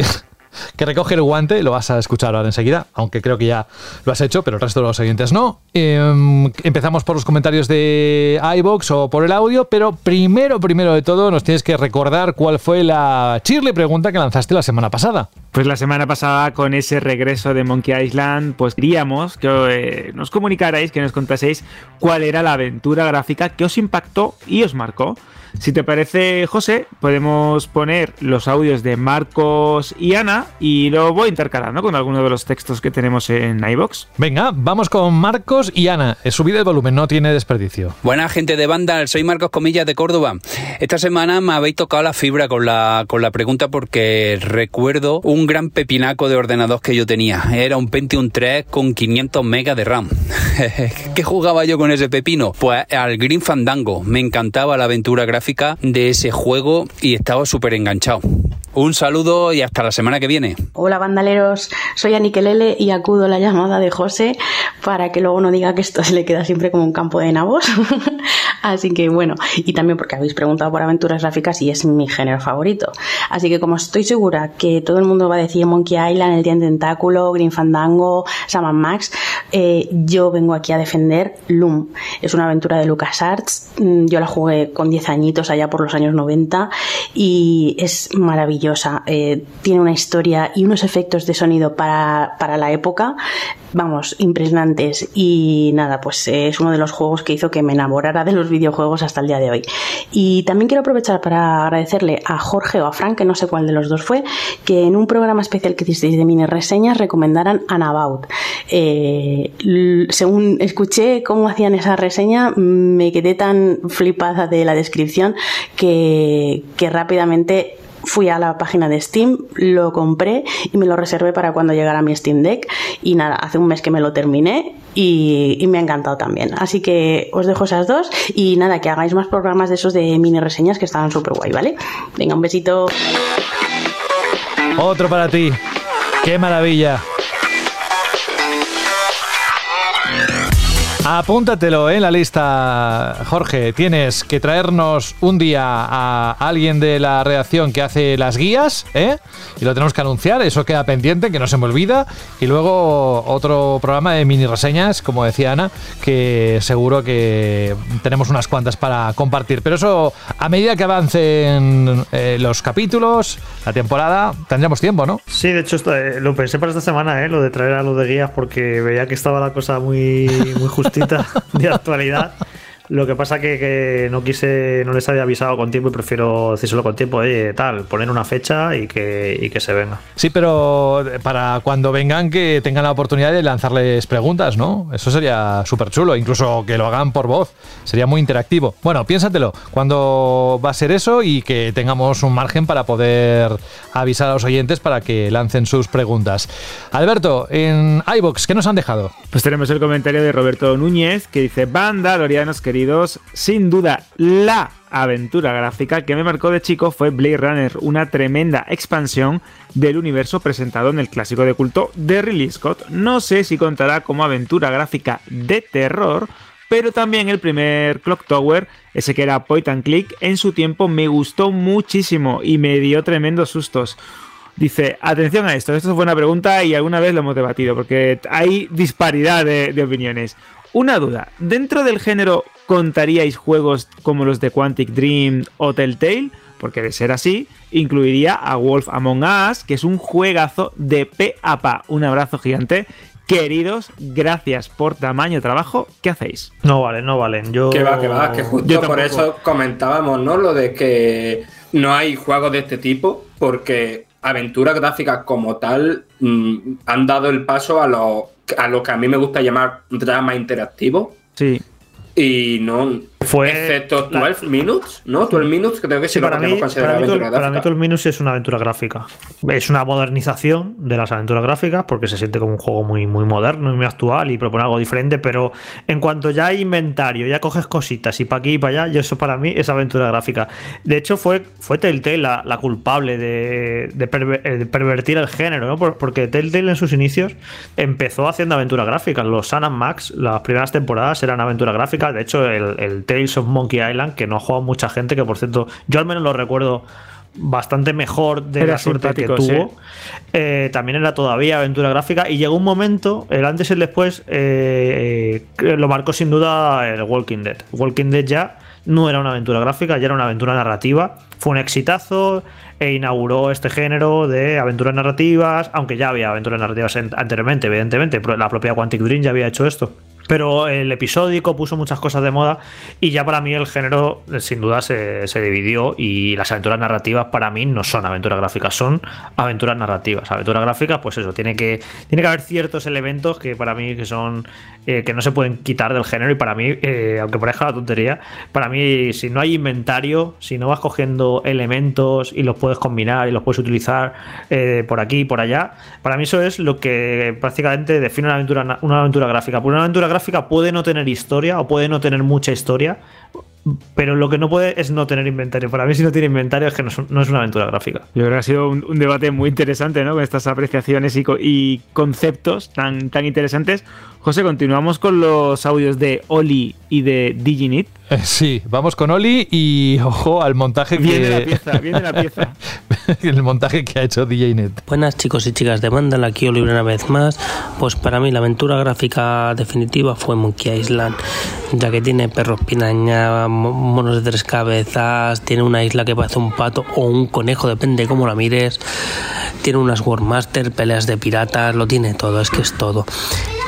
Speaker 2: que recoge el guante, lo vas a escuchar ahora enseguida, aunque creo que ya lo has hecho, pero el resto de los oyentes no. Eh, empezamos por los comentarios de iBox o por el audio, pero primero, primero de todo, nos tienes que recordar cuál fue la chirle pregunta que lanzaste la semana pasada.
Speaker 3: Pues la semana pasada, con ese regreso de Monkey Island, pues queríamos que eh, nos comunicarais, que nos contaseis cuál era la aventura gráfica que os impactó y os marcó. Si te parece, José, podemos poner los audios de Marcos y Ana y lo voy intercalando con alguno de los textos que tenemos en iBox.
Speaker 2: Venga, vamos con Marcos y Ana. Subida el volumen, no tiene desperdicio.
Speaker 9: Buena gente de banda, soy Marcos Comillas de Córdoba. Esta semana me habéis tocado la fibra con la, con la pregunta porque recuerdo un gran pepinaco de ordenador que yo tenía. Era un Pentium 3 con 500 megas de RAM. ¿Qué jugaba yo con ese pepino? Pues al Green Fandango. Me encantaba la aventura gráfica de ese juego y estaba súper enganchado. Un saludo y hasta la semana que viene.
Speaker 10: Hola bandaleros, soy Anikelele y acudo a la llamada de José para que luego no diga que esto se le queda siempre como un campo de nabos. Así que bueno, y también porque habéis preguntado por aventuras gráficas y es mi género favorito. Así que como estoy segura que todo el mundo va a decir Monkey Island, El Día Tentáculo, Green Fandango, Sam Max, eh, yo vengo aquí a defender Loom. Es una aventura de LucasArts. Mm, yo la jugué con 10 añitos allá por los años 90 y es maravilloso eh, tiene una historia y unos efectos de sonido para, la época, vamos, impresionantes. Y nada, pues eh, es uno de los juegos que hizo que me enamorara de los videojuegos hasta el día de hoy. Y también quiero aprovechar para agradecerle a Jorge o a Frank, que no sé cuál de los dos fue, que en un programa especial que hicisteis de mini reseñas recomendaran Anabout. Eh, según escuché cómo hacían esa reseña, me quedé tan flipada de la descripción que rápidamente fui a la página de Steam, lo compré y me lo reservé para cuando llegara mi Steam Deck. Y nada, hace un mes que me lo terminé y, me ha encantado también. Así que os dejo esas dos y nada, que hagáis más programas de esos de mini reseñas que estaban súper guay, ¿vale? Venga, un besito.
Speaker 2: Otro para ti. ¡Qué maravilla! Apúntatelo en la lista, Jorge. Tienes que traernos un día a alguien de la redacción que hace las guías, ¿eh? Y lo tenemos que anunciar, eso queda pendiente, que no se me olvida. Y luego otro programa de mini reseñas, como decía Ana, que seguro que tenemos unas cuantas para compartir. Pero eso, a medida que avancen eh, los capítulos, la temporada, tendremos tiempo, ¿no?
Speaker 6: Sí, de hecho, eh, lo pensé para esta semana, ¿eh? Lo de traer a los de guías, porque veía que estaba la cosa muy, muy justa de actualidad. Lo que pasa que, que no quise, no les había avisado con tiempo y prefiero decírselo con tiempo, oye, tal, poner una fecha y que, y que se venga.
Speaker 2: Sí, pero para cuando vengan que tengan la oportunidad de lanzarles preguntas, ¿no? Eso sería súper chulo, incluso que lo hagan por voz, sería muy interactivo. Bueno, piénsatelo, cuando va a ser eso y que tengamos un margen para poder avisar a los oyentes para que lancen sus preguntas. Alberto, en iBox, ¿qué nos han dejado?
Speaker 3: Pues tenemos el comentario de Roberto Núñez que dice, banda, Lorianos, queridos sin duda la aventura gráfica que me marcó de chico fue Blade Runner, una tremenda expansión del universo presentado en el clásico de culto de Ridley Scott. No sé si contará como aventura gráfica de terror, pero también el primer Clock Tower, ese que era point and click, en su tiempo me gustó muchísimo y me dio tremendos sustos. Dice, atención a esto, esto es buena pregunta y alguna vez lo hemos debatido porque hay disparidad de, de opiniones. Una duda, dentro del género ¿contaríais juegos como los de Quantic Dream o Telltale? Porque de ser así, incluiría a Wolf Among Us, que es un juegazo de pe a pa. Un abrazo gigante. Queridos, gracias por tamaño trabajo ¿Qué hacéis.
Speaker 6: No vale, no valen. Yo...
Speaker 4: Que va, que va, que justo por eso comentábamos, ¿no? Lo de que no hay juegos de este tipo, porque aventuras gráficas como tal mm, han dado el paso a lo, a lo que a mí me gusta llamar drama interactivo.
Speaker 3: Sí.
Speaker 4: Y no.
Speaker 6: Fue.
Speaker 4: Excepto 12 Minutes, ¿no? 12 Minutes creo que sí,
Speaker 6: para, mí, para, mí, para mí 12 Minutes es una aventura gráfica. Es una modernización de las aventuras gráficas porque se siente como un juego muy, muy moderno y muy actual y propone algo diferente. Pero en cuanto ya hay inventario, ya coges cositas y para aquí y para allá, y eso para mí es aventura gráfica. De hecho, fue, fue Telltale la, la culpable de, de, pervertir el género, ¿no? Porque Telltale en sus inicios empezó haciendo aventuras gráficas. Los Sun Max, las primeras temporadas eran aventuras gráficas. De hecho, el, el Tales of Monkey Island, que no ha jugado mucha gente, que por cierto, yo al menos lo recuerdo bastante mejor de la suerte que tuvo. Eh, también era todavía aventura gráfica y llegó un momento, el antes y el después, eh, lo marcó sin duda el Walking Dead. Walking Dead ya no era una aventura gráfica, ya era una aventura narrativa. Fue un exitazo e inauguró este género de aventuras narrativas, aunque ya había aventuras narrativas anteriormente, evidentemente. La propia Quantic Dream ya había hecho esto. Pero el episódico puso muchas cosas de moda y ya para mí el género sin duda se, se, dividió y las aventuras narrativas para mí no son aventuras gráficas, son aventuras narrativas. Aventuras gráficas, pues eso, tiene que, tiene que haber ciertos elementos que para mí que son eh, que no se pueden quitar del género y para mí, eh, aunque parezca la tontería, para mí si no hay inventario, si no vas cogiendo elementos y los puedes combinar y los puedes utilizar eh, por aquí y por allá, para mí eso es lo que prácticamente define una aventura, una aventura gráfica. Por una aventura gráfica puede no tener historia o puede no tener mucha historia, pero lo que no puede es no tener inventario. Para mí, si no tiene inventario, es que no es, una aventura gráfica.
Speaker 3: Yo creo que ha sido un, debate muy interesante, ¿no? Con estas apreciaciones y, y, conceptos tan, tan interesantes. José, continuamos con los audios de Oli y de Diginit.
Speaker 2: Eh, sí, vamos con Oli y ojo al montaje
Speaker 3: viene que... la pieza, viene la pieza.
Speaker 2: el montaje que ha hecho DJNet.
Speaker 11: Buenas chicos y chicas de Vandal, aquí Oli una vez más. Pues para mí la aventura gráfica definitiva fue Monkey Island, ya que tiene perros pinaña, monos de tres cabezas, tiene una isla que parece un pato o un conejo, depende cómo la mires. Tiene unas Warmaster, peleas de piratas, lo tiene todo, es que es todo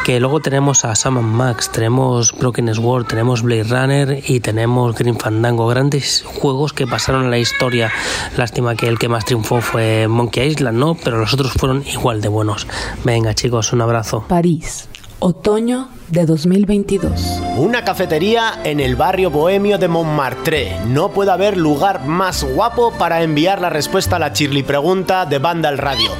Speaker 11: que luego tenemos a Sam Max, tenemos Broken Sword, tenemos Blade Runner y tenemos Green Fandango, grandes juegos que pasaron a la historia. Lástima que el que más triunfó fue Monkey Island, ¿no? Pero los otros fueron igual de buenos. Venga chicos, un abrazo.
Speaker 12: París, otoño de 2022.
Speaker 13: Una cafetería en el barrio bohemio de Montmartre. No puede haber lugar más guapo para enviar la respuesta a la chirli pregunta de Banda al Radio.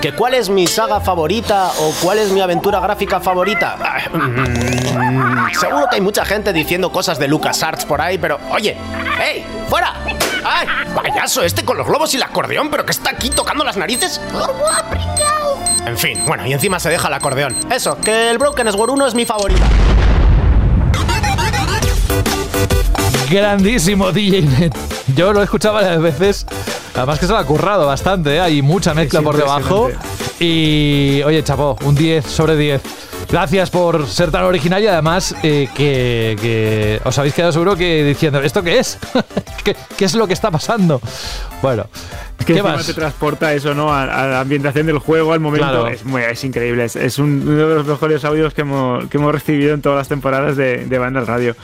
Speaker 13: ¿Que cuál es mi saga favorita o cuál es mi aventura gráfica favorita? Mm, seguro que hay mucha gente diciendo cosas de LucasArts por ahí, pero oye, ¡hey! ¡Fuera! ¡Ay! ¡Payaso este con los globos y el acordeón! ¿Pero que está aquí tocando las narices? En fin, bueno, y encima se deja el acordeón. Eso, que el Broken Sword 1 es mi favorita.
Speaker 2: Grandísimo DJ Net. Yo lo he escuchado varias veces. Además que se lo ha currado bastante, ¿eh? hay mucha mezcla por debajo. Y oye, chapo, un 10 sobre 10. Gracias por ser tan original y además eh, que, os habéis quedado seguro que diciendo, ¿esto qué es? ¿Qué, es lo que está pasando? Bueno,
Speaker 3: que ¿qué más? te transporta eso, ¿no? A, la ambientación del juego, al momento. Es, muy, es increíble. Es, uno de los mejores audios que hemos, que hemos recibido en todas las temporadas de, de Banda Radio.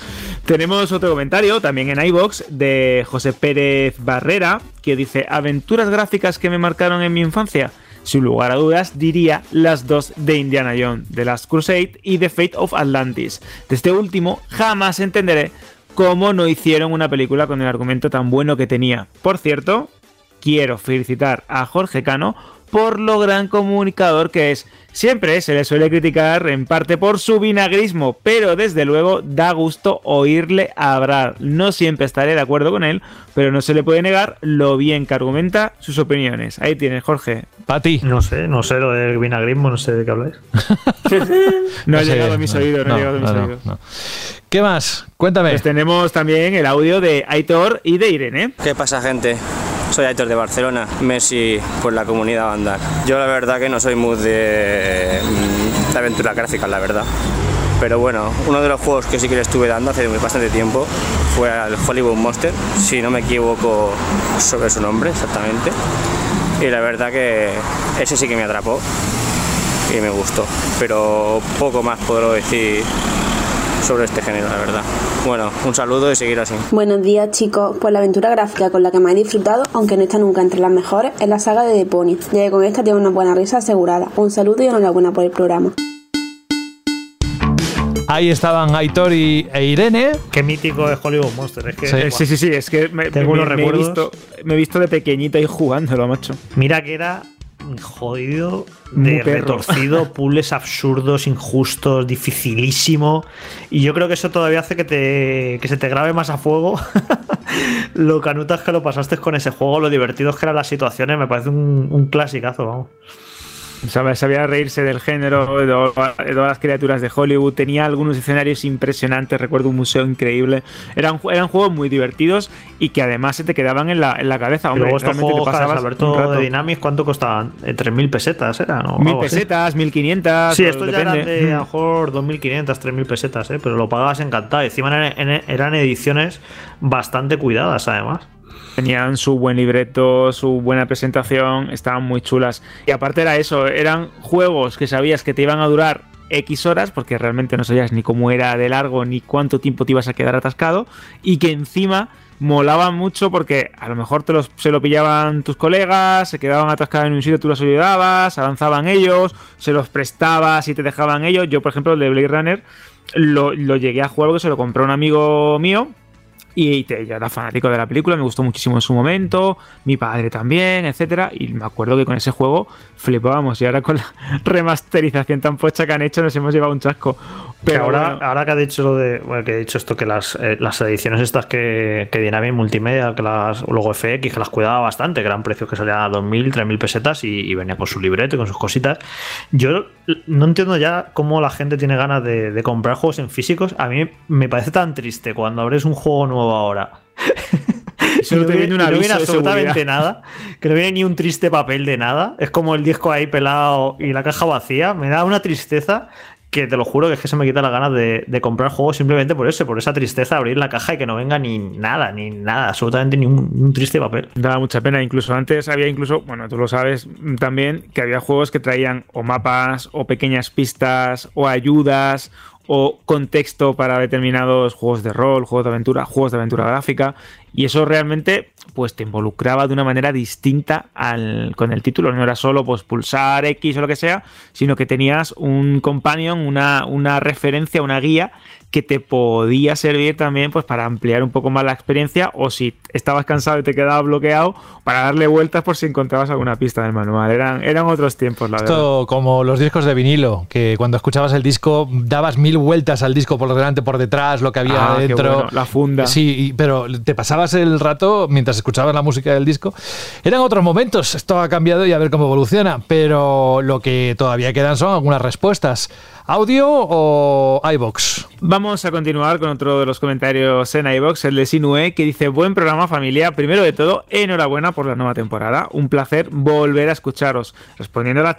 Speaker 3: Tenemos otro comentario también en iBox de José Pérez Barrera que dice: Aventuras gráficas que me marcaron en mi infancia sin lugar a dudas, diría las dos de Indiana Jones, The Last Crusade y The Fate of Atlantis. De este último, jamás entenderé cómo no hicieron una película con el argumento tan bueno que tenía. Por cierto, quiero felicitar a Jorge Cano por lo gran comunicador que es. Siempre se le suele criticar en parte por su vinagrismo, pero desde luego da gusto oírle hablar. No siempre estaré de acuerdo con él, pero no se le puede negar lo bien que argumenta sus opiniones. Ahí tienes, Jorge.
Speaker 2: Para ti.
Speaker 6: No sé, no sé lo del vinagrismo, no sé de qué habláis.
Speaker 3: no ha llegado a mis oídos, no, ha llegado a mis oídos.
Speaker 2: ¿Qué más? Cuéntame.
Speaker 3: Pues tenemos también el audio de Aitor y de Irene.
Speaker 14: ¿Qué pasa, gente? Soy Aitor de Barcelona, Messi por la comunidad bandar. Yo la verdad que no soy muy de, mm, de aventura gráfica, la verdad. Pero bueno, uno de los juegos que sí que le estuve dando hace bastante tiempo fue al Hollywood Monster, si no me equivoco sobre su nombre exactamente. Y la verdad que ese sí que me atrapó y me gustó. Pero poco más puedo decir sobre este género, la verdad. Bueno, un saludo y seguir así.
Speaker 15: Buenos días, chicos. Pues la aventura gráfica con la que me he disfrutado, aunque no está nunca entre las mejores, es la saga de The Pony, ya que con esta tiene una buena risa asegurada. Un saludo y enhorabuena por el programa.
Speaker 2: Ahí estaban Aitor y, e Irene.
Speaker 6: Qué mítico es Hollywood Monster. Es
Speaker 3: que, sí, sí, sí, es que me, Tengo me, he visto, me he visto de pequeñito ahí jugándolo, macho.
Speaker 6: Mira que era jodido, de retorcido, puzzles absurdos, injustos, dificilísimo. Y yo creo que eso todavía hace que, te, que se te grabe más a fuego lo canutas que lo pasaste con ese juego, lo divertidos que eran las situaciones. Me parece un, un clasicazo, vamos.
Speaker 3: Sabía, sabía reírse del género, de, to- de todas las criaturas de Hollywood. Tenía algunos escenarios impresionantes. Recuerdo un museo increíble. Eran, eran juegos muy divertidos y que además se te quedaban en la, en la cabeza. Hombre,
Speaker 6: luego estos
Speaker 3: realmente te
Speaker 6: juegos,
Speaker 3: pasabas
Speaker 6: Alberto,
Speaker 3: rato.
Speaker 6: de Dynamics, ¿cuánto costaban? Eh, 3.000 pesetas, ¿era? ¿no?
Speaker 3: Mil
Speaker 6: Algo así.
Speaker 3: pesetas, 1500.
Speaker 6: Sí, estos ya eran
Speaker 3: depende.
Speaker 6: de a lo mejor 2.500, 3.000 pesetas, ¿eh? pero lo pagabas encantado. Encima eran, eran ediciones bastante cuidadas, además.
Speaker 3: Tenían su buen libreto, su buena presentación, estaban muy chulas. Y aparte era eso, eran juegos que sabías que te iban a durar X horas, porque realmente no sabías ni cómo era de largo ni cuánto tiempo te ibas a quedar atascado, y que encima molaban mucho porque a lo mejor te los, se lo pillaban tus colegas, se quedaban atascados en un sitio, tú los ayudabas, avanzaban ellos, se los prestabas y te dejaban ellos. Yo, por ejemplo, el de Blade Runner lo, llegué a jugar porque se lo compró un amigo mío y te, yo era fanático de la película, me gustó muchísimo en su momento, mi padre también, etcétera. Y me acuerdo que con ese juego flipábamos. Y ahora con la remasterización tan pocha que han hecho, nos hemos llevado un chasco.
Speaker 6: Pero ahora,
Speaker 3: bueno.
Speaker 6: ahora que ha dicho lo de. Bueno, que he dicho esto, que las, eh, las ediciones estas que, que Dynamic Multimedia, que las luego FX, que las cuidaba bastante, que eran precios que salían a 2.000, 3.000 pesetas y, y venía con su libreto y con sus cositas. Yo no entiendo ya cómo la gente tiene ganas de, de comprar juegos en físicos. A mí me parece tan triste cuando abres un juego nuevo ahora. Y
Speaker 3: te viene
Speaker 6: no absolutamente
Speaker 3: seguridad.
Speaker 6: nada. Que no viene ni un triste papel de nada. Es como el disco ahí pelado y la caja vacía. Me da una tristeza que te lo juro que es que se me quita las ganas de, de comprar juegos simplemente por eso, por esa tristeza de abrir la caja y que no venga ni nada, ni nada, absolutamente ni un, un triste papel.
Speaker 3: Daba mucha pena. Incluso antes había incluso, bueno, tú lo sabes también, que había juegos que traían o mapas, o pequeñas pistas, o ayudas, o contexto para determinados juegos de rol, juegos de aventura, juegos de aventura gráfica. Y eso realmente, pues, te involucraba de una manera distinta con el título. No era solo pues pulsar X o lo que sea, sino que tenías un companion, una, una referencia, una guía que te podía servir también pues para ampliar un poco más la experiencia o si estabas cansado y te quedabas bloqueado para darle vueltas por si encontrabas alguna pista del manual. Eran, eran otros tiempos, la verdad.
Speaker 2: Esto como los discos de vinilo, que cuando escuchabas el disco dabas mil vueltas al disco por delante, por detrás, lo que había
Speaker 3: Ah,
Speaker 2: dentro.
Speaker 3: bueno, la funda.
Speaker 2: Sí, pero te pasabas el rato mientras escuchabas la música del disco. Eran otros momentos, esto ha cambiado y a ver cómo evoluciona, pero lo que todavía quedan son algunas respuestas. ¿Audio o iBox?
Speaker 3: Vamos a continuar con otro de los comentarios en iBox, el de Sinue, que dice: Buen programa, familia. Primero de todo, enhorabuena por la nueva temporada. Un placer volver a escucharos. Respondiendo a la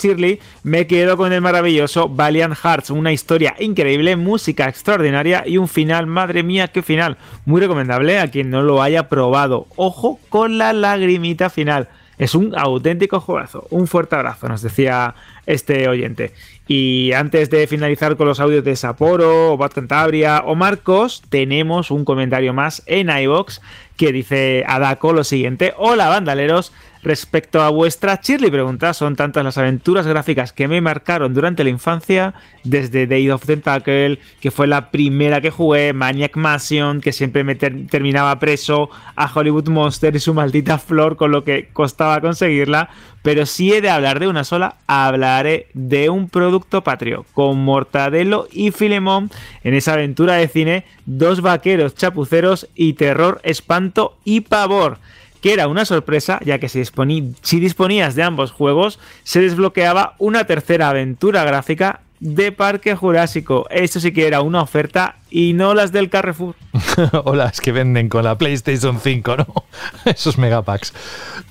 Speaker 3: me quedo con el maravilloso Valiant Hearts, una historia increíble, música extraordinaria y un final, madre mía, qué final. Muy recomendable a quien no lo haya probado. Ojo con la lagrimita final. Es un auténtico juegazo. Un fuerte abrazo, nos decía este oyente. Y antes de finalizar con los audios de Sapporo, o Bad Cantabria o Marcos, tenemos un comentario más en iBox que dice Adako lo siguiente: Hola, bandaleros. Respecto a vuestra Shirley pregunta, son tantas las aventuras gráficas que me marcaron durante la infancia, desde Day of Tentacle, que fue la primera que jugué, Maniac Mansion, que siempre me ter- terminaba preso, a Hollywood Monster y su maldita flor, con lo que costaba conseguirla. Pero si he de hablar de una sola, hablaré de un producto patrio, con Mortadelo y Filemón en esa aventura de cine, dos vaqueros chapuceros y terror, espanto y pavor que era una sorpresa, ya que si, disponí- si disponías de ambos juegos, se desbloqueaba una tercera aventura gráfica de Parque Jurásico. Esto sí que era una oferta y no las del Carrefour.
Speaker 2: o las que venden con la PlayStation 5, ¿no? Esos megapacks.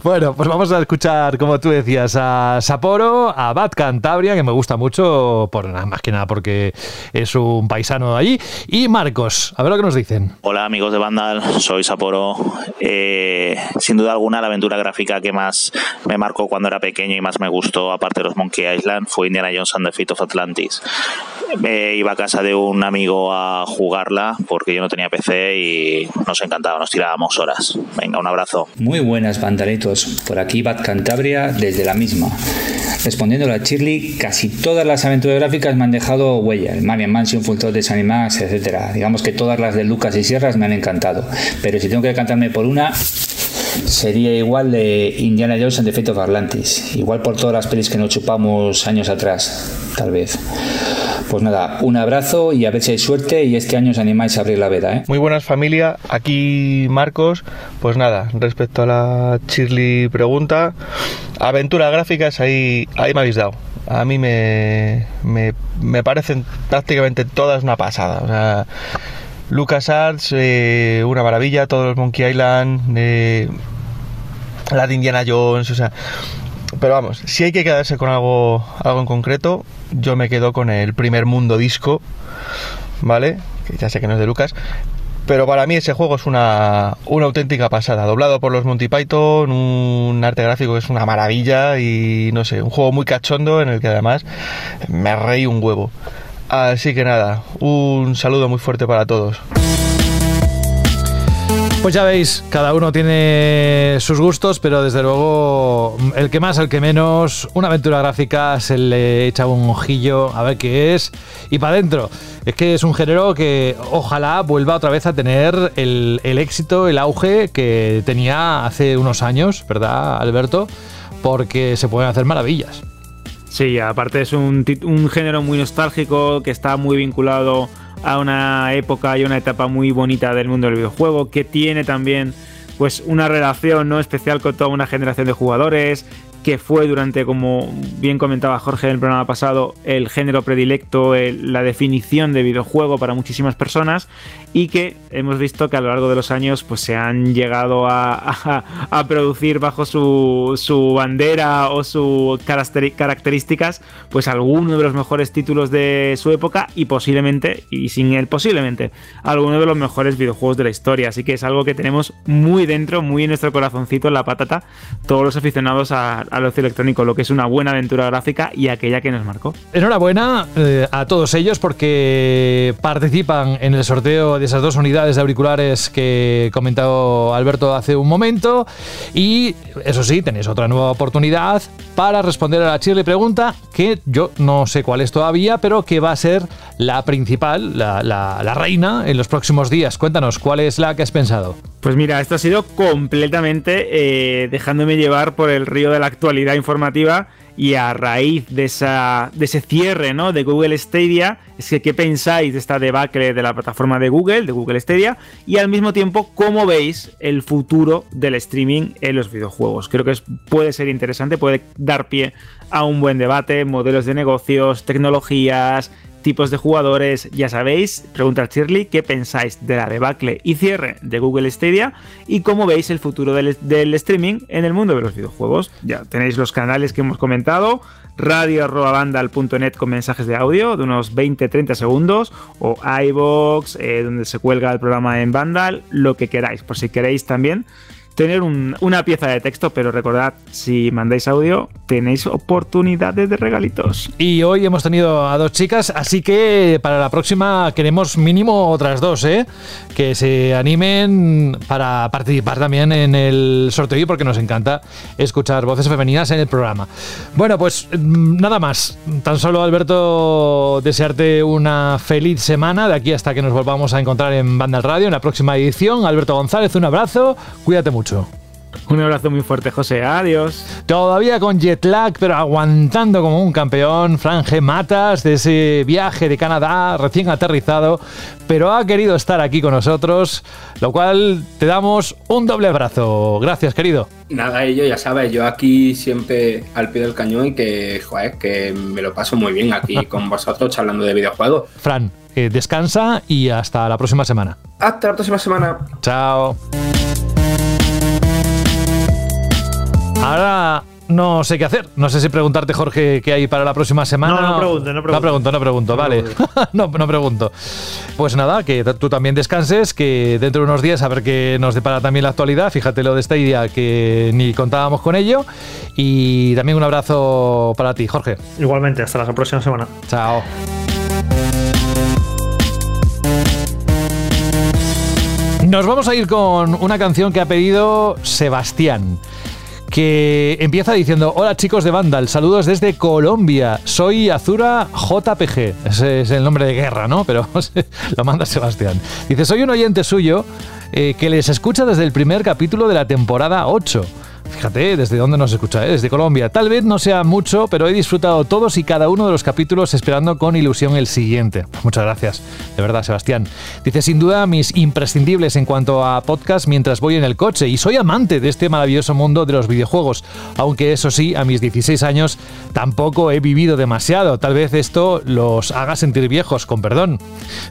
Speaker 2: Bueno, pues vamos a escuchar, como tú decías, a Sapporo, a Bad Cantabria, que me gusta mucho, por nada más que nada porque es un paisano de allí, y Marcos, a ver lo que nos dicen.
Speaker 16: Hola amigos de Vandal, soy Sapporo. Eh, sin duda alguna la aventura gráfica que más me marcó cuando era pequeño y más me gustó, aparte de los Monkey Island, fue Indiana Jones and the Fate of Atlantis. Me iba a casa de un amigo a jugarla porque yo no tenía PC y nos encantaba, nos tirábamos horas. Venga, un abrazo.
Speaker 17: Muy buenas, bandaletos. Por aquí Bad Cantabria desde la misma. Respondiendo a Shirley, casi todas las aventuras gráficas me han dejado huella. El Marian Mansion, Full Thought, Animax, etcétera. Digamos que todas las de Lucas y Sierras me han encantado. Pero si tengo que decantarme por una, sería igual de Indiana Jones and the Fate of Atlantis. Igual por todas las pelis que nos chupamos años atrás, tal vez. Pues nada, un abrazo y a ver si hay suerte y este año os animáis a abrir la veda, ¿eh?
Speaker 18: Muy buenas familia, aquí Marcos. Pues nada, respecto a la Shirley pregunta, aventuras gráficas ahí, ahí me habéis dado. a mí me, me, me parecen prácticamente todas una pasada. O sea, LucasArts, eh, una maravilla, todos los Monkey Island, eh, la de Indiana Jones, o sea. Pero vamos, si hay que quedarse con algo, algo en concreto, yo me quedo con el primer mundo disco, ¿vale? Que ya sé que no es de Lucas, pero para mí ese juego es una, una auténtica pasada. Doblado por los Monty Python, un arte gráfico que es una maravilla y no sé, un juego muy cachondo en el que además me reí un huevo. Así que nada, un saludo muy fuerte para todos.
Speaker 2: Pues ya veis, cada uno tiene sus gustos, pero desde luego el que más, el que menos, una aventura gráfica se le echa un ojillo a ver qué es y para adentro. Es que es un género que ojalá vuelva otra vez a tener el, el éxito, el auge que tenía hace unos años, ¿verdad, Alberto? Porque se pueden hacer maravillas.
Speaker 3: Sí, aparte es un, un género muy nostálgico que está muy vinculado a una época y una etapa muy bonita del mundo del videojuego, que tiene también pues una relación no especial con toda una generación de jugadores, que fue durante, como bien comentaba Jorge en el programa pasado, el género predilecto, la definición de videojuego para muchísimas personas y que hemos visto que a lo largo de los años pues se han llegado a, a- a producir bajo su, su bandera o sus características pues algunos de los mejores títulos de su época y posiblemente, y sin él posiblemente, algunos de los mejores videojuegos de la historia. Así que es algo que tenemos muy dentro, muy en nuestro corazoncito, en la patata, todos los aficionados a, al ocio electrónico, lo que es una buena aventura gráfica y aquella que nos marcó.
Speaker 2: Enhorabuena eh, a todos ellos porque participan en el sorteo de esas dos unidades de auriculares que comentado Alberto hace un momento. Y eso sí, tenéis otra nueva oportunidad para responder a la chile pregunta que yo no sé cuál es todavía, pero que va a ser la principal, la, la- reina en los próximos días. Cuéntanos, ¿cuál es la que has pensado?
Speaker 3: Pues mira, esto ha sido completamente eh, dejándome llevar por el río de la actualidad informativa y a raíz de, esa, de ese cierre ¿no? de Google Stadia, es que qué pensáis de esta debacle de la plataforma de Google, de Google Stadia, y al mismo tiempo cómo veis el futuro del streaming en los videojuegos. Creo que es- puede ser interesante, puede dar pie a un buen debate, modelos de negocios, tecnologías, tipos de jugadores, ya sabéis, pregunta Shirley, ¿qué pensáis de la debacle y cierre de Google Stadia y cómo veis el futuro del, del streaming en el mundo de los videojuegos? Ya tenéis los canales que hemos comentado, radio.bandal.net con mensajes de audio de unos 20-30 segundos o iBox, eh, donde se cuelga el programa en Vandal, lo que queráis, por si queréis también tener un- una pieza de texto, pero recordad, si mandáis audio, tenéis oportunidades de regalitos.
Speaker 2: Y hoy hemos tenido a dos chicas, así que para la próxima queremos mínimo otras dos, ¿eh? Que se animen para participar también en el sorteo porque nos encanta escuchar voces femeninas en el programa. Bueno, pues mm, nada más. Tan solo, Alberto, desearte una feliz semana de aquí hasta que nos volvamos a encontrar en Banda Radio en la próxima edición. Alberto González, un abrazo, cuídate mucho.
Speaker 3: Un abrazo muy fuerte, José. Adiós.
Speaker 2: Todavía con jet lag, pero aguantando como un campeón. Fran G. Matas, de ese viaje de Canadá, recién aterrizado, pero ha querido estar aquí con nosotros, lo cual te damos un doble abrazo. Gracias, querido.
Speaker 4: Nada, ello ya sabes, yo aquí siempre al pie del cañón y que, joder, que me lo paso muy bien aquí con vosotros charlando de videojuegos.
Speaker 2: Fran, eh, descansa y hasta la próxima semana.
Speaker 4: Hasta la próxima semana.
Speaker 2: Chao. Ahora no sé qué hacer. No sé si preguntarte, Jorge, qué hay para la próxima semana.
Speaker 6: No, no pregunte, no pregunte.
Speaker 2: No pregunto, no pregunto, vale. no, no pregunto. Pues nada, que tú también descanses, que dentro de unos días a ver qué nos depara también la actualidad. Fíjate lo de esta idea que ni contábamos con ello. Y también un abrazo para ti, Jorge.
Speaker 6: Igualmente, hasta la próxima semana.
Speaker 2: Chao. Nos vamos a ir con una canción que ha pedido Sebastián, que empieza diciendo, hola chicos de Vandal, saludos desde Colombia, soy Azura JPG, ese es el nombre de guerra, ¿no? Pero lo manda Sebastián. Dice, soy un oyente suyo eh, que les escucha desde el primer capítulo de la temporada 8. Fíjate desde dónde nos escucha, ¿eh? desde Colombia. Tal vez no sea mucho, pero he disfrutado todos y cada uno de los capítulos esperando con ilusión el siguiente. Muchas gracias, de verdad, Sebastián. Dice, sin duda, mis imprescindibles en cuanto a podcast mientras voy en el coche y soy amante de este maravilloso mundo de los videojuegos, aunque eso sí, a mis 16 años tampoco he vivido demasiado. Tal vez esto los haga sentir viejos, con perdón.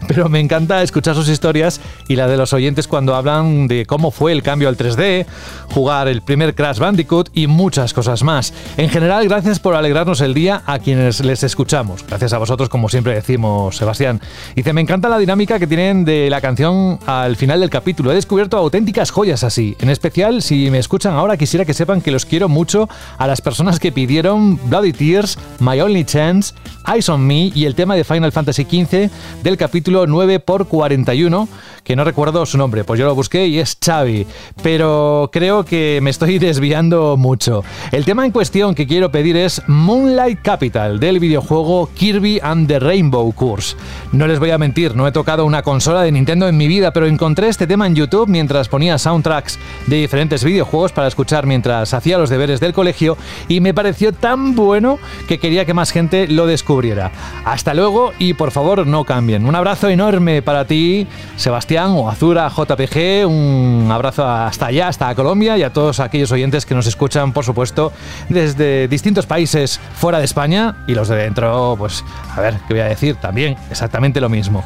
Speaker 2: Pero me encanta escuchar sus historias y la de los oyentes cuando hablan de cómo fue el cambio al 3D, jugar el primer Crash Bandicoot y muchas cosas más. En general, gracias por alegrarnos el día a quienes les escuchamos. Gracias a vosotros, como siempre decimos, Sebastián. Dice, me encanta la dinámica que tienen de la canción al final del capítulo. He descubierto auténticas joyas así. En especial, si me escuchan ahora, quisiera que sepan que los quiero mucho a las personas que pidieron Bloody Tears, My Only Chance, Eyes on Me y el tema de Final Fantasy XV del capítulo 9 x 41 que no recuerdo su nombre, pues yo lo busqué y es Xavi, pero creo que me estoy desviando mucho. El tema en cuestión que quiero pedir es Moonlight Capital del videojuego Kirby and the Rainbow Course. No les voy a mentir, no he tocado una consola de Nintendo en mi vida, pero encontré este tema en YouTube mientras ponía soundtracks de diferentes videojuegos para escuchar mientras hacía los deberes del colegio y me pareció tan bueno que quería que más gente lo descubriera. Hasta luego y por favor no cambien. Un abrazo enorme para ti, Sebastián o Azura JPG. Un abrazo hasta allá, hasta Colombia y a todos aquellos oyentes que nos escuchan, por supuesto, desde distintos países fuera de España y los de dentro, pues a ver, ¿qué voy a decir? También exactamente lo mismo.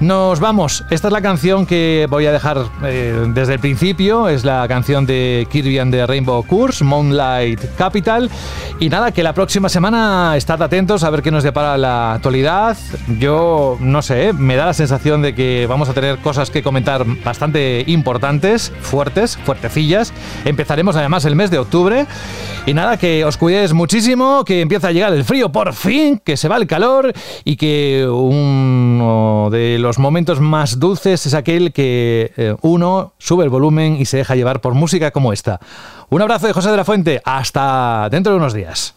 Speaker 2: Nos vamos. Esta es la canción que voy a dejar eh, desde el principio. Es la canción de Kirby and the Rainbow Course, Moonlight Capital. Y nada, que la próxima semana estad atentos a ver qué nos depara la actualidad. Yo no sé, me da la sensación de que vamos a tener cosas que comentar bastante importantes, fuertes, fuertecillas. Empezaremos además el mes de octubre. Y nada, que os cuidéis muchísimo, que empieza a llegar el frío por fin, que se va el calor y que uno de los momentos más dulces es aquel que eh, uno sube el volumen y se deja llevar por música como esta. Un abrazo de José de la Fuente, hasta dentro de unos días.